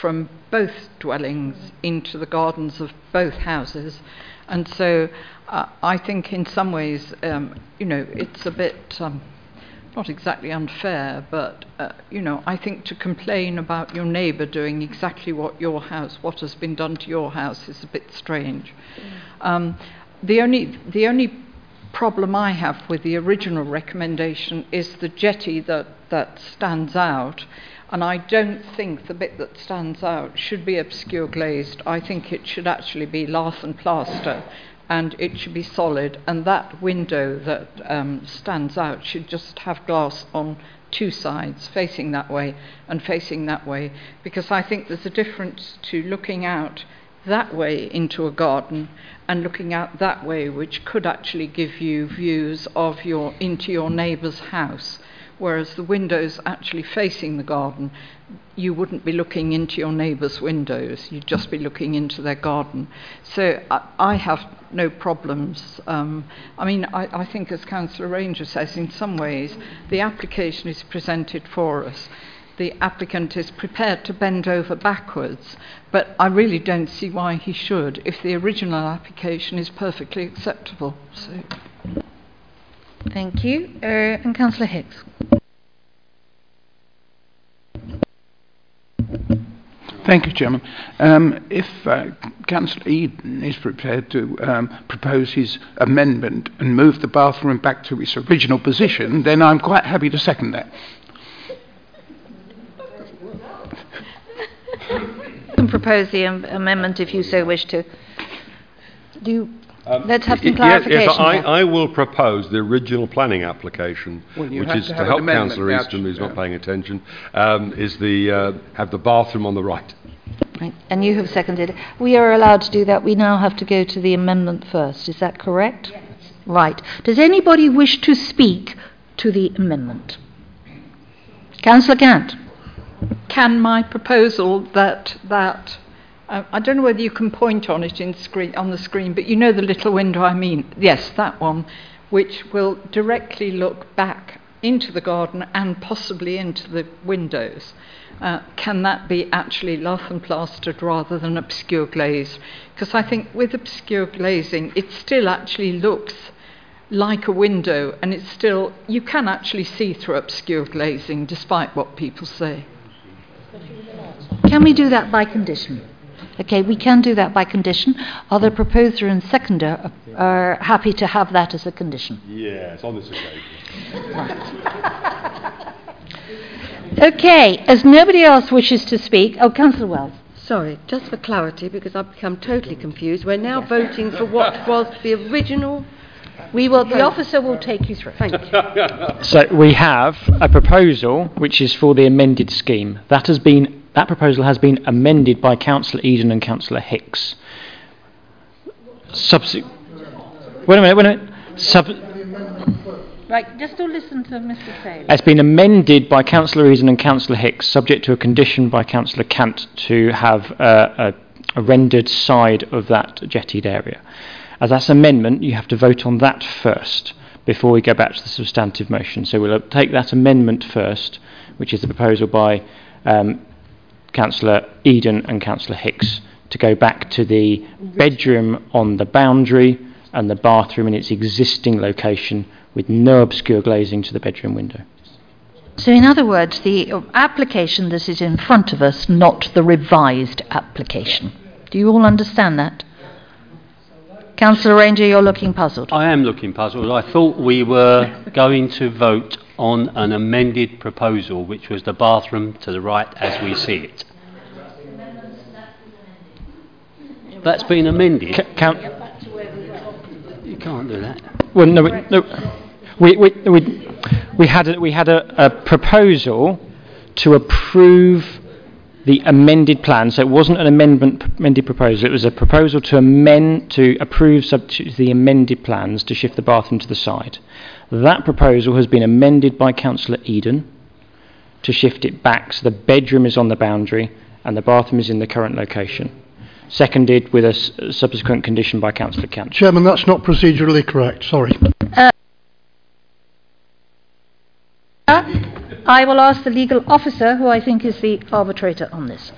from both dwellings into the gardens of both houses. And so uh, I think in some ways, um, you know, it's a bit. Um, not exactly unfair, but uh, you know, I think to complain about your neighbour doing exactly what your house, what has been done to your house, is a bit strange. Um, the only the only problem I have with the original recommendation is the jetty that, that stands out. And I don't think the bit that stands out should be obscure glazed. I think it should actually be lath and plaster and it should be solid. And that window that um, stands out should just have glass on two sides, facing that way and facing that way. Because I think there's a difference to looking out that way into a garden and looking out that way, which could actually give you views of your into your neighbour's house. Whereas the windows actually facing the garden, you wouldn't be looking into your neighbour's windows, you'd just be looking into their garden. So I, I have no problems. Um, I mean, I, I think, as Councillor Ranger says, in some ways, the application is presented for us the applicant is prepared to bend over backwards, but I really don't see why he should if the original application is perfectly acceptable. So. Thank you. Uh, and Councillor Hicks. Thank you, Chairman. Um, if uh, Councillor Eden is prepared to um, propose his amendment and move the bathroom back to its original position, then I'm quite happy to second that. can propose the am- amendment if you so wish to. Do you, Um, let's have some clarification. Yes, I. I will propose the original planning application, Well, which is to to help Councillor now, Easton, who's yeah. not paying attention, um, is the, uh, have the bathroom on the right. Right, And you have seconded. We are allowed to do that. We now have to go to the amendment first. Is that correct? Yes. Right. Does anybody wish to speak to the amendment? Councillor Cant. Can my proposal that that I don't know whether you can point on it in screen on the screen, but you know the little window I mean. Yes, that one, which will directly look back into the garden and possibly into the windows. Uh, can that be actually lath and plastered rather than obscure glazed? Because I think with obscure glazing, it still actually looks like a window, and it's still you can actually see through obscure glazing, despite what people say. Can we do that by condition? Okay, we can do that by condition. Are the proposer and seconder are happy to have that as a condition? Yes, on this occasion. Okay, as nobody else wishes to speak, oh, Councillor Wells. Sorry, just for clarity, because I've become totally confused. We're now voting for what was the original. We will. The officer will take you through. Thank you. So we have a proposal which is for the amended scheme. That has been that proposal has been amended by Councillor Eden and Councillor Hicks. Subse- wait a minute, wait a minute. Sub- Right, just to listen to Mr. Taylor. it's been amended by Councillor Eden and Councillor Hicks, subject to a condition by Councillor Cant to have uh, a, a rendered side of that jettied area. As that's amendment, you have to vote on that first before we go back to the substantive motion. So we'll take that amendment first, which is the proposal by um, Councillor Eden and Councillor Hicks to go back to the bedroom on the boundary and the bathroom in its existing location with no obscure glazing to the bedroom window. So, in other words, the application that is in front of us, not the revised application. Do you all understand that? Councillor Ranger, you're looking puzzled. I am looking puzzled. I thought we were going to vote on an amended proposal, which was the bathroom to the right as we see it. That's been amended. C- count- You can't do that. Well, no, we, no, we, we, we, we had, a, we had a, a proposal to approve the amended plan. So it wasn't an amendment amended proposal. It was a proposal to amend to approve subject to the amended plans to shift the bathroom to the side. That proposal has been amended by Councillor Eden to shift it back so the bedroom is on the boundary and the bathroom is in the current location. Seconded with a s- subsequent condition by Councillor Cant. Chairman, that's not procedurally correct. Sorry. Uh, I will ask the legal officer, who I think is the arbitrator on this.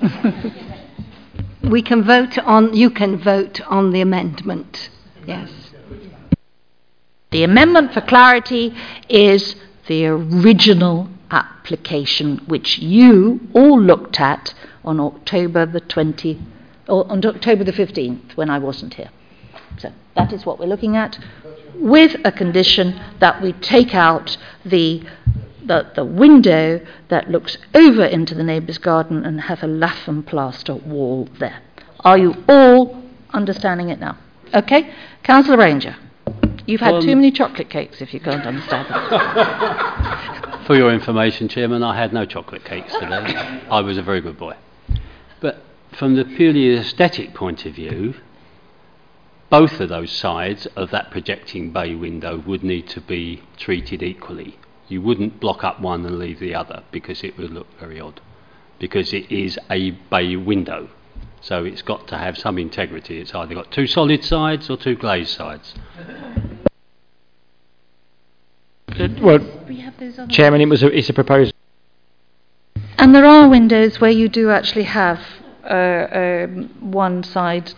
We can vote on, you can vote on the amendment. Yes. The amendment for clarity is the original application which you all looked at on October the 20 or on October the 15th when I wasn't here. So that is what we're looking at, with a condition that we take out the, the, the window that looks over into the neighbour's garden and have a lath and plaster wall there. Are you all understanding it now? Okay? Councillor Ranger, you've had Um, too many chocolate cakes if you can't understand it. For your information, Chairman, I had no chocolate cakes today. I was a very good boy. But from the purely aesthetic point of view, both of those sides of that projecting bay window would need to be treated equally. You wouldn't block up one and leave the other because it would look very odd. Because it is a bay window. So it's got to have some integrity. It's either got two solid sides or two glazed sides. Well, Chairman, it was a, it's a proposal. And there are windows where you do actually have uh, um, one side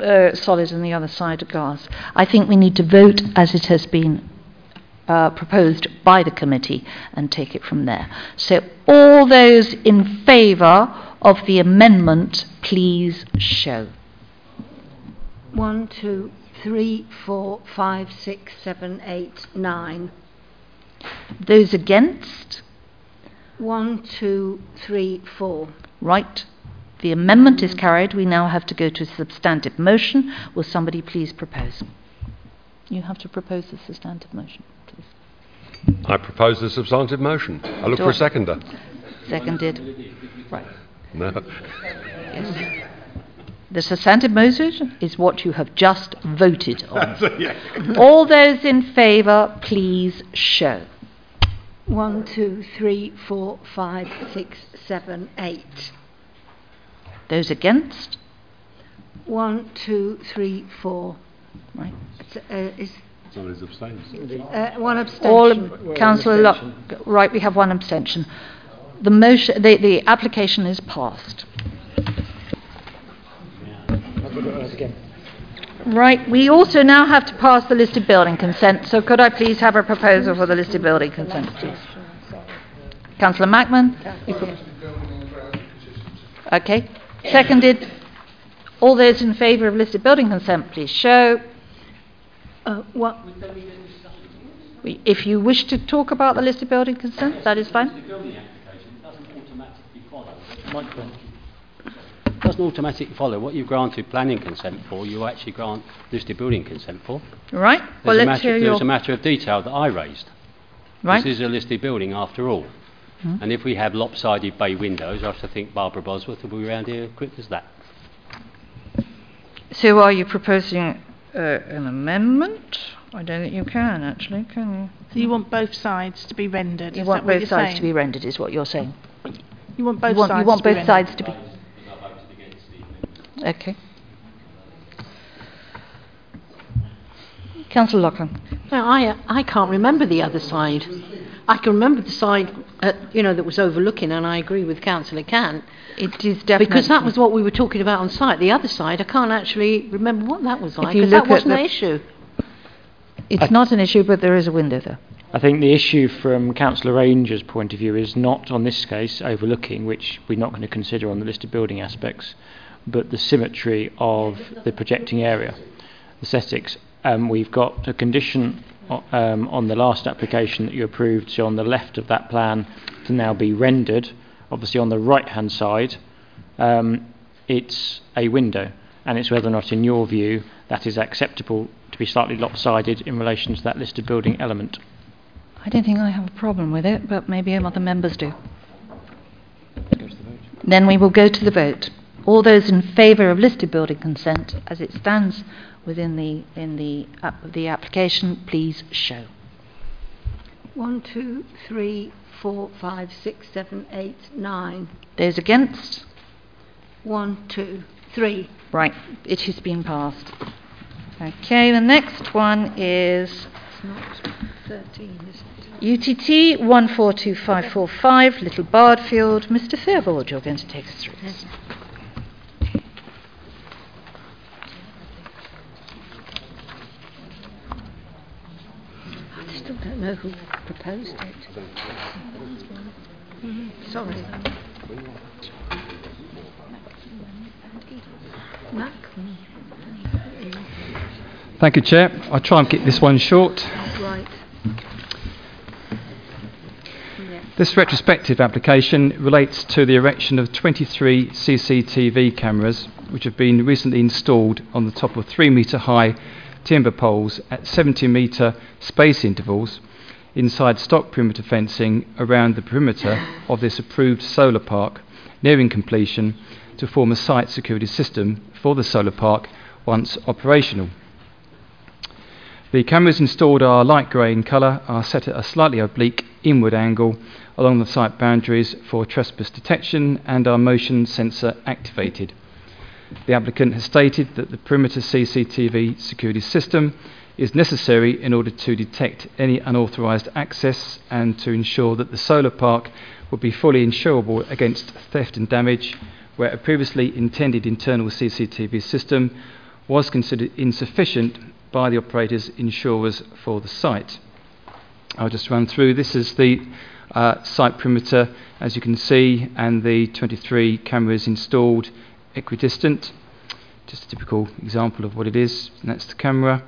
uh, solid and the other side of glass. I think we need to vote as it has been uh, proposed by the committee and take it from there. So, all those in favour of the amendment, please show. One, two, three, four, five, six, seven, eight, nine. Those against? One, two, three, four. Right. The amendment is carried. We now have to go to a substantive motion. Will somebody please propose? You have to propose the substantive motion, please. I propose the substantive motion. I look Do for I- a seconder. Seconded. Right. No. Yes. The substantive motion is what you have just voted on. All those in favour, please show. One, two, three, four, five, six, seven, eight. Those against? One, two, three, four. Right. S- Uh, is, Somebody's abstained. uh, one All, abstention. Councillor Lock, right, we have one abstention. The motion, the, the application is passed. Right, we also now have to pass the listed building consent, so could I please have a proposal for the listed building consent, please? Councillor Mackman? you Okay, seconded. All those in favour of listed building consent, please show. Uh, what? If you wish to talk about the listed building consent, that is fine. It doesn't automatically follow what you granted planning consent for, you actually grant listed building consent for. Right, well, There's a let's matter, hear There's your... a matter of detail that I raised. Right. This is a listed building after all. Hmm. And if we have lopsided bay windows, I should think Barbara Bosworth will be around here quick as that. So are you proposing uh, an amendment? I don't think you can, actually, can you? So you want both sides to be rendered? You is want that what both you're sides saying? to be rendered, is what you're saying? You want both you want, sides you want to be both rendered? sides to be... Okay. Councillor Loughlin. No, I, uh, I can't remember the other side. I can remember the side, uh, you know, that was overlooking, and I agree with Councillor Cant. It is definitely... Because that was what we were talking about on site. The other side, I can't actually remember what that was like, because that wasn't at the the- issue. It's not an issue, but there is a window there. I think the issue from Councillor Ranger's point of view is not on this case overlooking, which we're not going to consider on the listed building aspects, but the symmetry of the projecting area, aesthetics. Um, we've got a condition o- um, on the last application that you approved, so on the left of that plan to now be rendered. Obviously, on the right hand side, um, it's a window, and it's whether or not, in your view, that is acceptable to be slightly lopsided in relation to that listed building element. I don't think I have a problem with it, but maybe other members do. Then we will go to the vote. All those in favour of listed building consent as it stands within the, in the, app- the application, please show. One, two, three, four, five, six, seven, eight, nine. Those against? One, two, three. Right, it has been passed. Okay, the next one is It's not 13, is it? UTT 142545, Little Bardfield. Mr. Theobald, you're going to take us through this. Don't know who proposed it. Mhm, Sorry. Mac. Thank you, Chair. I'll try and keep this one short. Right. This retrospective application relates to the erection of 23 CCTV cameras which have been recently installed on the top of 3 metre high timber poles at 70 metre space intervals inside stock perimeter fencing around the perimeter of this approved solar park, nearing completion to form a site security system for the solar park once operational. The cameras installed are light grey in colour, are set at a slightly oblique inward angle along the site boundaries for trespass detection and are motion sensor activated. The applicant has stated that the perimeter CCTV security system is necessary in order to detect any unauthorised access and to ensure that the solar park will be fully insurable against theft and damage where a previously intended internal CCTV system was considered insufficient by the operator's insurers for the site. I'll just run through. This is the uh, site perimeter, as you can see, and the 23 cameras installed equidistant. Just a typical example of what it is. And that's the camera.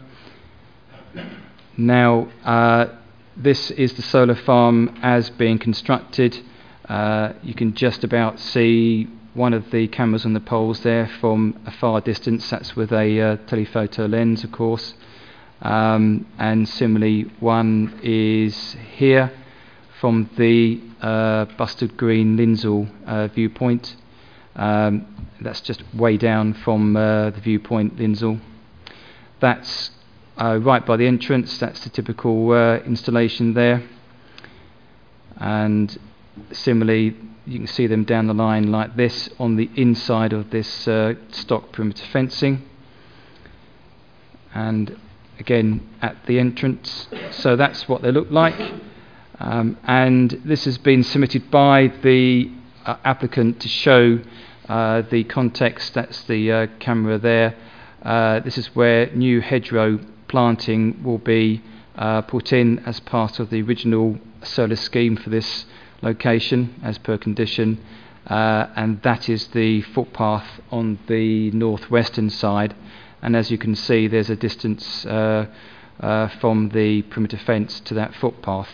Now, uh, this is the solar farm as being constructed. Uh, you can just about see one of the cameras on the poles there from a far distance. That's with a uh, telephoto lens, of course. Um, and similarly, one is here from the uh, Bustard Green Lindsell uh, viewpoint. Um, that's just way down from uh, the viewpoint Lindsell. That's uh, right by the entrance. That's the typical uh, installation there. And similarly, you can see them down the line like this on the inside of this uh, stock perimeter fencing. And again at the entrance. So that's what they look like. Um, and this has been submitted by the uh, applicant to show uh, the context. That's the uh, camera there. Uh, this is where new hedgerow planting will be uh, put in as part of the original solar scheme for this location as per condition. Uh, and that is the footpath on the northwestern side. And as you can see, there's a distance from the perimeter fence to that footpath.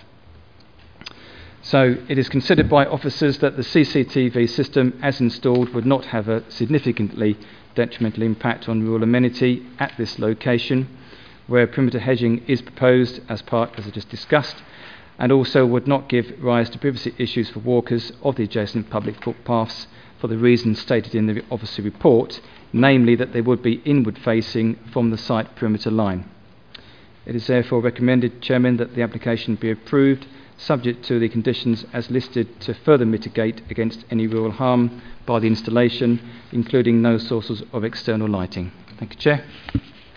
So it is considered by officers that the CCTV system, as installed, would not have a significantly detrimental impact on rural amenity at this location, where perimeter hedging is proposed as part, as I just discussed, and also would not give rise to privacy issues for walkers of the adjacent public footpaths for the reasons stated in the officer report, namely that they would be inward facing from the site perimeter line. It is therefore recommended, Chairman, that the application be approved subject to the conditions as listed to further mitigate against any real harm by the installation, including no sources of external lighting. Thank you, Chair.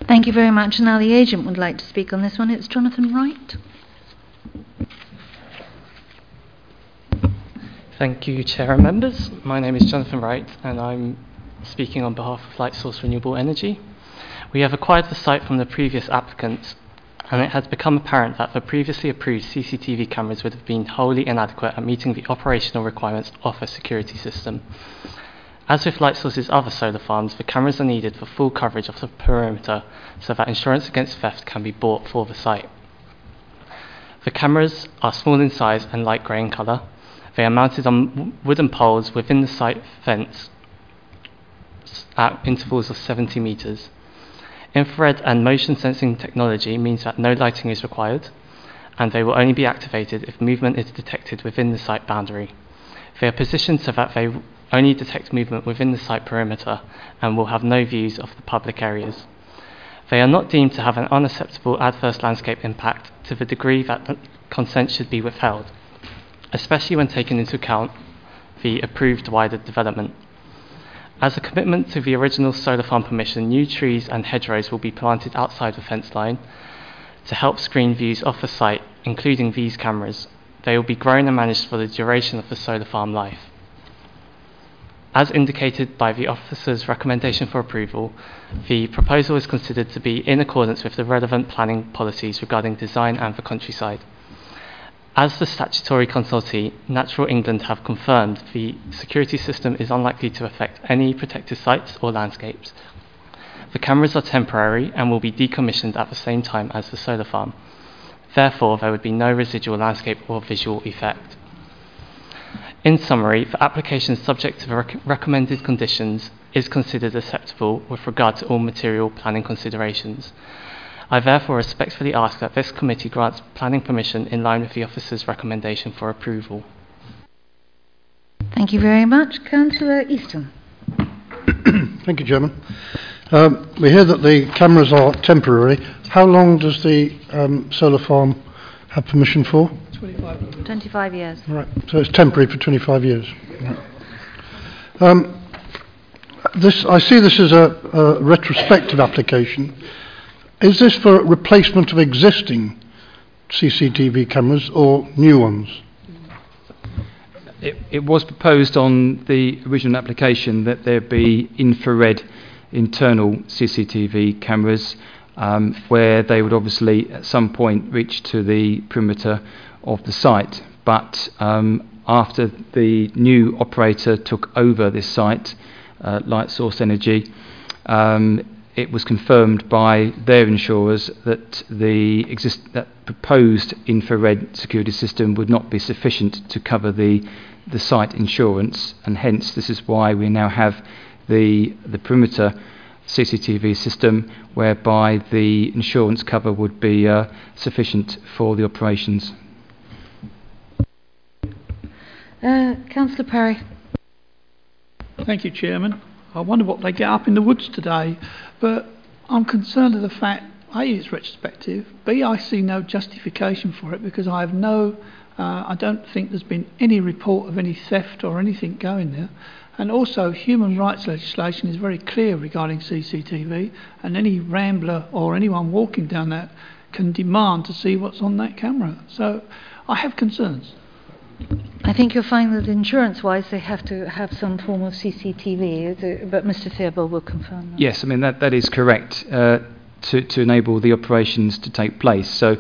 Thank you very much. Now the agent would like to speak on this one. It's Jonathan Wright. Thank you, Chair and members. My name is Jonathan Wright, and I'm speaking on behalf of Lightsource Renewable Energy. We have acquired the site from the previous applicants, and it has become apparent that the previously approved CCTV cameras would have been wholly inadequate at meeting the operational requirements of a security system. As with Lightsource's other solar farms, the cameras are needed for full coverage of the perimeter so that insurance against theft can be bought for the site. The cameras are small in size and light grey in colour, they are mounted on wooden poles within the site fence at intervals of 70 metres. Infrared and motion sensing technology means that no lighting is required, and they will only be activated if movement is detected within the site boundary. They are positioned so that they only detect movement within the site perimeter and will have no views of the public areas. They are not deemed to have an unacceptable adverse landscape impact to the degree that consent should be withheld especially when taken into account the approved wider development. As a commitment to the original solar farm permission, new trees and hedgerows will be planted outside the fence line to help screen views off the site, including these cameras. They will be grown and managed for the duration of the solar farm life. As indicated by the officer's recommendation for approval, the proposal is considered to be in accordance with the relevant planning policies regarding design and the countryside. As the statutory consultee, Natural England have confirmed the security system is unlikely to affect any protected sites or landscapes. The cameras are temporary and will be decommissioned at the same time as the solar farm. Therefore, there would be no residual landscape or visual effect. In summary, the application subject to the rec- recommended conditions is considered acceptable with regard to all material planning considerations. I therefore respectfully ask that this committee grants planning permission in line with the officer's recommendation for approval. Thank you very much. Councillor Easton. Thank you, Chairman. Um, we hear that the cameras are temporary. How long does the um, solar farm have permission for? 25 years. Right, so it's temporary for 25 years. Right. Um, this, I see this as a, a retrospective application. Is this for replacement of existing CCTV cameras or new ones? It, it was proposed on the original application that there be infrared internal CCTV cameras um, where they would obviously at some point reach to the perimeter of the site. But um, after the new operator took over this site, uh, Lightsource Energy, um, it was confirmed by their insurers that the exist that proposed infrared security system would not be sufficient to cover the the site insurance, and hence this is why we now have the the perimeter CCTV system, whereby the insurance cover would be uh, sufficient for the operations. Uh, Councillor Perry. Thank you, Chairman. I wonder what they get up in the woods today, but I'm concerned of the fact A, it's retrospective, B, I see no justification for it because I have no, uh, I don't think there's been any report of any theft or anything going there. And also, human rights legislation is very clear regarding CCTV, and any rambler or anyone walking down that can demand to see what's on that camera. So I have concerns. I think you'll find that insurance-wise they have to have some form of CCTV, but Mr Theobald will confirm that. Yes, I mean that, that is correct uh, to, to enable the operations to take place. So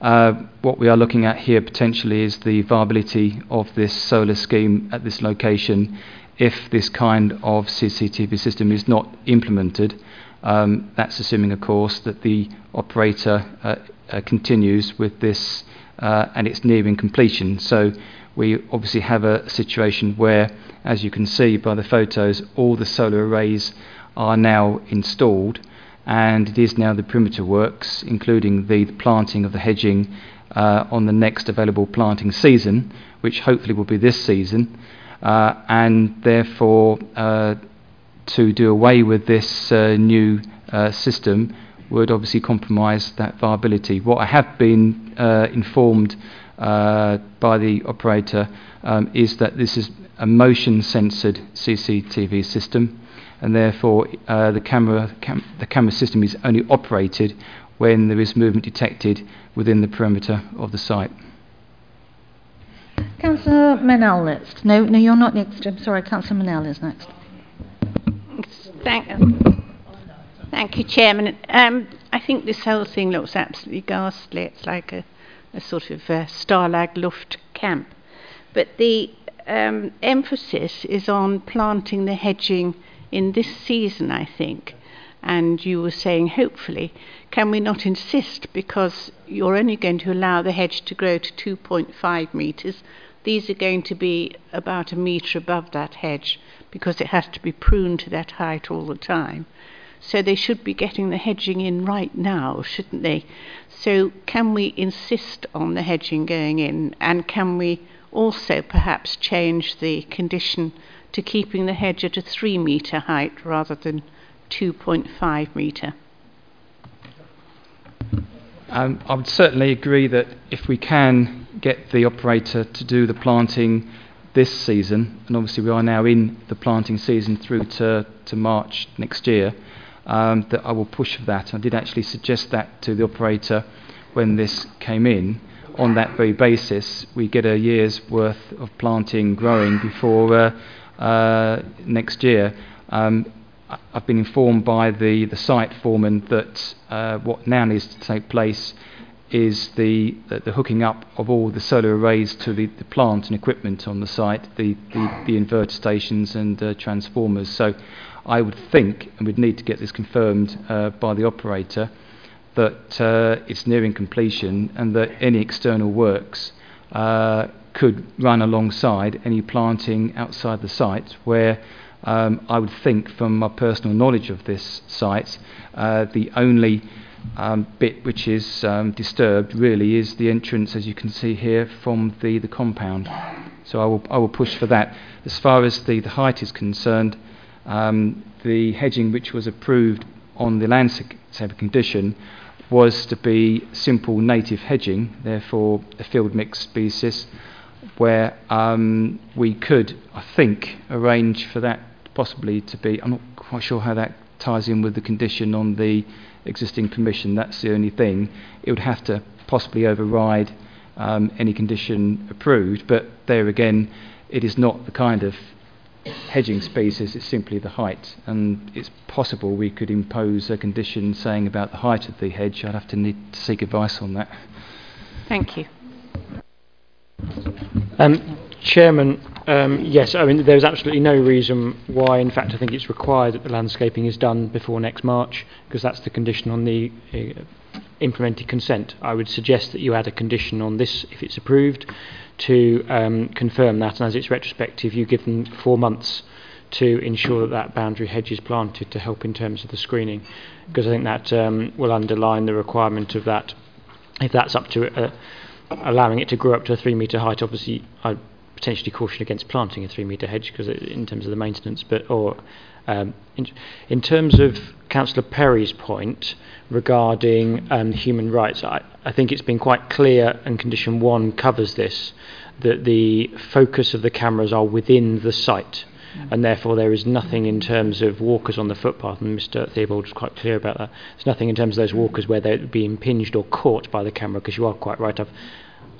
uh, what we are looking at here potentially is the viability of this solar scheme at this location if this kind of CCTV system is not implemented. Um, that's assuming, of course, that the operator uh, uh, continues with this uh, and it's nearing completion. So we obviously have a situation where, as you can see by the photos, all the solar arrays are now installed, and it is now the perimeter works, including the, planting of the hedging uh, on the next available planting season, which hopefully will be this season, uh, and therefore uh, to do away with this uh, new uh, system would obviously compromise that viability. What I have been uh, informed uh, by the operator um, is that this is a motion censored CCTV system, and therefore uh, the, camera, cam- the camera system is only operated when there is movement detected within the perimeter of the site. Councillor Manel next. No, no, you're not next. I'm sorry, Councillor Manel is next. Thank, thank you, Chairman. Um, I think this whole thing looks absolutely ghastly. It's like a, a sort of uh, Stalag Luft camp. But the um, emphasis is on planting the hedging in this season, I think. And you were saying, hopefully, can we not insist because you're only going to allow the hedge to grow to 2.5 metres? These are going to be about a metre above that hedge because it has to be pruned to that height all the time. So they should be getting the hedging in right now, shouldn't they? So can we insist on the hedging going in and can we also perhaps change the condition to keeping the hedge at a 3 metre height rather than 2.5 metre? Um, I would certainly agree that if we can get the operator to do the planting this season, and obviously we are now in the planting season through to, to March next year, um, that I will push for that. I did actually suggest that to the operator when this came in. On that very basis, we get a year's worth of planting growing before uh, uh, next year. Um, I've been informed by the, the site foreman that uh, what now needs to take place is the, the, the hooking up of all the solar arrays to the, the plant and equipment on the site, the, the, the inverter stations and uh, transformers. So I would think, and we'd need to get this confirmed uh, by the operator, that uh, it's nearing completion and that any external works uh, could run alongside any planting outside the site where um, I would think from my personal knowledge of this site uh, the only um, bit which is um, disturbed really is the entrance, as you can see here, from the, the compound. So I will, I will push for that. As far as the, the height is concerned, um, the hedging which was approved on the landscape condition was to be simple native hedging, therefore a field mix species, where um, we could, I think, arrange for that possibly to be. I'm not quite sure how that ties in with the condition on the existing permission. That's the only thing. It would have to possibly override um, any condition approved, but there again, it is not the kind of hedging species, it's simply the height. And it's possible we could impose a condition saying about the height of the hedge. I'd have to need to seek advice on that. Thank you. Um, Chairman, um, yes, I mean, there's absolutely no reason why, in fact, I think it's required that the landscaping is done before next March, because that's the condition on the uh, implemented consent. I would suggest that you add a condition on this, if it's approved, to um, confirm that, and as it's retrospective, you give them four months to ensure that that boundary hedge is planted to help in terms of the screening, because I think that um, will underline the requirement of that. If that's up to uh, allowing it to grow up to a three metre height, obviously, I potentially caution against planting a three metre hedge because in terms of the maintenance, but or um, in, in, terms of Councillor Perry's point regarding um, human rights, I, I, think it's been quite clear, and Condition 1 covers this, that the focus of the cameras are within the site, and therefore there is nothing in terms of walkers on the footpath, and Mr. Theobald was quite clear about that. There's nothing in terms of those walkers where they would be impinged or caught by the camera, because you are quite right. I've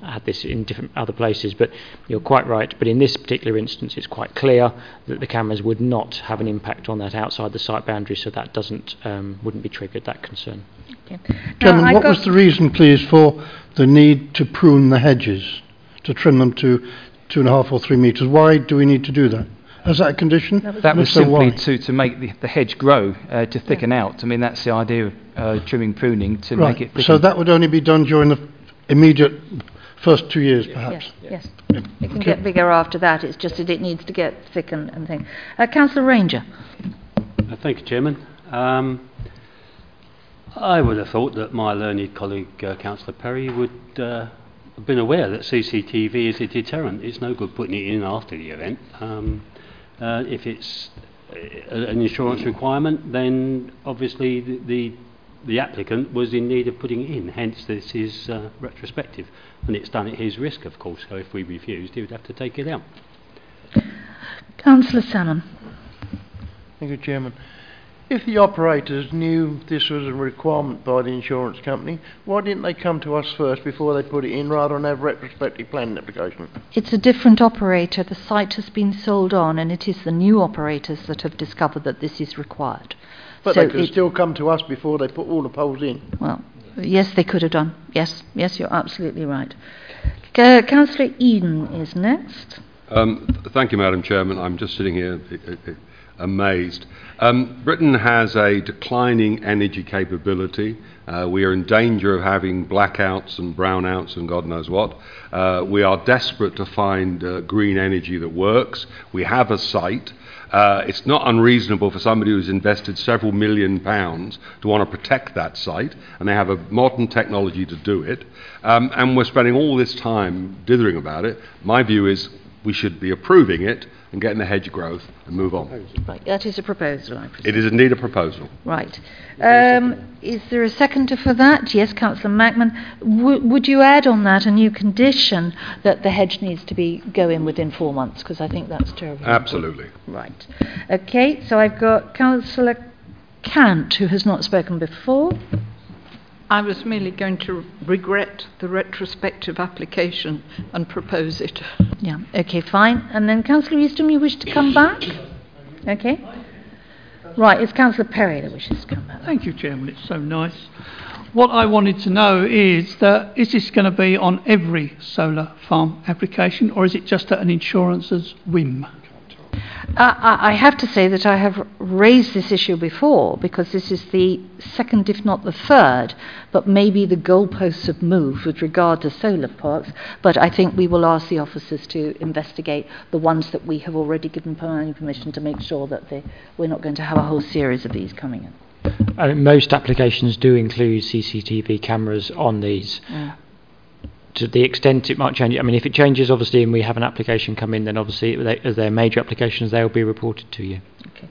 had this in different other places, but you're quite right. But in this particular instance, it's quite clear that the cameras would not have an impact on that outside the site boundary, so that doesn't um, wouldn't be triggered that concern. Okay. Chairman, what was the reason, please, for the need to prune the hedges, to trim them to two and a half or three metres? Why do we need to do that? Is that a condition? That was, that was simply to, to make the, the hedge grow, uh, to thicken yeah. out. I mean, that's the idea of uh, trimming, pruning, to right. make it thicken. So that would only be done during the immediate first two years, perhaps. Yes, yes. It can get bigger after that. It's just that it needs to get thick and, and thing. Uh, Councillor Ranger. Uh, thank you, Chairman. Um, I would have thought that my learned colleague, uh, Councillor Perry, would uh, have been aware that CCTV is a deterrent. It's no good putting it in after the event. Um, uh, if it's uh, an insurance requirement, then obviously the, the the applicant was in need of putting it in, hence this is uh, retrospective. And it's done at his risk, of course, so if we refused, he would have to take it out. Councillor Salmon. Thank you, Chairman. If the operators knew this was a requirement by the insurance company, why didn't they come to us first before they put it in rather than have retrospective planning application? It's a different operator. The site has been sold on, and it is the new operators that have discovered that this is required. But so they could still come to us before they put all the poles in. Well, yes, they could have done. Yes, yes, you're absolutely right. Councillor Eden is next. Um, th- thank you, Madam Chairman. I'm just sitting here uh, uh, amazed. Um, Britain has a declining energy capability. Uh, we are in danger of having blackouts and brownouts and God knows what. Uh, we are desperate to find uh, green energy that works. We have a site. Uh, it's not unreasonable for somebody who's invested several million pounds to want to protect that site, and they have a modern technology to do it. Um, and we're spending all this time dithering about it. My view is we should be approving it and getting the hedge growth and move on. Right, that is a proposal, I presume. It is indeed a proposal. Right. Um, is there a seconder for that? Yes, Councillor Mackman. W- would you add on that a new condition that the hedge needs to be go in within four months? Because I think that's terrible. Absolutely. Right. Okay, so I've got Councillor Cant, who has not spoken before. I was merely going to regret the retrospective application and propose it. Yeah, okay, fine. And then, Councillor Eastham, you wish to come back? Okay. Right, it's Councillor Perry that wishes to come back. Thank you, Chairman. It's so nice. what I wanted to know is that is this going to be on every solar farm application or is it just at an insurance's whim? Uh, I have to say that I have raised this issue before because this is the second, if not the third, but maybe the goalposts have moved with regard to solar parks. But I think we will ask the officers to investigate the ones that we have already given permission to make sure that they, we're not going to have a whole series of these coming in. I mean, most applications do include CCTV cameras on these. Yeah. To the extent it might change, I mean, if it changes, obviously, and we have an application come in, then obviously, they, as they're major applications, they will be reported to you. Okay.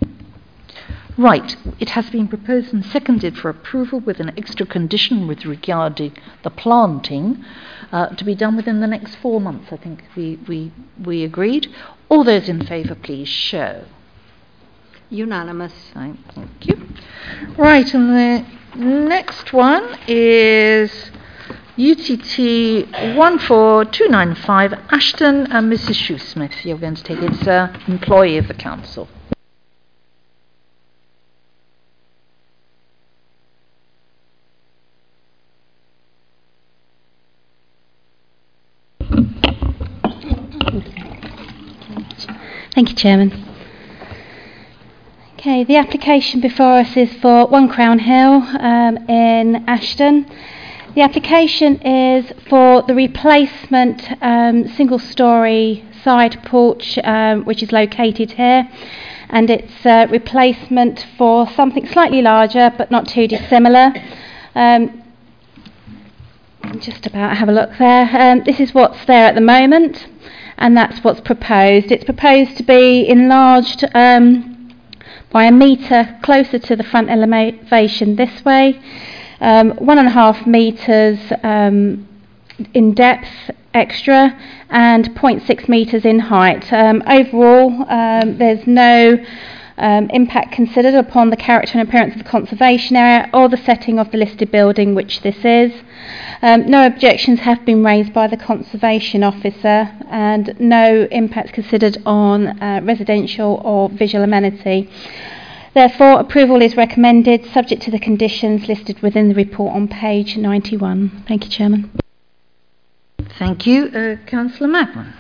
Right, it has been proposed and seconded for approval with an extra condition with regard to the planting uh, to be done within the next four months. I think we, we, we agreed. All those in favour, please show. Unanimous. Thank you. Right, and the next one is UTT 14295 Ashdon and Mrs. Shoesmith. You're going to take it, uh, employee of the council. Thank you, Chairman. Okay, the application before us is for One Crown Hill um, in Ashdon. The application is for the replacement um, single story side porch, um, which is located here, and it's a replacement for something slightly larger but not too dissimilar. Um, just about have a look there. Um, this is what's there at the moment, and that's what's proposed. It's proposed to be enlarged um, by a metre closer to the front elevation this way, um, one and a half metres um, in depth extra, and 0.6 metres in height. Um, overall, um, there's no um, impact considered upon the character and appearance of the conservation area or the setting of the listed building, which this is. Um, no objections have been raised by the Conservation Officer and no impacts considered on uh, residential or visual amenity. Therefore, approval is recommended subject to the conditions listed within the report on page 91. Thank you, Chairman. Thank you. Uh, Councillor Mackman.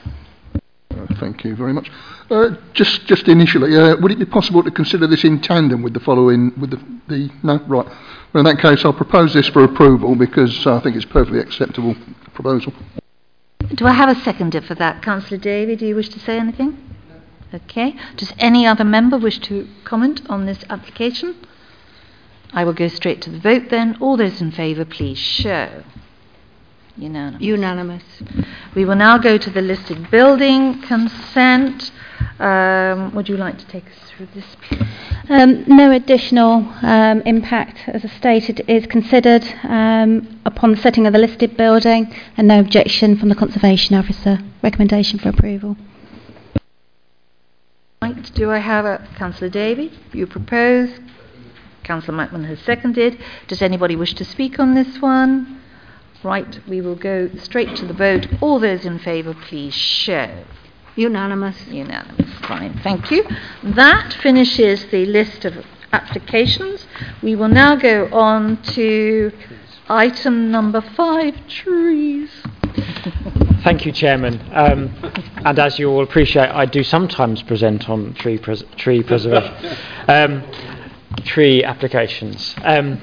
Uh, Thank you very much. Uh, just, just initially, uh, would it be possible to consider this in tandem with the following, with the, the no, right. Well, in that case, I'll propose this for approval because I think it's a perfectly acceptable proposal. Do I have a seconder for that? Councillor Davey, do you wish to say anything? Okay. Does any other member wish to comment on this application? I will go straight to the vote then. All those in favour, please show. Unanimous. Unanimous. We will now go to the listed building consent. Um, would you like to take us through this, please? Um, no additional um, impact, as I stated, is considered um, upon the setting of the listed building, and no objection from the Conservation Officer. Recommendation for approval. Right. Do I have a Councillor Davey? You propose. Councillor Mackman has seconded. Does anybody wish to speak on this one? Right. We will go straight to the vote. All those in favour, please show. Unanimous. Unanimous. Fine. Thank you. That finishes the list of applications. We will now go on to item number five, trees. Thank you, Chairman. Um, and as you all appreciate, I do sometimes present on tree, pres- tree preservation, um, tree applications. Um,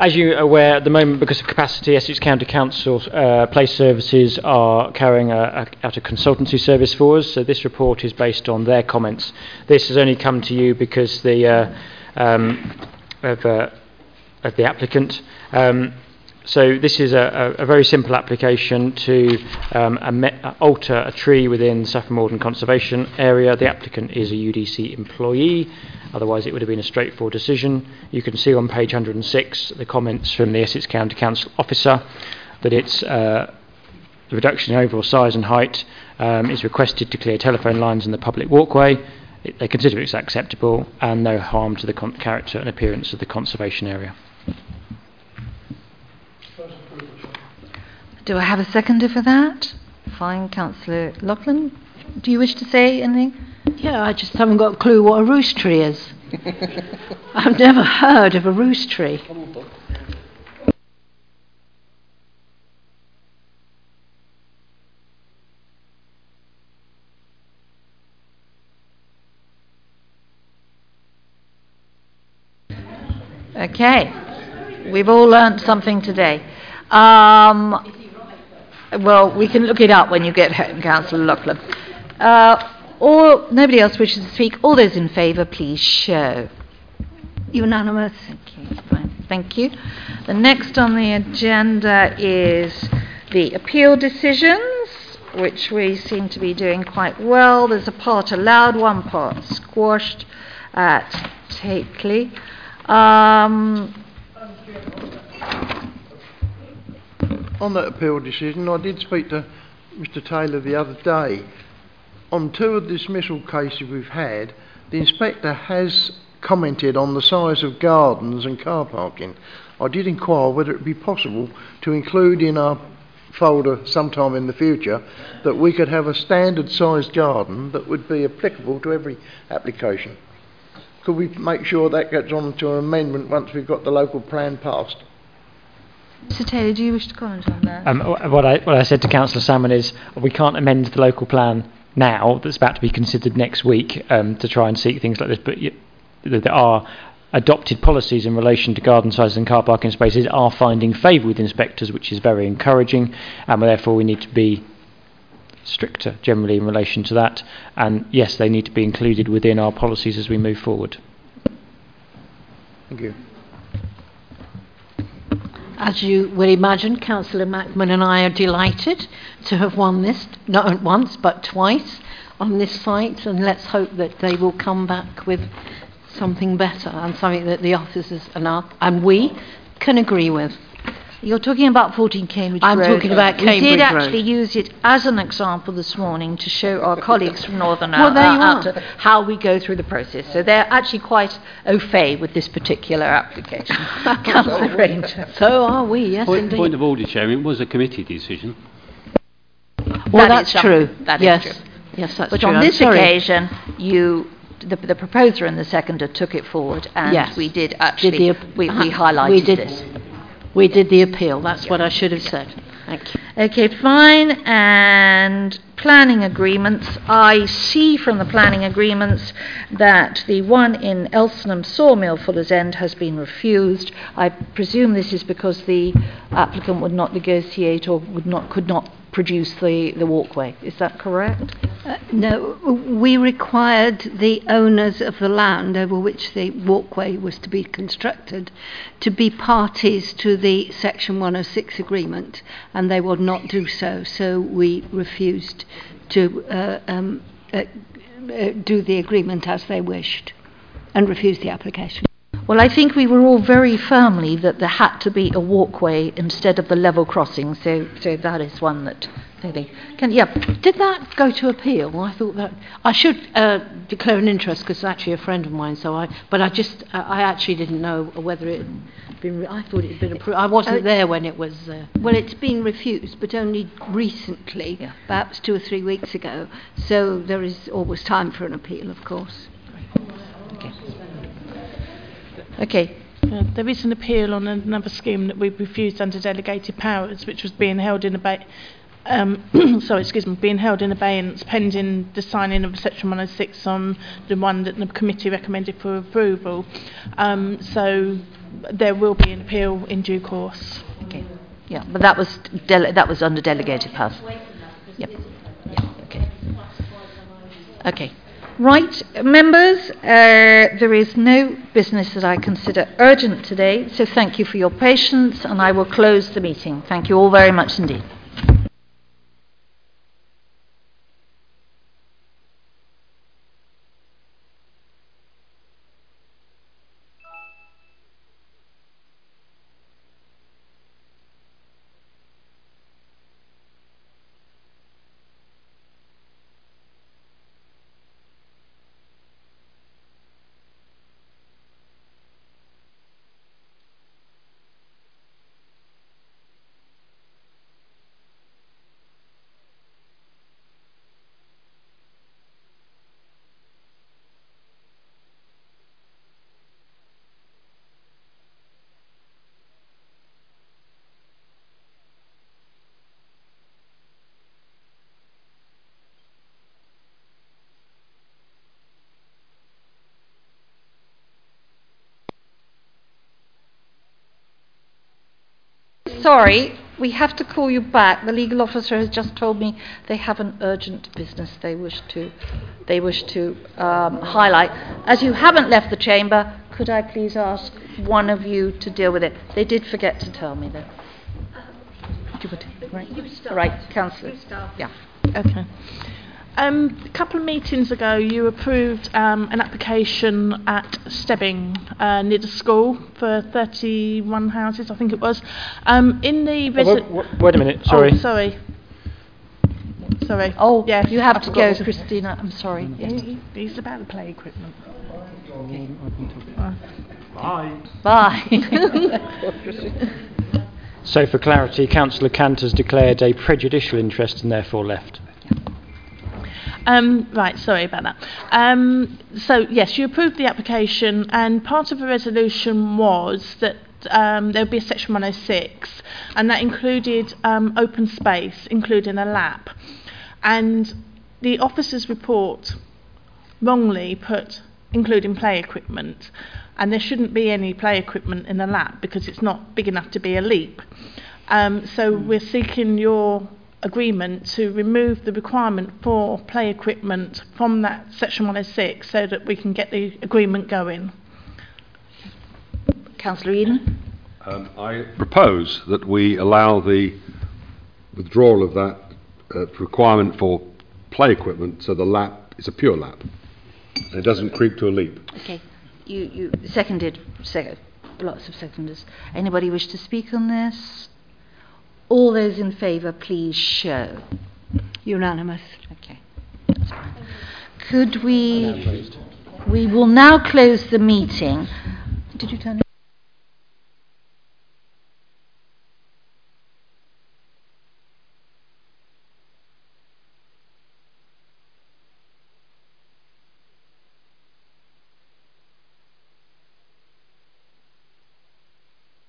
as you're aware, at the moment, because of capacity, Essex County Council uh, Place Services are carrying a, a, out a consultancy service for us. So this report is based on their comments. This has only come to you because the uh, um, of, uh, of the applicant. Um, so this is a, a, a very simple application to um, uh, alter a tree within Saffron Walden Conservation Area. The applicant is a UDC employee, otherwise it would have been a straightforward decision. You can see on page 106 the comments from the Essex County Council officer that it's uh, the reduction in overall size and height um, is requested to clear telephone lines in the public walkway. It, they consider it's acceptable and no harm to the con- character and appearance of the conservation area. Do I have a seconder for that? Fine, Councillor Loughlin. Do you wish to say anything? Yeah, I just haven't got a clue what a roost tree is. I've never heard of a roost tree. Okay, we've all learnt something today. Um, well, we can look it up when you get home, Councillor Loughlin. Uh, or nobody else wishes to speak. All those in favour, please show. Unanimous. Okay, fine. Thank you. The next on the agenda is the appeal decisions, which we seem to be doing quite well. There's a part allowed, one part squashed at Takeley. Um, On that appeal decision, I did speak to Mr Taylor the other day. On two of the dismissal cases we've had, the inspector has commented on the size of gardens and car parking. I did inquire whether it would be possible to include in our folder sometime in the future that we could have a standard sized garden that would be applicable to every application. Could we make sure that gets on to an amendment once we've got the local plan passed? Mr Taylor, do you wish to comment on that? Um, what, I, what I said to Councillor Salmon is we can't amend the local plan now that's about to be considered next week um, to try and seek things like this, but y- there are adopted policies in relation to garden sizes and car parking spaces are finding favour with inspectors, which is very encouraging, and therefore we need to be stricter generally in relation to that. And yes, they need to be included within our policies as we move forward. Thank you. As you will imagine, Councillor Mackman and I are delighted to have won this, not once but twice on this site, and let's hope that they will come back with something better and something that the officers and, our, and we can agree with. You're talking about 14 Cambridge I'm Road. talking about Cambridge We Cambridge did Road. actually use it as an example this morning to show our colleagues from Northern Well, there uh, how we go through the process. So they're actually quite au fait with this particular application. Councillor Ranger. So are we, yes, Point, indeed. point of order, Chairman. It was a committee decision. well, That that's true. that is yes. true. Yes, that's But true. But on I'm this sorry. occasion, you, the, the proposer and the seconder took it forward, and Yes. we did actually, Did the- we, we uh-huh. highlighted We did- this. We did the appeal. That's what I should have said. Thank you. Okay, fine. And planning agreements. I see from the planning agreements that the one in Elsenham Sawmill, Fuller's End, has been refused. I presume this is because the applicant would not negotiate or would not, could not produce the, the walkway. Is that correct? Uh, no, we required the owners of the land over which the walkway was to be constructed to be parties to the Section 106 agreement, and they would not do so, so we refused to uh, um, uh, uh do the agreement as they wished and refused the application. Well, I think we were all very firmly that there had to be a walkway instead of the level crossing, so, so that is one that. Can, yeah, Did that go to appeal? I thought that I should uh, declare an interest because it's actually a friend of mine. So I, but I just uh, I actually didn't know whether it had been. Re- I thought it had been approved. I wasn't Uh, there when it was. Uh, Well, it's been refused, but only recently, perhaps two or three weeks ago. So there is always time for an appeal, of course. Okay. Uh, there is an appeal on another scheme that we've refused under delegated powers, which was being held in abeyance. Um, sorry, excuse me, being held in abeyance pending the signing of Section 106 on the one that the committee recommended for approval. Um, so there will be an appeal in due course. Okay. Yeah, but that was dele- that was under delegated powers. Yep. Yeah, okay. Okay. Right, members, uh, there is no business that I consider urgent today, so thank you for your patience, and I will close the meeting. Thank you all very much indeed. Sorry, we have to call you back. The legal officer has just told me they have an urgent business they wish to, they wish to um, highlight. As you haven't left the chamber, could I please ask one of you to deal with it? They did forget to tell me that. Do you want to- Right, right, councillor. Yeah. Okay. Um, a couple of meetings ago, you approved um, an application at Stebbing uh, near the school for 31 houses, I think it was. Um, in the Oh, wait, wait- wait a minute, sorry. Oh, sorry. Sorry. Oh, yeah, you have I to go, to- Christina. I'm sorry. Yes. He- He's about to play equipment. Bye. Bye. So, for clarity, Councillor Cant's declared a prejudicial interest and therefore left. Um, right, sorry about that. Um, so, yes, you approved the application, and part of the resolution was that um, there would be a section 106, and that included um, open space, including a lap. And the officer's report wrongly put including play equipment, and there shouldn't be any play equipment in the lap because it's not big enough to be a leap. Um, so we're seeking your agreement to remove the requirement for play equipment from that section 106 so that we can get the agreement going. Councillor Eden? Um, I propose that we allow the withdrawal of that uh, requirement for play equipment so the lap is a pure lap. And it doesn't creep to a leap. Okay. You, you seconded, sec- lots of seconders. Anybody wish to speak on this? All those in favour, please show. Unanimous. Okay. Could we... We will now close the meeting. Did you turn it?